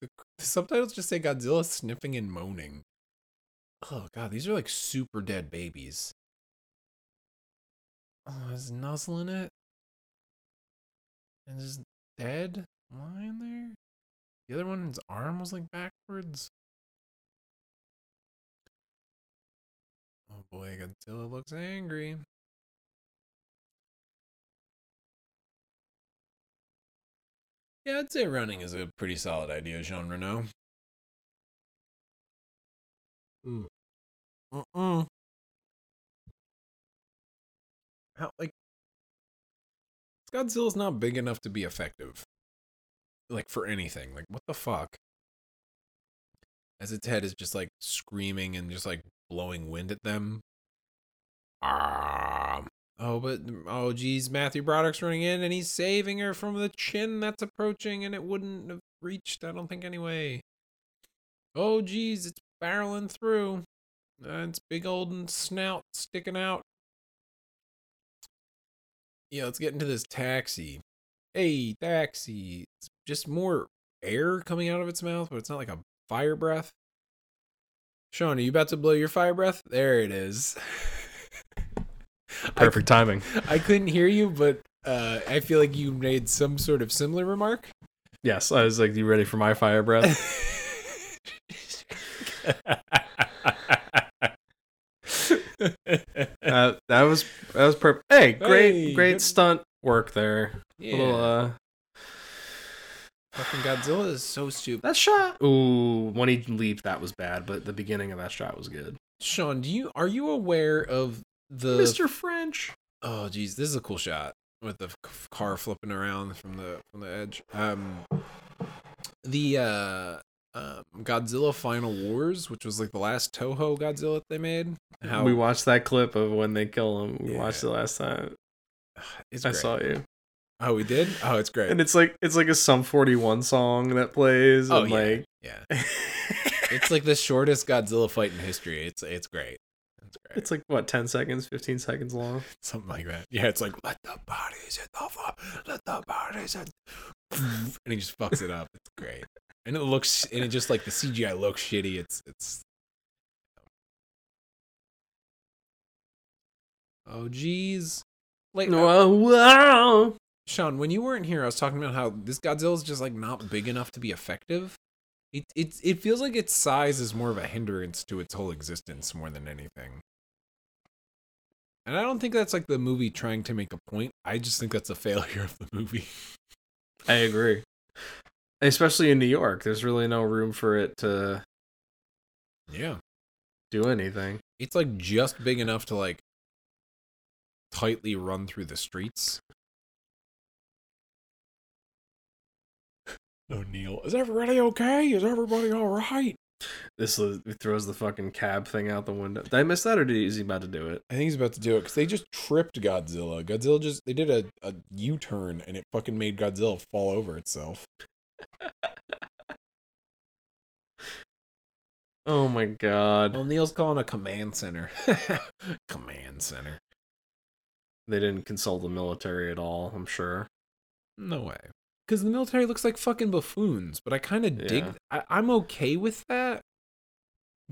The subtitles just say Godzilla sniffing and moaning. Oh god, these are like super dead babies. Oh, is nuzzling it? And is dead lying there? The other one's arm was like backwards. Boy, Godzilla looks angry. Yeah, I'd say running is a pretty solid idea, Jean Reno. Mm. Mm-mm. How, like, Godzilla's not big enough to be effective. Like, for anything. Like, what the fuck? As its head is just, like, screaming and just, like, blowing wind at them. Ah. Oh, but oh, geez, Matthew Broderick's running in and he's saving her from the chin that's approaching, and it wouldn't have reached. I don't think anyway. Oh, geez, it's barreling through. Uh, its big old snout sticking out. Yeah, let's get into this taxi. Hey, taxi. It's just more air coming out of its mouth, but it's not like a fire breath. Sean, are you about to blow your fire breath? There it is. I Perfect timing. I couldn't hear you, but uh, I feel like you made some sort of similar remark. Yes, I was like, "You ready for my fire breath?" uh, that was that was perfect. Hey, great, Hey, great good- stunt work there. yeah, Little uh, fucking Godzilla is so stupid. that shot. Ooh, when he leaped, that was bad, but the beginning of that shot was good. Sean, do you are you aware of the Mr. French. Oh, geez, this is a cool shot with the car flipping around from the from the edge. Um, the uh, um, Godzilla Final Wars, which was like the last Toho Godzilla that they made. How We watched that clip of when they kill him. We watched it last time. it's I great. saw you. Oh, we did. Oh, it's great. And it's like it's like a Sum 41 song that plays Oh, and yeah. like yeah, it's like the shortest Godzilla fight in history. It's it's great. It's great. it's like what 10 seconds, 15 seconds long. something like that. Yeah, it's like let the bodies hit the floor, let the bodies hit, and he just fucks it up. It's great, and it looks and it just like the CGI looks shitty. It's it's. Oh geez, like Wow, wow. Sean, when you weren't here, I was talking about how this Godzilla is just like not big enough to be effective. It it it feels like its size is more of a hindrance to its whole existence more than anything. And I don't think that's like the movie trying to make a point. I just think that's a failure of the movie. I agree. Especially in New York, there's really no room for it to Yeah. do anything. It's like just big enough to like tightly run through the streets. O'Neill, is everybody okay? Is everybody all right? This is- throws the fucking cab thing out the window. Did I miss that, or did he, is he about to do it? I think he's about to do it because they just tripped Godzilla. Godzilla just they did a, a U turn and it fucking made Godzilla fall over itself. Oh my god! O'Neill's calling a command center. command center. They didn't consult the military at all. I'm sure. No way. Because the military looks like fucking buffoons, but I kind of dig. Yeah. I, I'm okay with that.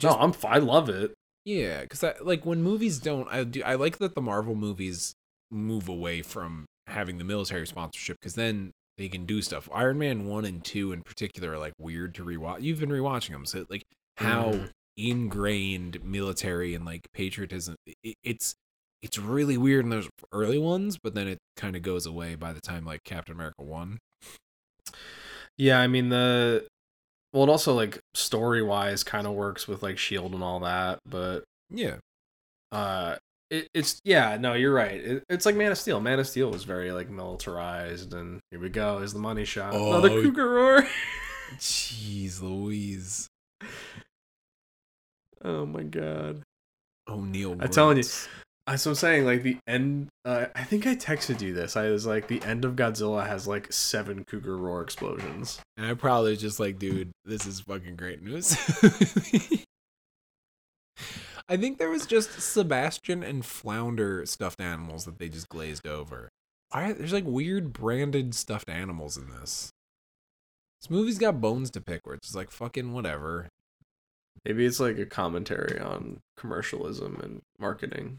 no, I'm. I love it. Yeah, because I like when movies don't. I do. I like that the Marvel movies move away from having the military sponsorship because then they can do stuff. Iron Man one and two in particular are like weird to rewatch. You've been rewatching them, so like how Mhm. ingrained military and like patriotism. It, it's it's really weird in those early ones, but then it kind of goes away by the time like Captain America one. Yeah, I mean the. Well, it also like story wise kind of works with like Shield and all that, but Yeah, uh, it, it's yeah. No, you're right. It, it's like Man of Steel. Man of Steel was very like militarized, and here we go is the money shot. Oh, the Oh, Cougar roar. jeez, Louise. oh my god. O'Neill. I'm telling you. That's what I'm saying. Like the end. Uh, I think I texted you this. I was like, the end of Godzilla has like seven Cougar roar explosions. And I probably was just like, dude, this is fucking great news. I think there was just Sebastian and Flounder stuffed animals that they just glazed over. Why there's like weird branded stuffed animals in this. This movie's got bones to pick where it's just like fucking whatever. Maybe it's like a commentary on commercialism and marketing.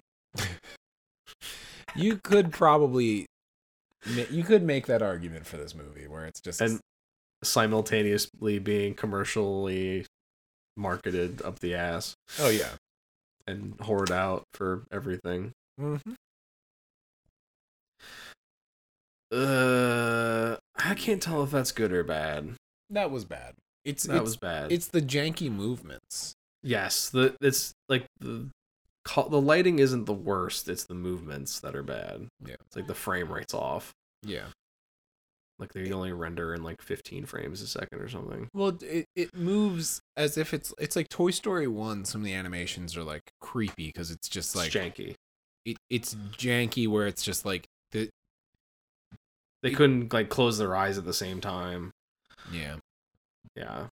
You could probably you could make that argument for this movie where it's just And simultaneously being commercially marketed up the ass oh yeah. and hoard out for everything. Mm-hmm. Uh, I can't tell if that's good or bad. That was bad. It's That it's, was bad. it's the janky movements. yes, the it's like the the lighting isn't the worst. It's the movements that are bad. Yeah. it's like the frame rate's off. Yeah. Like they only render in like 15 frames a second or something. Well, it, it moves as if it's it's like Toy Story One. Some of the animations are like creepy because it's just It's like janky. it, it's janky where it's just like the They couldn't like close their eyes at the same time. yeah. Yeah.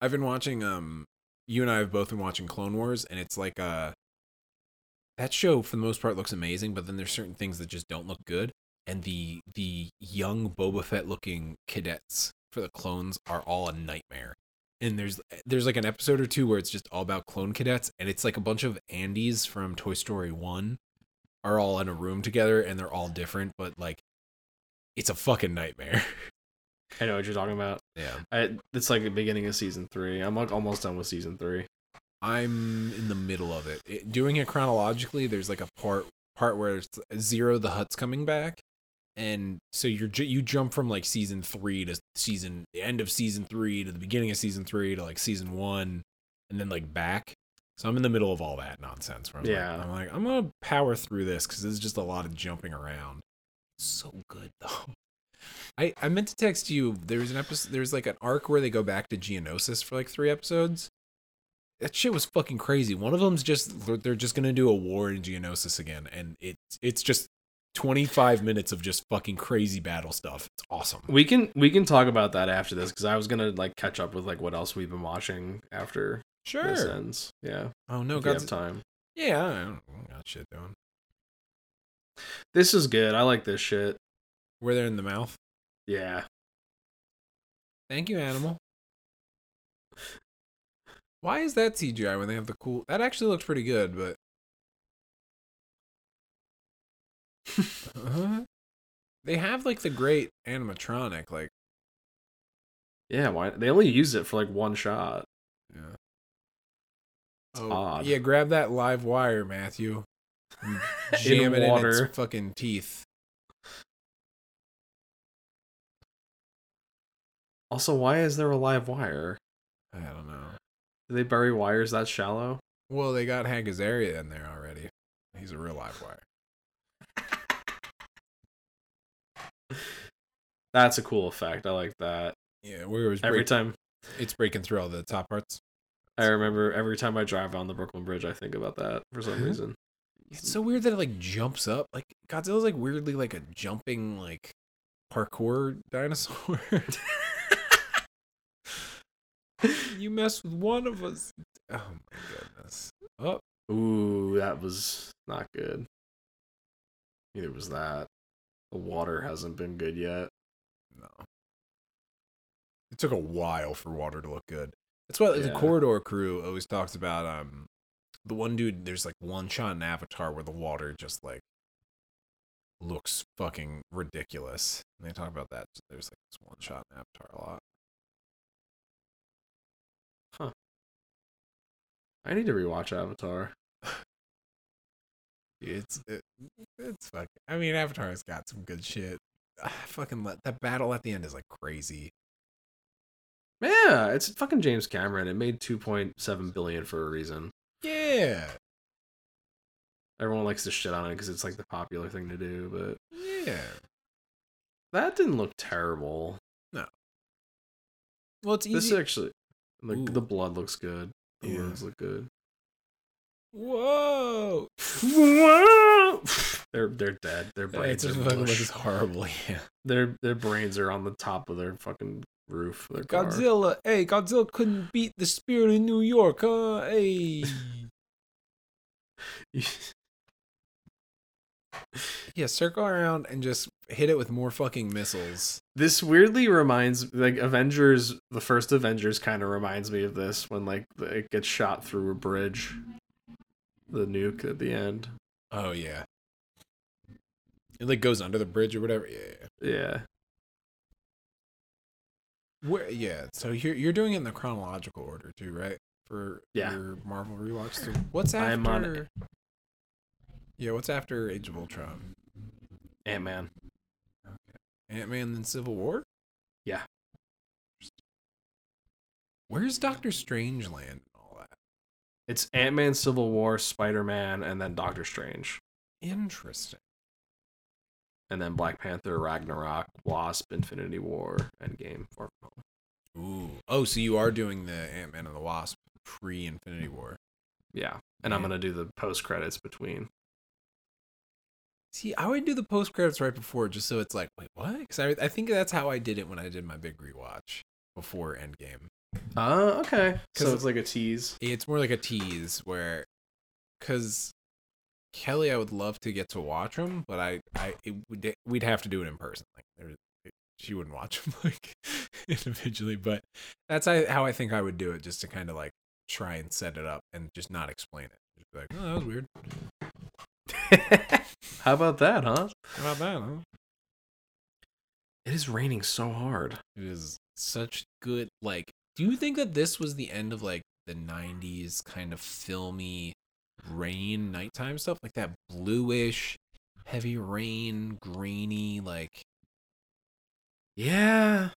I've been watching um you and I have both been watching Clone Wars and it's like uh that show for the most part looks amazing, but then there's certain things that just don't look good. And the the young Boba Fett looking cadets for the clones are all a nightmare. And there's there's like an episode or two where it's just all about clone cadets, and it's like a bunch of Andys from Toy Story One are all in a room together, and they're all different, but like it's a fucking nightmare. I know what you're talking about. yeah. I, it's like the beginning of season three. I'm like almost done with season three. I'm in the middle of it. it. Doing it chronologically, there's like a part part where it's Ziro the Hutt's coming back, and so you're you jump from like season three to season the end of season three to the beginning of season three to like season one, and then like back. So I'm in the middle of all that nonsense. Where I'm Yeah. like, I'm like I'm gonna power through this because there's just a lot of jumping around. So good though. I, I meant to text you. There's an episode. There's like an arc where they go back to Geonosis for like three episodes that shit was fucking crazy. One of them's just they're- just gonna do a war in Geonosis again, and it's it's just twenty five minutes of just fucking crazy battle stuff. It's awesome. We can we can talk about that after this because I was gonna like catch up with like what else we've been watching after this ends. Yeah, Oh no, God's time. yeah. I don't I got shit doing. This is good. I like this shit. Where they're in the mouth. Yeah. Thank you, animal. Why is that CGI when they have the cool? That actually looks pretty good, but. uh They have like the great animatronic, like Yeah. Why they only use it for like one shot? yeah. odd. Yeah, grab that live wire, Matthew. Jam it in its fucking teeth. Also, why is there a live wire? I don't know. Do they bury wires that shallow? Well, they got Hank Azaria in there already. He's a real live wire. That's a cool effect. I like that. Yeah, where it was Every break- time it's breaking through all the top parts. I remember, every time I drive on the Brooklyn Bridge, I think about that for some reason. It's so weird that it like jumps up. Like Godzilla's like weirdly like a jumping like parkour dinosaur. you mess with one of us. Oh my goodness. Oh, Ooh, that was not good. Neither was that. The water hasn't been good yet. no. It took a while for water to look good. That's why the corridor crew always talks about um the one dude there's like one shot in Avatar where the water just like looks fucking ridiculous. And they talk about that. There's like this one shot in Avatar a lot. I need to rewatch Avatar. It's it, it's fucking. I mean, Avatar's got some good shit. I fucking let that battle at the end is like crazy. Yeah, it's fucking James Cameron. It made 2.7 billion for a reason. Yeah, Everyone likes to shit on it because it's like the popular thing to do, but yeah. that didn't look terrible. No. Well, it's This easy. actually, like Ooh. the blood looks good. The Yeah. words look good. Whoa! Whoa! they're they're dead. Their It's brains just are fucking looks horrible. Yeah. Their their brains are on the top of their fucking roof. Of their car. Godzilla. Hey, Godzilla couldn't beat the spirit in New York, huh? Hey. yeah, circle around and just hit it with more fucking missiles. this weirdly reminds like Avengers. The first Avengers kind of reminds me of this when like it gets shot through a bridge. The nuke at the end. Oh yeah. It like goes under the bridge or whatever. Yeah. yeah. Yeah. Where, yeah, so you're you're doing it in the chronological order too, right? For Yeah. your Marvel rewatch. So what's after? am on. Yeah, what's after Age of Ultron? Ant Man. Ant Man then Civil War. Yeah. Where's Doctor Strangeland and all that? It's Ant Man, Civil War, Spider Man, and then Doctor Strange, Interesting. and then Black Panther, Ragnarok, Wasp, Infinity War, Endgame, Far From Home. Ooh. Oh, so you are doing the Ant Man and the Wasp pre Infinity War. Yeah, and I'm gonna do the post credits between. See, I would do the post credits right before, just so it's like, wait, what? Because I, I think that's how I did it when I did my big rewatch before Endgame. Oh, okay. So it's like a tease. It's more like a tease where, because Kelly, I would love to get to watch them, but I, I, it would, we'd have to do it in person. Like, there, she wouldn't watch them like individually, but that's how I think I would do it, just to kind of like try and set it up and just not explain it. Just be like, oh, that was weird. How about that, huh? How about that, huh? It is raining so hard. It is such good. Like, do you think that this was the end of like the '90s kind of filmy rain nighttime stuff, like that bluish, heavy rain, grainy, like Yeah.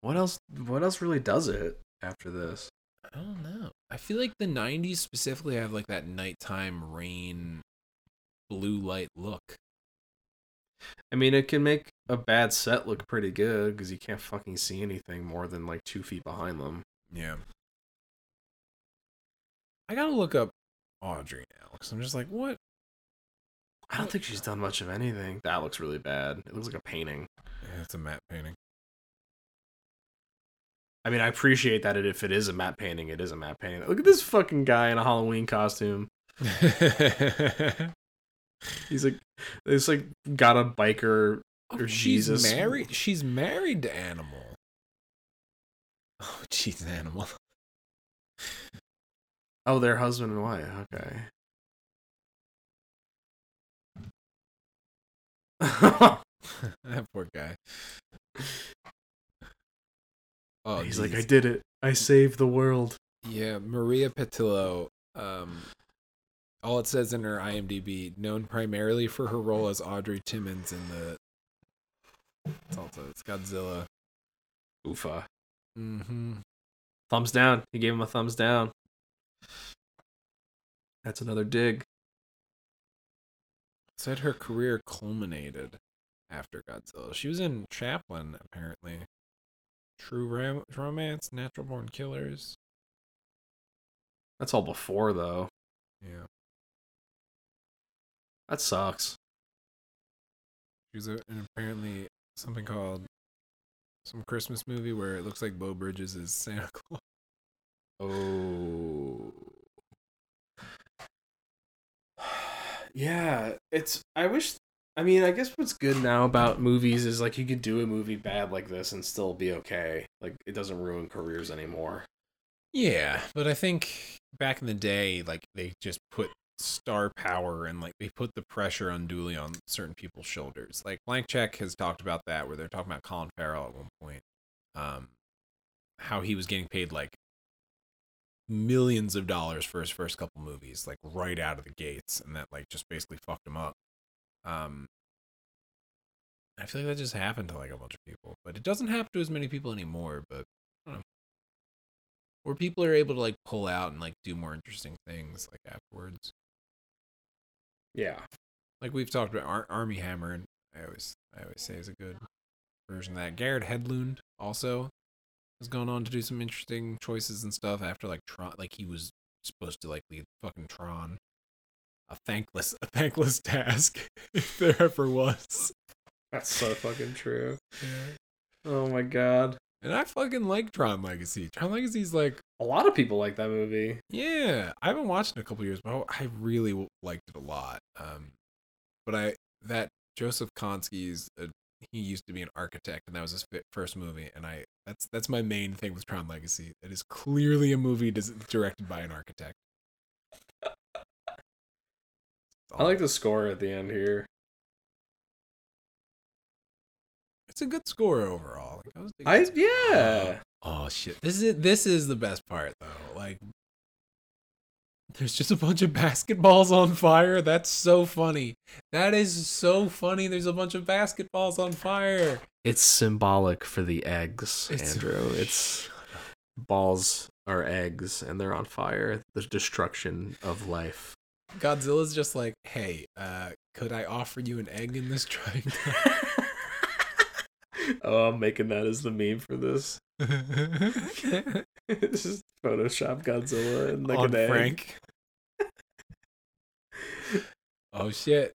What else? What else really does it after this? I don't know. I feel like the '90s specifically have like that nighttime rain, blue light look. I mean, it can make a bad set look pretty good because you can't fucking see anything more than like two feet behind them. Yeah. I gotta look up Audrey now because I'm just like, what? I don't think she's done much of anything. That looks really bad. It looks like a painting. Yeah, it's a matte painting. I mean, I appreciate that if it is a matte painting, it is a matte painting. Look at this fucking guy in a Halloween costume. He's like, it's like got a biker. Oh, Or she's Jesus. married. She's married to Animal. Oh, she's Animal. Oh, they're husband and wife. Okay. that poor guy. Oh, He's like, I did it. I saved the world. yeah, Maria Pitillo. Um, all it says in her IMDb, known primarily for her role as Audrey Timmons in the. It's also it's Godzilla. Oofa. Mm-hmm. Thumbs down. He gave him a thumbs down. That's another dig. Said her career culminated after Godzilla. She was in Chaplin, apparently. True Rom- Romance, Natural Born Killers. That's all before though. Yeah. That sucks. She was a, in apparently something called some Christmas movie where it looks like Beau Bridges is Santa Claus. Oh. Yeah, it's I wish I mean, I guess what's good now about movies is like you could do a movie bad like this and still be okay. Like it doesn't ruin careers anymore. Yeah, but I think back in the day, like they just put star power and like they put the pressure unduly on certain people's shoulders. Like Blank Check has talked about that, where they're talking about Colin Farrell at one point, um, how he was getting paid like millions of dollars for his first couple movies, like right out of the gates, and that like just basically fucked him up. Um, I feel like that just happened to like a bunch of people, but it doesn't happen to as many people anymore. But I don't know where people are able to like pull out and like do more interesting things like afterwards. Yeah. Like we've talked about Ar- Armie Hammer, and I always I always say is a good version of that. Garrett Hedlund also has gone on to do some interesting choices and stuff after like Tron. Like he was supposed to like lead fucking Tron. A thankless a thankless task if there ever was. That's so fucking true. Oh my god. And I fucking like Tron Legacy. Tron Legacy's like A lot of people like that movie. Yeah, I haven't watched it in a couple years, but I really liked it a lot. Um, but I that Joseph Kosinski's uh, he used to be an architect, and that was his first movie, and I that's that's my main thing with Tron Legacy. It is clearly a movie dis- directed by an architect. I like the score at the end here. A good score overall. Like, I, was I yeah. Oh shit! This is this is the best part though. Like, there's just a bunch of basketballs on fire. That's so funny. That is so funny. There's a bunch of basketballs on fire. It's symbolic for the eggs, It's- Andrew. It's balls are eggs and they're on fire. The destruction of life. Godzilla's just like, hey, uh, could I offer you an egg in this trying time? oh, I'm making that as the meme for this. it's just Photoshop Godzilla and like on an egg. Frank. oh shit!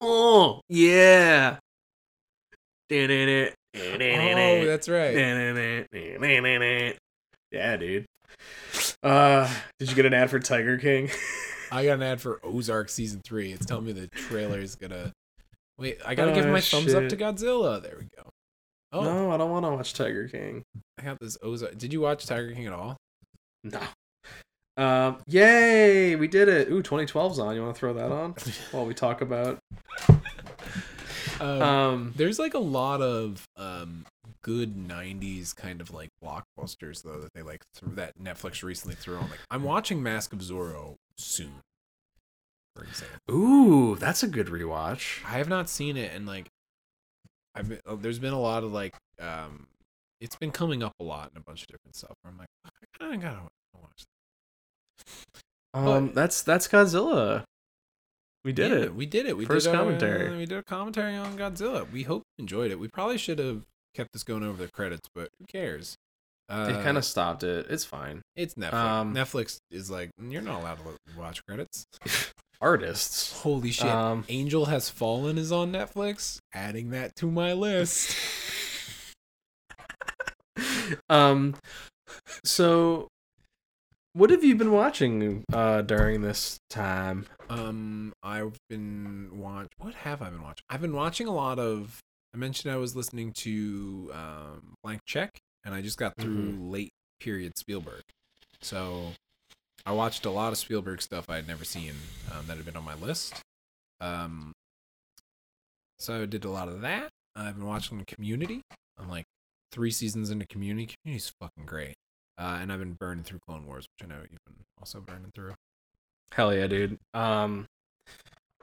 Oh yeah. Oh, Oh, that's right. Yeah, dude. Uh, did you get an ad for Tiger King? I got an ad for Ozark season three. It's telling me the trailer is gonna. Wait, I gotta give Oh, my thumbs up to. Godzilla. There we go. Oh, No, I don't want to watch Tiger King. I got this Ozark. Did you watch Tiger King at all? No. Um, yay, we did it. Ooh, 2012's on. You want to throw that on while we talk about? Um, Um, There's like a lot of um good '90s kind of like blockbusters though that they like threw that Netflix recently threw on. Like I'm watching Mask of Zorro soon, for example. ooh, that's a good rewatch. I have not seen it, and like I've been, oh, there's been a lot of like um it's been coming up a lot in a bunch of different stuff. Where I'm like, I kind of gotta watch. That. Um, But- that's that's Godzilla. We did Yeah, it. We did it. We First did a- commentary. we did a commentary on Godzilla. We hope you enjoyed it. We probably should have kept this going over the credits, but who cares? Uh, They kind of stopped it. It's fine. It's Netflix. um, Netflix is like you're not allowed to watch credits. Artists. Holy shit! Um, Angel Has Fallen is on Netflix. Adding that to my list. um, so what have you been watching uh during this time? Um, I've been watch. What have I been watching? I've been watching a lot of. I mentioned I was listening to um, Blank Check, and I just got through late period Spielberg. So I watched a lot of Spielberg stuff I had never seen um, that had been on my list. Um, so I did a lot of that. I've been watching Community. I'm like three seasons into Community. Community's fucking great. Uh, and I've been burning through Clone Wars, which I know you've been also burning through. Hell yeah, dude. Um,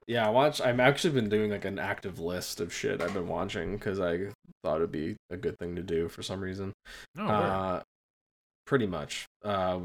yeah, I watch. I've actually been doing like an active list of shit I've been watching because I thought it'd be a good thing to do for some reason. Oh, uh, pretty much. Uh,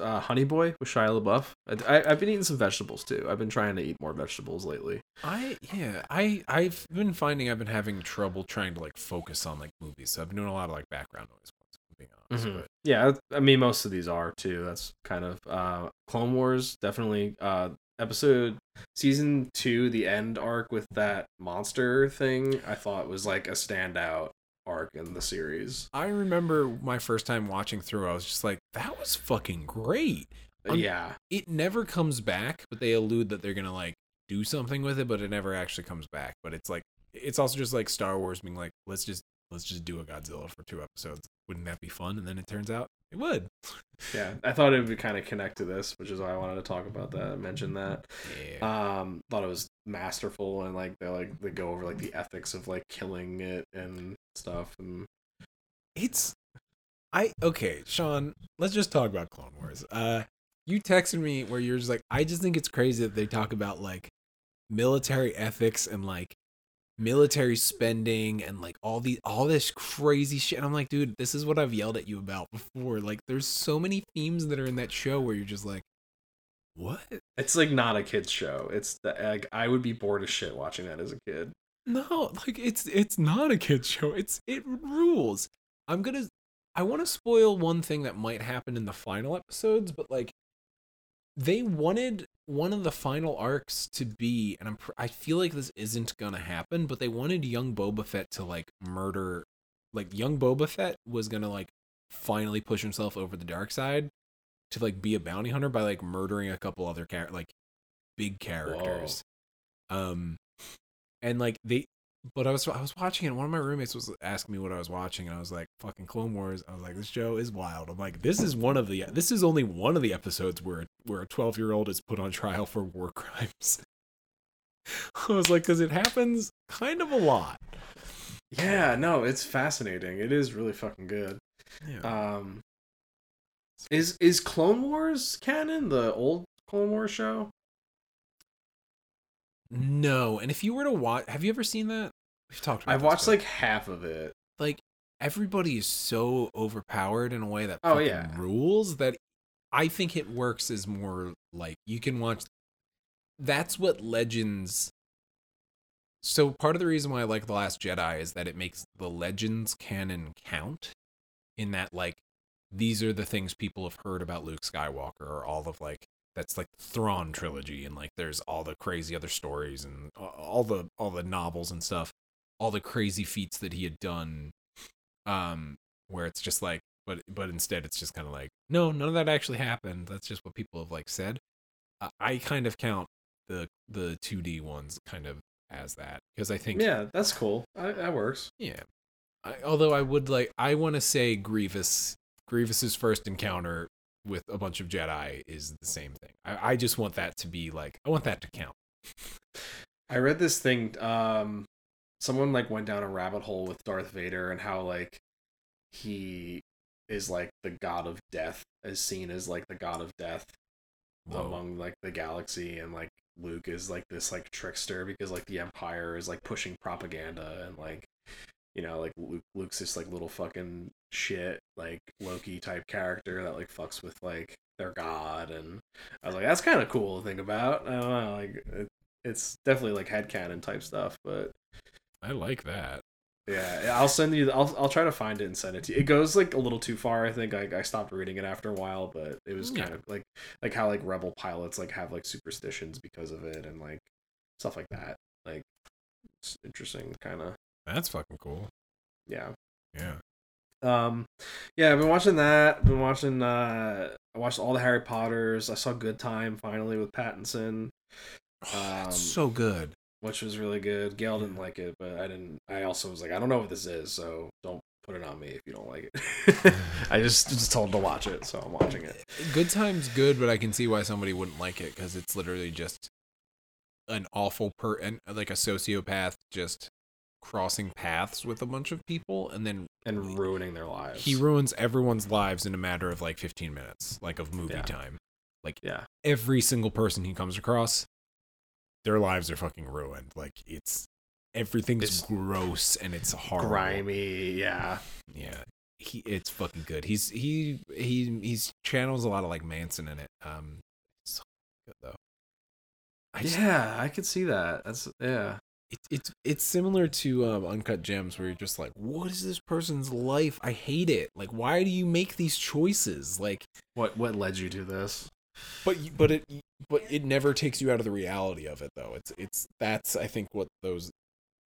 uh, Honey Boy with Shia LaBeouf. I, I, I've been eating some vegetables too. I've been trying to eat more vegetables lately. I yeah, I I've been finding I've been having trouble trying to like focus on like movies. So I've been doing a lot of like background noise. If I'm being honest, Mhm. Yeah, I mean most of these are too. That's kind of uh Clone Wars definitely uh episode season 2 the end arc with that monster thing I thought was like a standout arc in the series. I remember my first time watching through. I was just like, that was fucking great. Um, yeah. It never comes back, but they allude that they're gonna like do something with it, but it never actually comes back. But it's like it's also just like Star Wars being like, let's just let's just do a Godzilla for two episodes. Wouldn't that be fun? And then it turns out it would. Yeah. I thought it would kind of connect to this, which is why I wanted to talk about that, mention that. Yeah. Um thought it was masterful and like they like they go over like the ethics of like killing it and stuff and it's I okay, Sean, let's just talk about Clone Wars. Uh you texted me where you're just like, I just think it's crazy that they talk about like military ethics and like military spending and like all the all this crazy shit. And I'm like, dude, this is what I've yelled at you about before. Like there's so many themes that are in that show where you're just like, what? it's like not a kids show. It's the like I would be bored as shit watching that as a kid. No, like it's it's not a kids show. It's it rules. I'm gonna I want to spoil one thing that might happen in the final episodes, but like they wanted one of the final arcs to be, and I'm I feel like this isn't gonna happen, but they wanted young Boba Fett to like murder, like young Boba Fett was gonna like finally push himself over the dark side to like be a bounty hunter by like murdering a couple other char- like big characters. Um and like they but I was I was watching it and one of my roommates was asking me what I was watching and I was like fucking Clone Wars. I was like this show is wild. I'm like this is one of the this is only one of the episodes where where a 12-year-old is put on trial for war crimes. I was like cuz it happens kind of a lot. Yeah, no, it's fascinating. It is really fucking good. Yeah. Um is is Clone Wars canon the old Clone Wars show? no, and if you were to watch have you ever seen that? We've talked about I've watched like half of it. like everybody is so overpowered in a way that Oh, fucking yeah. rules that I think it works as more like you can watch. That's what Legends. So part of the reason why I like the Last Jedi is that it makes the Legends canon count, in that like these are the things people have heard about Luke Skywalker, or all of like that's like the Thrawn trilogy, and like there's all the crazy other stories and all the all the novels and stuff, all the crazy feats that he had done, um, where it's just like, but but instead it's just kind of like, no, none of that actually happened. That's just what people have like said. I, I kind of count the the 2D ones kind of as that because I think Yeah, that's cool. I, that works. yeah. I, although I would like, I want to say Grievous, Grievous's first encounter with a bunch of Jedi is the same thing. I, I just want that to be like, I want that to count. I read this thing. Um, someone like went down a rabbit hole with Darth Vader and how like he is like the god of death, as seen as like the god of death Whoa. among like the galaxy, and like Luke is like this like trickster because like the Empire is like pushing propaganda and like you know like Luke, Luke's this like little fucking shit like Loki type character that like fucks with like their god, and I was like that's kind of cool to think about. I don't know, like. It, it's definitely like headcanon type stuff, but I like that. yeah, I'll send you. I'll I'll try to find it and send it to you. It goes like a little too far. I think I I stopped reading it after a while, but it was Yeah. kind of like like how like rebel pilots like have like superstitions because of it and like stuff like that. Like it's interesting, kind of. That's fucking cool. Yeah. Yeah. Um, yeah, I've been watching that. Been watching. Uh, I watched all the Harry Potters. I saw Good Time finally with Pattinson. Oh, Um, so good. Which was really good. Gail didn't like it, but I didn't. I also was like, I don't know what this is, so don't put it on me if you don't like it. I just just told to watch it, so I'm watching it. Good time's good, but I can see why somebody wouldn't like it because it's literally just an awful per and like a sociopath just crossing paths with a bunch of people and then and ruining their lives. he ruins everyone's lives in a matter of like 15 minutes, like of movie Yeah. time. Like yeah, every single person he comes across, their lives are fucking ruined. Like it's everything's It's gross and it's horrible. grimy. Yeah, Yeah. He it's fucking good. He's he he he's channels a lot of like Manson in it. Um so good though. I just, yeah, I could see that. That's yeah. it, it's it's similar to um, Uncut Gems where you're just like, what is this person's life? I hate it. Like why do you make these choices? Like What what led you to this? But you- but it but it never takes you out of the reality of it though. It's it's that's I think what those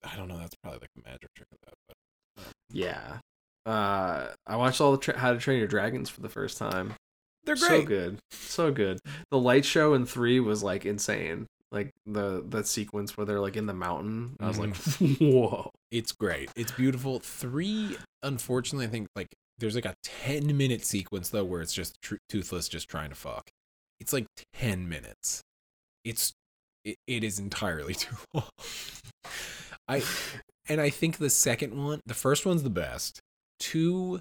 I don't know, that's probably like the magic trick of that. But Yeah. Uh, I watched all the tra- How to Train Your Dragons for the first time. they're great. So good, so good. The light show in three was like insane. Like the that sequence where they're like in the mountain. I was like, whoa. It's great. It's beautiful. Three, unfortunately, I think like there's like a ten minute sequence though where it's just tr- toothless just trying to fuck. It's like ten minutes. It's it, it is entirely too long. I and I think the second one, the first one's the best. Two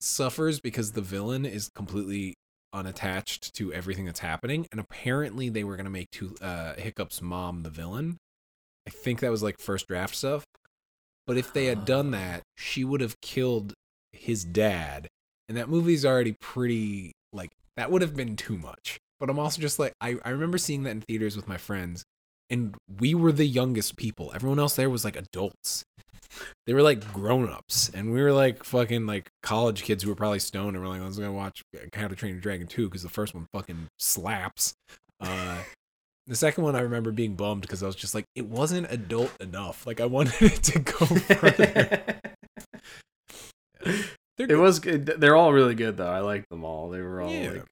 suffers because the villain is completely unattached to everything that's happening, and apparently they were gonna make two uh, Hiccup's mom the villain. I think that was like first draft stuff. But if they had done that, she would have killed his dad, and that movie's already pretty like that would have been too much. But I'm also just like I, I remember seeing that in theaters with my friends, and we were the youngest people. Everyone else there was like adults. They were like grown ups, and we were like fucking like college kids who were probably stoned and were like, let's go watch How to Train Your Dragon 2 because the first one fucking slaps. Uh, the second one I remember being bummed because I was just like, it wasn't adult enough. Like I wanted it to go further. They're it good. was good. They're all really good though. I liked them all. They were all Yeah. like.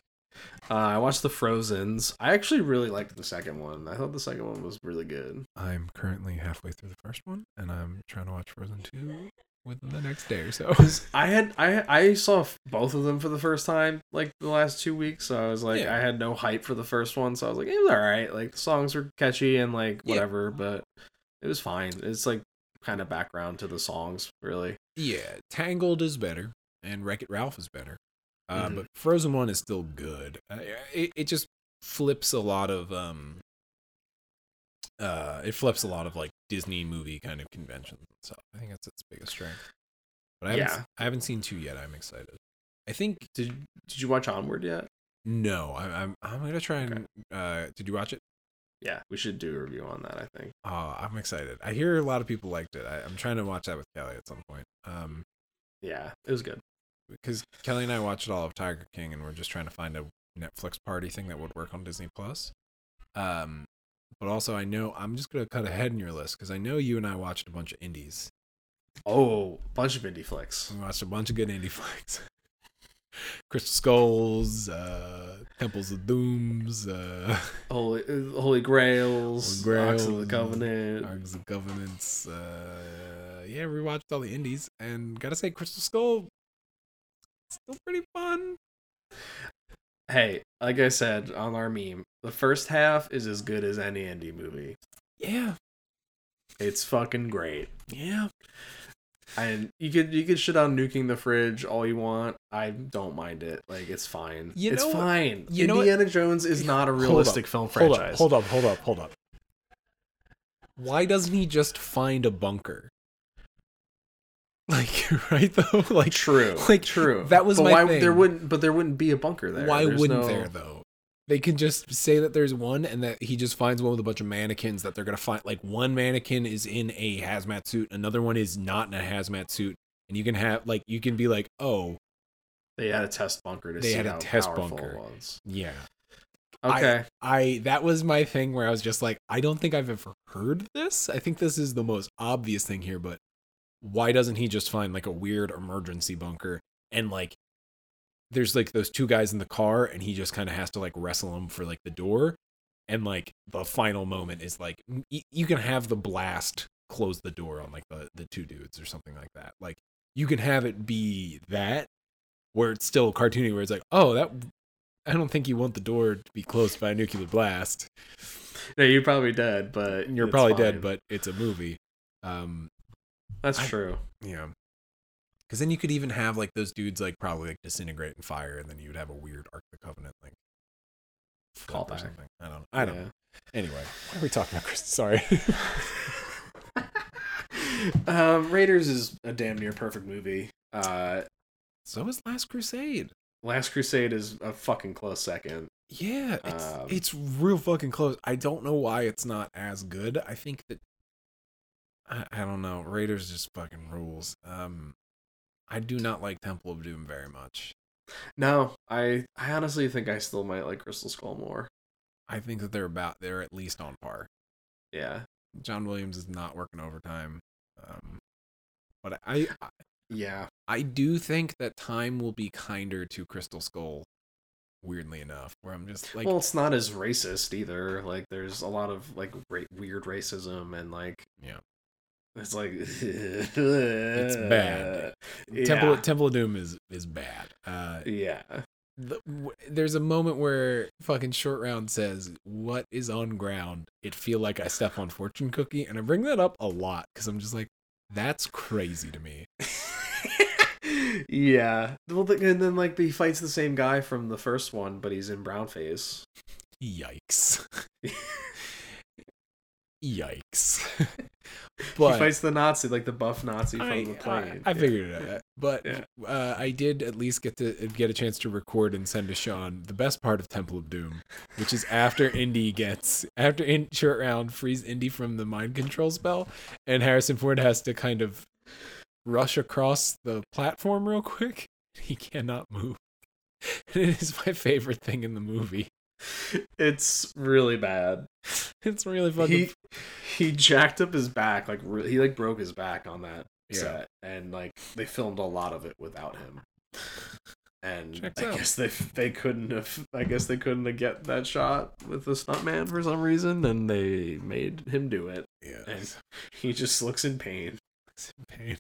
Uh, I watched the Frozen's. I actually really liked the second one. I thought the second one was really good. I'm currently halfway through the first one, and I'm trying to watch Frozen 2 within the next day or so. I had I I saw both of them for the first time like the last two weeks. So I was like Yeah. I had no hype for the first one, so I was like it was all right. Like the songs were catchy and like Yeah. whatever, but it was fine. It's like kind of background to the songs, really. yeah, Tangled is better, and Wreck It Ralph is better. Uh, Mhm. But Frozen 1 is still good. Uh, it, it just flips a lot of. um uh, it flips a lot of like Disney movie kind of conventions So. I think that's its biggest strength. But I haven't, Yeah. I haven't seen two yet. I'm excited. I think Did Did you watch Onward yet? no. I, I'm I'm gonna try and. Uh, did you watch it? Yeah, we should do a review on that. I think. Oh, I'm excited. I hear a lot of people liked it. I, I'm trying to watch that with Kelly at some point. Um, Yeah, it was good. Because Kelly and I watched all of Tiger King, and we're just trying to find a Netflix party thing that would work on Disney Plus. Um, but also I know I'm just gonna cut ahead in your list because I know you and I watched a bunch of indies. Oh, bunch of indie flicks. We watched a bunch of good indie flicks. Crystal Skulls, uh, Temples of Dooms, uh, Holy Holy Grails, Holy Arks of the Covenant. Args of Governance. Uh, yeah, we watched all the indies, and gotta say, Crystal Skull, still pretty fun. Hey, like I said on our meme, the first half is as good as any indie movie. Yeah, It's fucking great. yeah. And you could you could shit on nuking the fridge all you want. I don't mind it. Like it's fine. You it's know fine. you know Indiana Jones is not a realistic film franchise. Hold up, hold up, hold up, hold up. Why doesn't he just find a bunker? Like, right though? Like, True. Like, true. that was but my why thing. there wouldn't but there wouldn't be a bunker there. why There's wouldn't no- there though? They can just say that there's one and that he just finds one with a bunch of mannequins that they're gonna find. Like one mannequin is in a hazmat suit, another one is not in a hazmat suit, and you can have like you can be like, oh They had a test bunker to They see had a how test bunker. was. yeah. Okay. I that was my thing where I was just like, I don't think I've ever heard this. I think this is the most obvious thing here, but why doesn't he just find like a weird emergency bunker and like there's like those two guys in the car and he just kind of has to like wrestle them for like the door and like the final moment is like y- you can have the blast close the door on like the the two dudes or something like that. Like you can have it be that where it's still cartoony where it's like, "Oh, that I don't think you want the door to be closed by a nuclear blast. No, you're probably dead, but You're probably fine. dead, but it's a movie. Um, that's I- true. yeah. Because then you could even have like those dudes like probably like disintegrate in fire, and then you would have a weird Ark of the Covenant like flip or Callback. something. I don't. I don't. Yeah. know. Anyway, what are we talking about, Chris? Sorry. um, Raiders is a damn near perfect movie. Uh, so is Last Crusade. Last Crusade is a fucking close second. Yeah, it's Um, it's real fucking close. I don't know why it's not as good. I think that I, I don't know. Raiders just fucking rules. Um, I do not like Temple of Doom very much. No, I I honestly think I still might like Crystal Skull more. I think that they're about they're at least on par. Yeah. John Williams is not working overtime. Um, but I I- Yeah. I do think that time will be kinder to Crystal Skull. Weirdly enough, where I'm just like, well, it's not as racist either. Like, there's a lot of like ra- weird racism and like yeah, it's like it's bad. Yeah. Temple Temple of Doom is is bad. Uh, yeah. the, w- there's a moment where fucking short round says what is on ground it feel like i step on fortune cookie and i bring that up a lot because i'm just like that's crazy to me yeah. Well, and then like he fights the same guy from the first one, but he's in brown face. yikes yikes he fights the Nazi, like the buff Nazi from I, the I, plane. I Yeah. figured it out. But Yeah. uh, I did at least get to get a chance to record and send to Sean the best part of Temple of Doom, which is after Indy gets after in short round frees Indy from the mind control spell, and Harrison Ford has to kind of rush across the platform real quick. He cannot move. And it is my favorite thing in the movie. It's really bad. It's really fucking. He he jacked up his back, like re- he like broke his back on that Yeah. set, and like they filmed a lot of it without him. And Checks I out. guess they they couldn't have. I guess they couldn't have get that shot with the stuntman for some reason, and they made him do it. yeah, And he just looks in pain. it's in pain.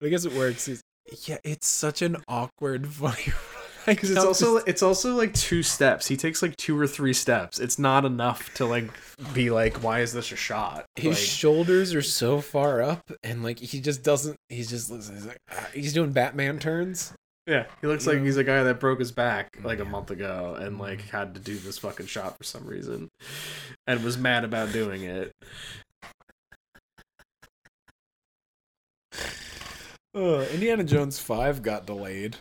But I guess it works. It's, yeah, it's such an awkward, funny. Because it's also it's also like two steps. He takes like two or three steps. It's not enough to like be like, why is this a shot? his Like, shoulders are so far up, and like he just doesn't. He's just he's like ah, he's doing Batman turns. yeah, he looks like he's a guy that broke his back like a month ago and like had to do this fucking shot for some reason, and was mad about doing it. Uh, Indiana Jones Five got delayed.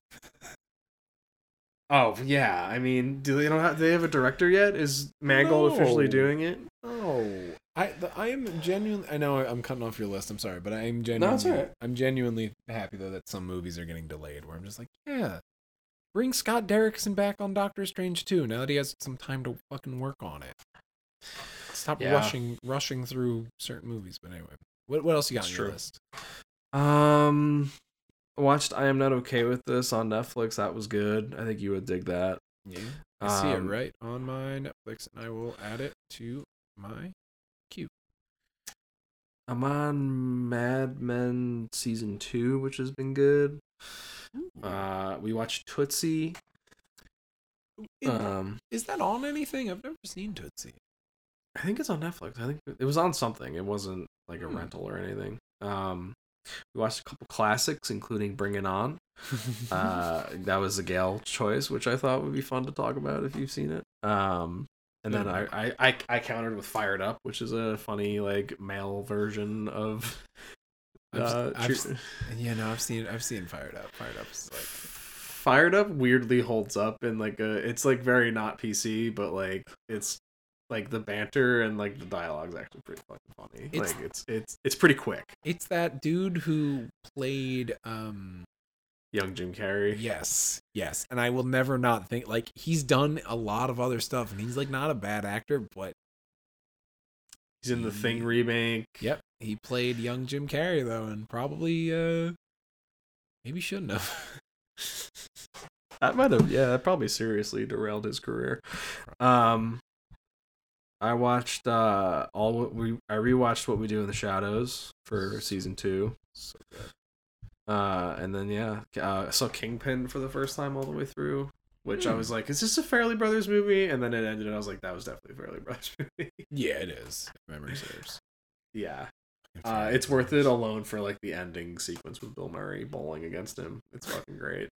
Oh yeah, I mean, do they don't have? Do they have a director yet? Is Mangold officially doing it? Oh, I the, I am genuinely. I know I'm cutting off your list. I'm sorry, but I am No, genuinely. it's alright. I'm genuinely happy though that some movies are getting delayed. Where I'm just like, yeah, bring Scott Derrickson back on Doctor Strange too. Now that he has some time to fucking work on it. Stop Yeah. rushing rushing through certain movies. But anyway, what what else you got It's on your true. list? Um, watched I am not okay with this on Netflix. That was good. I think you would dig that. Yeah, I see it Um, right on my Netflix, and I will add it to my queue. I'm on Mad Men season two, which has been good. Uh, we watched Tootsie. Is- Um, is that on anything? I've never seen Tootsie. I think it's on Netflix. I think it was on something. It wasn't like a Hmm. rental or anything. Um, we watched a couple classics, including Bring It On. Uh, that was a Gale choice, which I thought would be fun to talk about if you've seen it. Um, and then I, I, I, I countered with Fired Up, which is a funny like male version of. I've Uh, I've cheer- yeah, no, I've seen I've seen Fired Up. Fired Up is like Fired Up weirdly holds up in like a it's like very not PC, but like it's like the banter and like the dialogue's actually pretty fucking funny. It's- like it's it's it's pretty quick. it's that dude who played um Young Jim Carrey. yes yes and i will never not think like he's done a lot of other stuff and he's like not a bad actor but He's in the Thing He- remake. yep he played young jim carrey though and probably uh maybe shouldn't have That might have yeah, that probably seriously derailed his career. Um I watched uh all what we I rewatched what we do in the shadows for season 2. so good. Uh and then yeah, uh I saw Kingpin for the first time all the way through, which I Hmm. was like, is this a Farrelly Brothers movie? And then it ended and I was like that was definitely a Farrelly Brothers movie. yeah it is memory serves yeah. Uh, it's worth it alone for like the ending sequence with Bill Murray bowling against him. It's fucking great.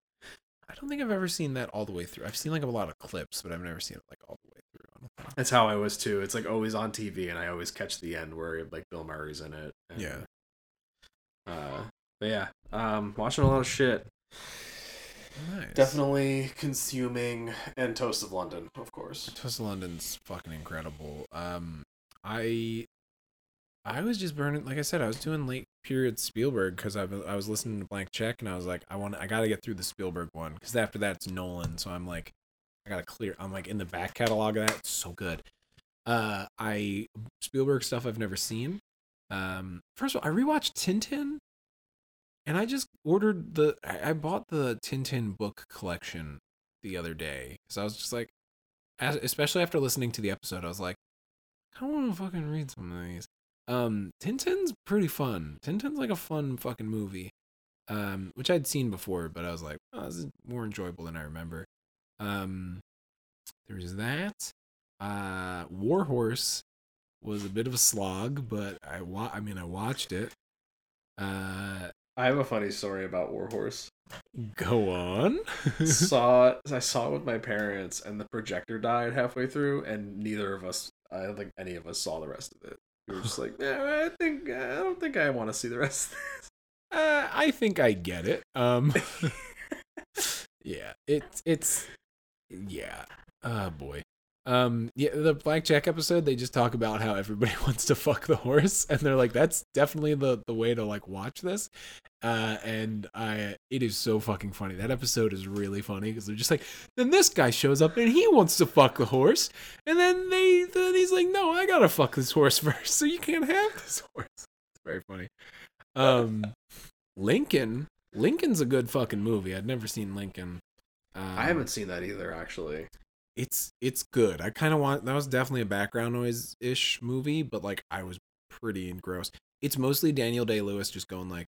I don't think I've ever seen that all the way through. I've seen like a lot of clips, but I've never seen it like all the way through. I don't think. That's how I was too. It's like always on TV, and I always catch the end where like Bill Murray's in it. and, Yeah. Uh, but yeah, um, watching a lot of shit. Nice. Definitely consuming and Toast of London, of course. Toast of London's fucking incredible. Um, I, I was just burning. Like I said, I was doing late period Spielberg because I I was listening to Blank Check and I was like, I want, I got to get through the Spielberg one because after that's Nolan. So I'm like, I gotta clear. I'm like in the back catalog of that. It's so good. Uh, I Spielberg stuff I've never seen. Um, first of all, I rewatched Tintin, and I just ordered the. I, I bought the Tintin book collection the other day because I was just like, as, especially after listening to the episode, I was like, I want to fucking read some of these. Um, Tintin's pretty fun. Tintin's like a fun fucking movie, um, which I'd seen before, but I was like, oh, this is more enjoyable than I remember. Um, there's that. Uh, Warhorse was a bit of a slog, but I wa- I mean, I watched it. Uh, I have a funny story about Warhorse. go on. saw I saw it with my parents, and the projector died halfway through, and neither of us, I don't think any of us saw the rest of it. We were just like, yeah, I think I don't think I want to see the rest of this. Uh, I think I get it. Um, yeah, it's it's yeah. Oh boy. Um, yeah, the Blank Check episode, they just talk about how everybody wants to fuck the horse, and they're like, that's definitely the the way to like watch this. Uh, and I, it is so fucking funny. That episode is really funny because they're just like, then this guy shows up and he wants to fuck the horse, and then they, then he's like, no, I gotta fuck this horse first, so you can't have this horse. It's very funny. Um, Lincoln, Lincoln's a good fucking movie. I'd never seen Lincoln. Um, I haven't seen that either, actually. it's it's good. I kind of want that was definitely a background noise ish movie, but like I was pretty engrossed. It's mostly Daniel Day Lewis just going like,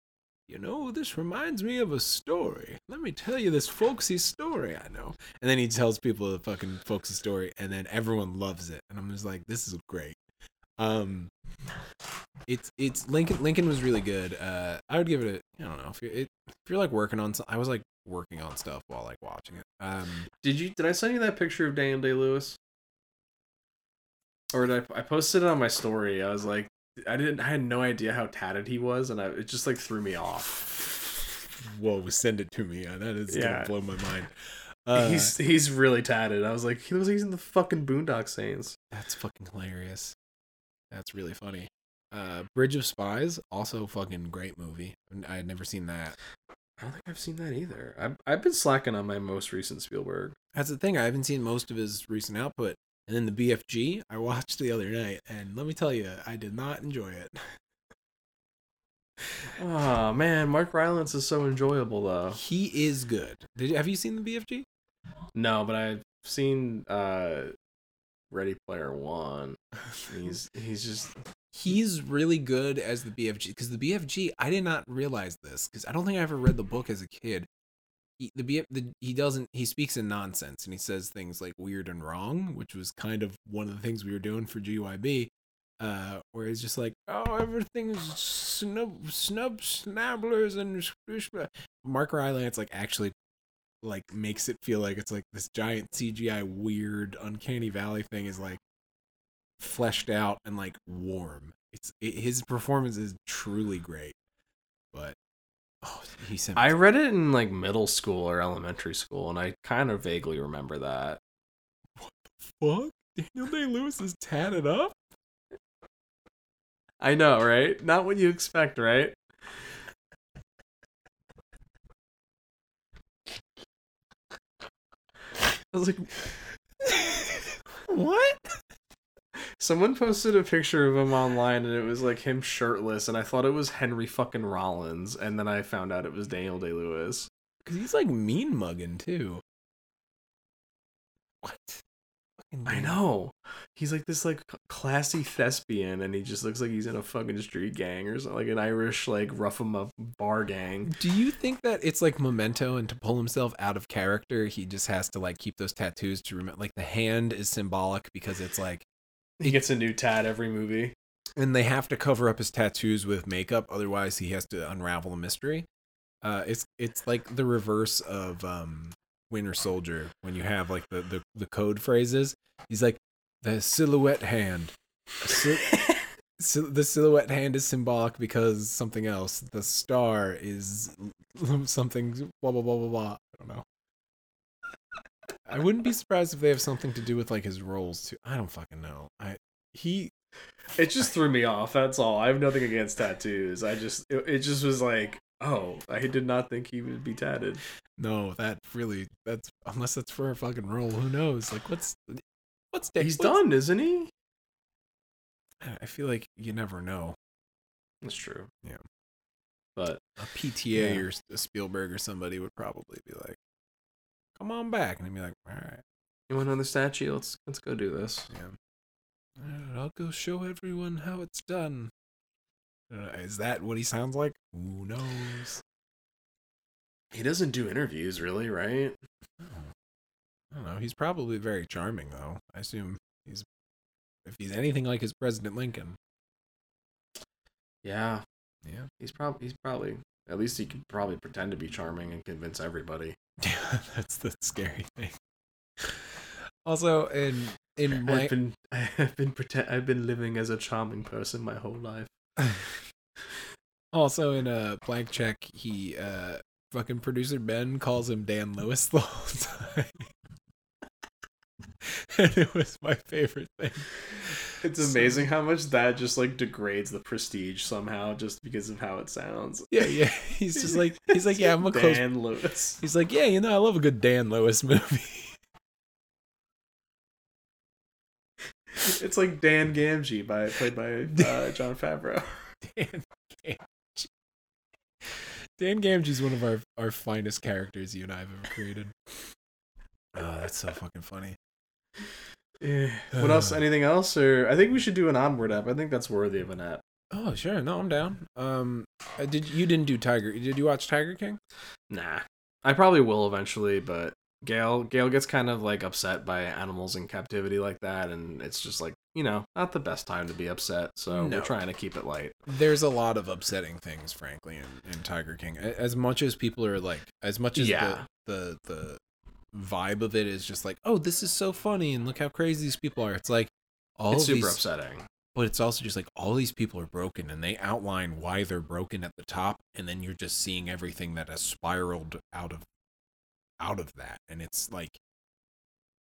you know, this reminds me of a story. Let me tell you this folksy story I know. And then he tells people the fucking folksy story, and then everyone loves it. And I'm just like, this is great. Um, it's it's Lincoln. Lincoln was really good. Uh, I would give it a. I don't know if you're it, if you're like working on. I was like working on stuff while like watching it. Um, Did you? Did I send you that picture of Daniel Day Lewis? Or did I? I posted it on my story. I was like, I didn't. I had no idea how tatted he was, and I, it just like threw me off. Whoa, send it to me. That is Yeah. gonna blow my mind. Uh, he's he's really tatted. I was like, he looks like he's in the fucking Boondock Saints. that's fucking hilarious. That's really funny. Uh, Bridge of Spies, also fucking great movie. I had never seen that. I don't think I've seen that either. I've I've been slacking on my most recent Spielberg. That's the thing. I haven't seen most of his recent output. And then the BFG, I watched the other night, and let me tell you, I did not enjoy it. Oh man, Mark Rylance is so enjoyable though. He is good. Did have you seen the BFG? No, but I've seen uh Ready Player One. He's he's just He's really good as the BFG because the BFG. I did not realize this because I don't think I ever read the book as a kid. He, the, BF, the he doesn't he speaks in nonsense and he says things like weird and wrong, which was kind of one of the things we were doing for GYB. Uh, where he's just like, oh, everything's snub, snub, snabblers and Mark Rylance like actually like makes it feel like it's like this giant CGI weird uncanny valley thing is like fleshed out and like warm. It's it, his performance is truly great. But oh, he sent I read it in like middle school or elementary school, and I kind of vaguely remember that. What the fuck. Daniel Day Lewis is tatted up. I know, right? Not what you expect, right? I was like, what? someone posted a picture of him online, and it was like him shirtless, and I thought it was Henry fucking Rollins, and then I found out it was Daniel Day Lewis. Because he's like mean mugging too. What? I know. He's like this like classy thespian, and he just looks like he's in a fucking street gang or something, like an Irish like rough 'em up bar gang. Do you think that it's like memento and to pull himself out of character, he just has to like keep those tattoos to remember? Like the hand is symbolic because it's like He gets a new tat every movie. and they have to cover up his tattoos with makeup, otherwise he has to unravel the mystery. Uh, it's it's like the reverse of um, Winter Soldier when you have like the, the the code phrases. He's like the silhouette hand. Sil- the silhouette hand is symbolic because something else. The star is something blah blah blah blah blah. I don't know. I wouldn't be surprised if they have something to do with like his roles too. I don't fucking know. I he It just threw me off. That's all. I have nothing against tattoos. I just it, it just was like, oh, I did not think he would be tatted. no that really that's unless that's for a fucking role. Who knows? Like what's what's Dick? He's what's- done, isn't he? I feel like you never know. That's true. Yeah. But A PTA Yeah. or a Spielberg or somebody would probably be like, "Come on back," and I'd be like, "All right, you want another statue? Let's let's go do this. yeah, right, I'll go show everyone how it's done." Uh, is that what he sounds like? Who knows? He doesn't do interviews, really, right? I don't know. He's probably very charming, though. I assume he's if he's anything like his President Lincoln. Yeah, Yeah. he's probably he's probably at least he could probably pretend to be charming and convince everybody. Yeah, that's the scary thing. Also, in in I've blank, been I've been pretend I've been living as a charming person my whole life. also in a blank check, he uh fucking producer Ben calls him Dan Lewis the whole time. and it was my favorite thing. It's So- amazing how much that just like degrades the prestige somehow just because of how it sounds. Yeah, yeah. He's just like he's like, yeah, I'm a close. Dan Lewis. He's like, yeah, you know, I love a good Dan Lewis movie. It's like Dan Gamgee by played by uh, Jon Favreau. Dan Gamgee. Dan Gamgee's one of our, our finest characters you and I have ever created. Oh, that's so fucking funny. Yeah. What else? Anything else? Or I think we should do an onward app. I think that's worthy of an app. Oh, sure. No, I'm down. Um, uh, did you didn't do Tiger? Did you watch Tiger King? Nah. I probably will eventually, but Gail Gail gets kind of like upset by animals in captivity like that, and it's just like you know not the best time to be upset. So No. we're trying to keep it light. There's a lot of upsetting things, frankly, in, in Tiger King. As much as people are like, as much as Yeah. the, the the vibe of it is just like, oh, this is so funny, and look how crazy these people are. It's like all it's super these, upsetting. but it's also just like all these people are broken, and they outline why they're broken at the top, and then you're just seeing everything that has spiraled out of out of that, and it's like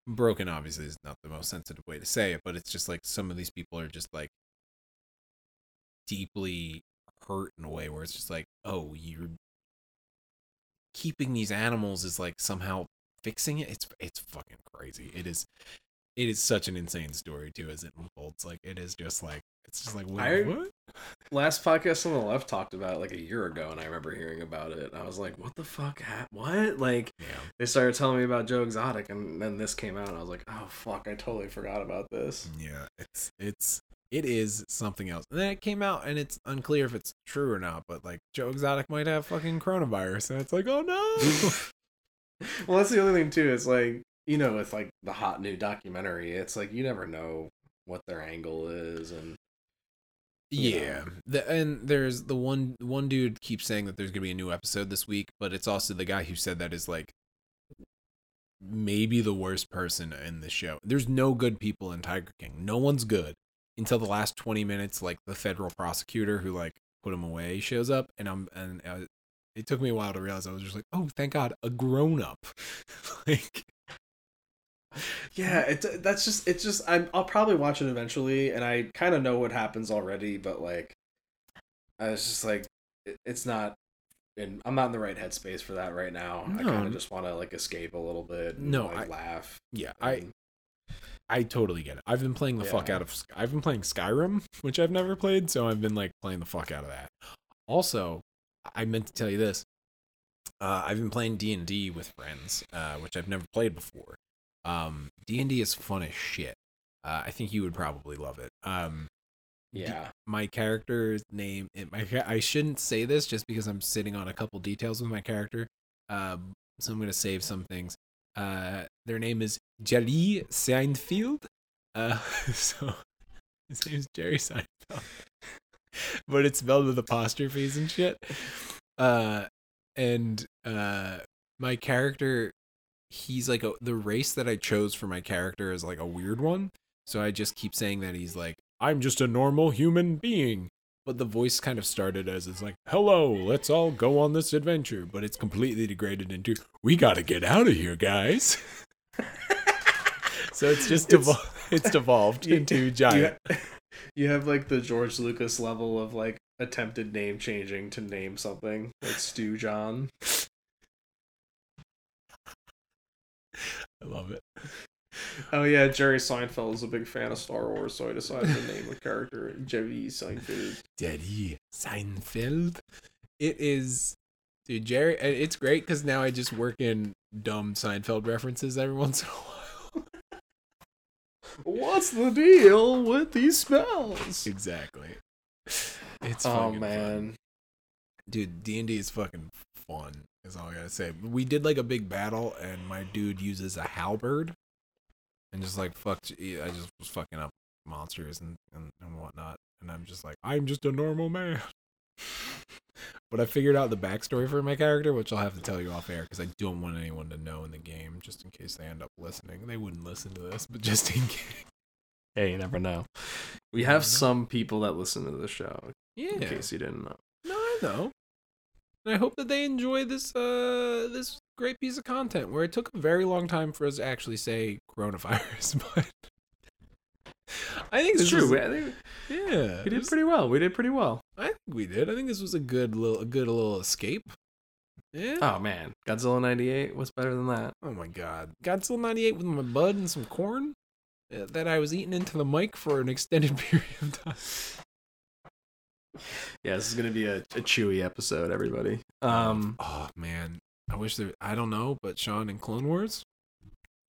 broken. Obviously, is not the most sensitive way to say it, but it's just like some of these people are just like deeply hurt in a way where it's just like, oh, you're keeping these animals is like somehow fixing it. It's it's fucking crazy. It is it is such an insane story too as it unfolds. Like it is just like it's just like wait, I- what? Last podcast on the left talked about it like a year ago, and I remember hearing about it. I was like, "What the fuck? hap- What?" Like Yeah. they started telling me about Joe Exotic, and then this came out, and I was like, "Oh fuck! I totally forgot about this." Yeah, it's it's it is something else. And then it came out and it's unclear if it's true or not, but like Joe Exotic might have fucking coronavirus and it's like, oh no. well, that's the other thing too. It's like you know, with like the hot new documentary, it's like you never know what their angle is, and Yeah. The, and there's the one one dude keeps saying that there's gonna be a new episode this week, but it's also the guy who said that is like maybe the worst person in the show. There's no good people in Tiger King. No one's good until the last 20 minutes. Like the federal prosecutor who like put him away shows up, and I'm and uh, it took me a while to realize I was just like, oh, thank God, a grown up. like yeah, it that's just it's just I'm, I'll probably watch it eventually, and I kind of know what happens already, but like I was just like, it, it's not. And I'm not in the right headspace for that right now. I No. kind of just want to like escape a little bit. And, No, like, I- laugh. yeah, I and- I totally get it. I've been playing the fuck out of. I've been playing Skyrim, which I've never played, so I've been like playing the fuck out of that. Also, I meant to tell you this. Uh, I've been playing D and D with friends, uh, which I've never played before. Um, D and D is fun as shit. Uh, I think you would probably love it. Um, yeah. my character's name. It, my I shouldn't say this just because I'm sitting on a couple details with my character. Um, so I'm gonna save some things. Uh, their name is Jali Seinfeld. Uh, so His name's Jerry Seinfeld. but it's spelled with apostrophes and shit. Uh and uh my character he's like a, the race that I chose for my character is like a weird one. So I just keep saying that he's like I'm just a normal human being. But the voice kind of started as it's like, "Hello, let's all go on this adventure," but it's completely degraded into, "We got to get out of here, guys." so it's just It's- evol- it's devolved You- into You, giant. you have like the George Lucas level of like attempted name changing to name something like Stu John. I love it. Oh yeah, Jerry Seinfeld is a big fan of Star Wars, so I decided to name a character Jerry Seinfeld. Daddy Seinfeld. It is, dude. Jerry. It's great because now I just work in dumb Seinfeld references every once in a while. What's the deal with these spells? exactly. It's Oh man. fun. dude. D and D is fucking fun. Is all I gotta say. We did like a big battle, and my dude uses a halberd, and just like fucked. I just was fucking up monsters and, and and whatnot, and I'm just like, I'm just a normal man. But I figured out the backstory for my character, which I'll have to tell you off air because I don't want anyone to know in the game, just in case they end up listening. They wouldn't listen to this, but just in case. Hey, you never know. We have some people that listen to the show, Yeah. in case you didn't know. No, I know. And I hope that they enjoy this uh this great piece of content where it took a very long time for us to actually say coronavirus, but I think It's this true. was- I think yeah, we did this- pretty well. We did pretty well. I think we did. I think this was a good little a good little escape. Yeah. Oh man, Godzilla '98. What's better than that? Oh my god. Godzilla 98 with my bud and some corn uh, that I was eating into the mic for an extended period of time. Yeah, this is gonna be a, a chewy episode, everybody. Um, oh man. I wish there I don't know, but Sean in Clone Wars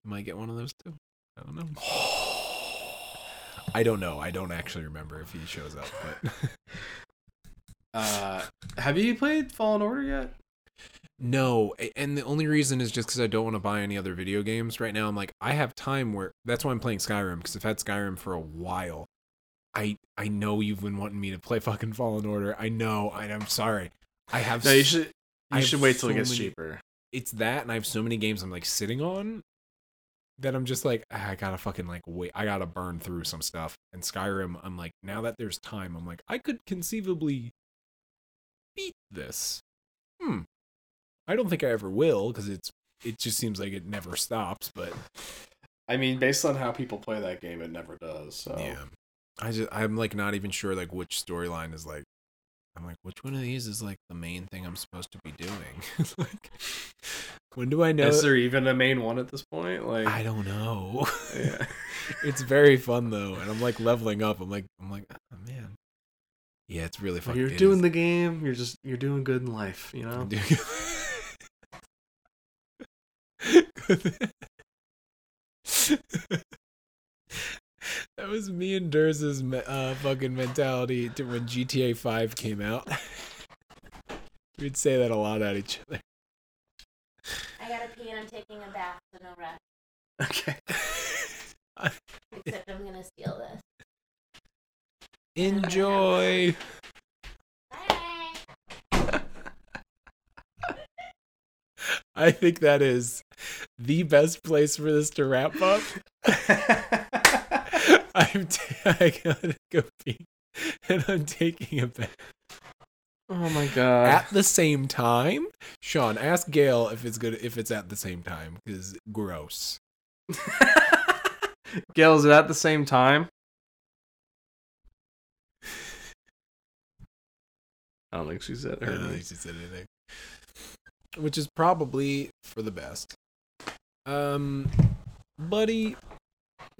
might get one of those too. I don't know. I don't know. I don't actually remember if he shows up, but uh, have you played Fallen Order yet? no. And the only reason is just because I don't want to buy any other video games right now. I'm like, I have time where that's why I'm playing Skyrim because I've had Skyrim for a while. I I know you've been wanting me to play fucking Fallen Order. I know, and I'm sorry. I have No, you should. I You have should wait till it gets many- cheaper. it's that, and I have so many games I'm like sitting on that I'm just like "Ah, I gotta fucking like wait. I gotta burn through some stuff. And Skyrim, I'm like now that there's time, I'm like I could conceivably beat this. Hmm. I don't think I ever will because it's it just seems like it never stops. But I mean, based on how people play that game, it never does. So yeah, I just I'm like not even sure like which storyline is like. I'm like, which one of these is like the main thing I'm supposed to be doing? like, when do I know? is there even a main one at this point? Like, I don't know. yeah. it's very fun though, and I'm like leveling up. I'm like, I'm like, oh, man. Yeah, it's really fun. you're It doing is- the game. You're just you're doing good in life. You know. I'm doing- that was me and Durz's uh, fucking mentality when GTA 5 came out. We'd say that a lot at each other. I gotta pee and I'm taking a bath, so no rush. Okay. Except I'm gonna steal this. Enjoy. Bye. I think that is the best place for this to wrap up. I'm t- I gotta go pee, and I'm taking a bath. oh my god. at the same time. Sean, ask Gail if it's good if it's at the same time because gross. Gail, is it at the same time? I don't think she said I don't think she said anything, which is probably for the best. Um, buddy,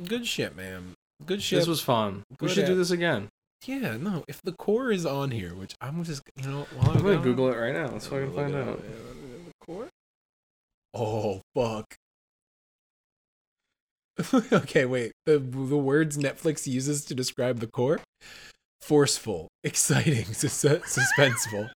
good shit, man. Good shit. This was fun. We Good should do this again. yeah. No, if the core is on here, which I'm just you know, while I'm gonna gone- Google it right now. Let's fucking find it out. the core. Oh fuck. okay, wait. The the words Netflix uses to describe the core: forceful, exciting, sus- suspenseful.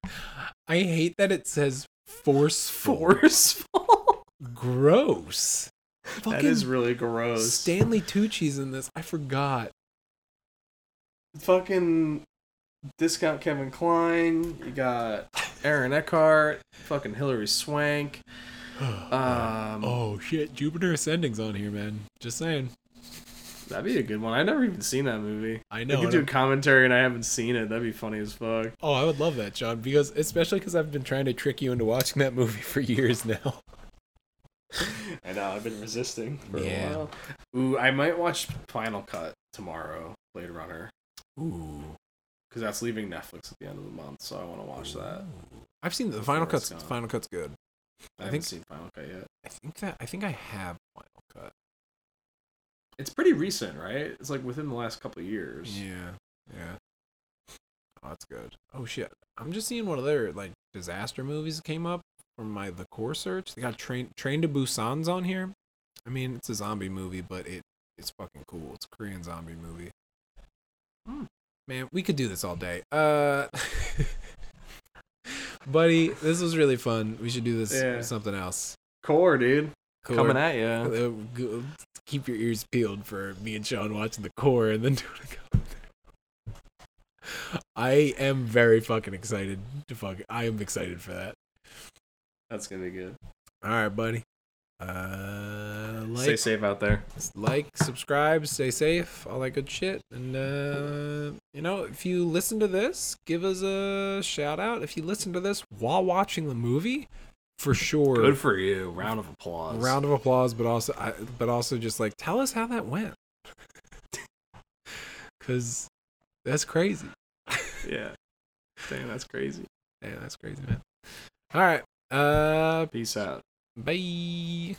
I hate that it says forceful. Forceful. Gross. that is really gross. Stanley Tucci's in this. I forgot. fucking discount Kevin Kline. You got Aaron Eckhart, fucking Hilary Swank. Um, oh shit, Jupiter Ascending's on here, man. Just saying. That'd be a good one. I've never even seen that movie. I I know. could do commentary and I haven't seen it. That'd be funny as fuck. Oh, I would love that, John, because especially because I've been trying to trick you into watching that movie for years now. I know. Uh, I've been resisting for Yeah. a while. Ooh, I might watch Final Cut tomorrow, Blade Runner, Ooh. because that's leaving Netflix at the end of the month. So I want to watch that. I've seen the final cuts. Final cut's good. I, I haven't think- seen Final Cut yet. I think that I think I have final cut. It's pretty recent, right? It's like within the last couple of years. Yeah, yeah. Oh, that's good. Oh shit! I'm just seeing one of their like disaster movies came up from my the core search. They got Train Train to Busan's on here. I mean, it's a zombie movie, but it it's fucking cool. It's a Korean zombie movie. Hmm. Man, we could do this all day. Uh, buddy, this was really fun. We should do this Yeah. something else. Core, dude. Core. Coming at you. Uh, keep your ears peeled for me and Sean watching the core and then doing a commentary. I am very fucking excited to fuck. I am excited for that. That's gonna be good. All right, buddy. Uh, Stay safe out there. like, subscribe, stay safe, all that good shit. And uh, you know, if you listen to this, give us a shout out. If you listen to this while watching the movie, for sure. Good for you. Round of applause. round of applause but also I, but also just like tell us how that went because that's crazy Yeah. Dang, that's crazy. yeah that's crazy man all right uh Peace out. bye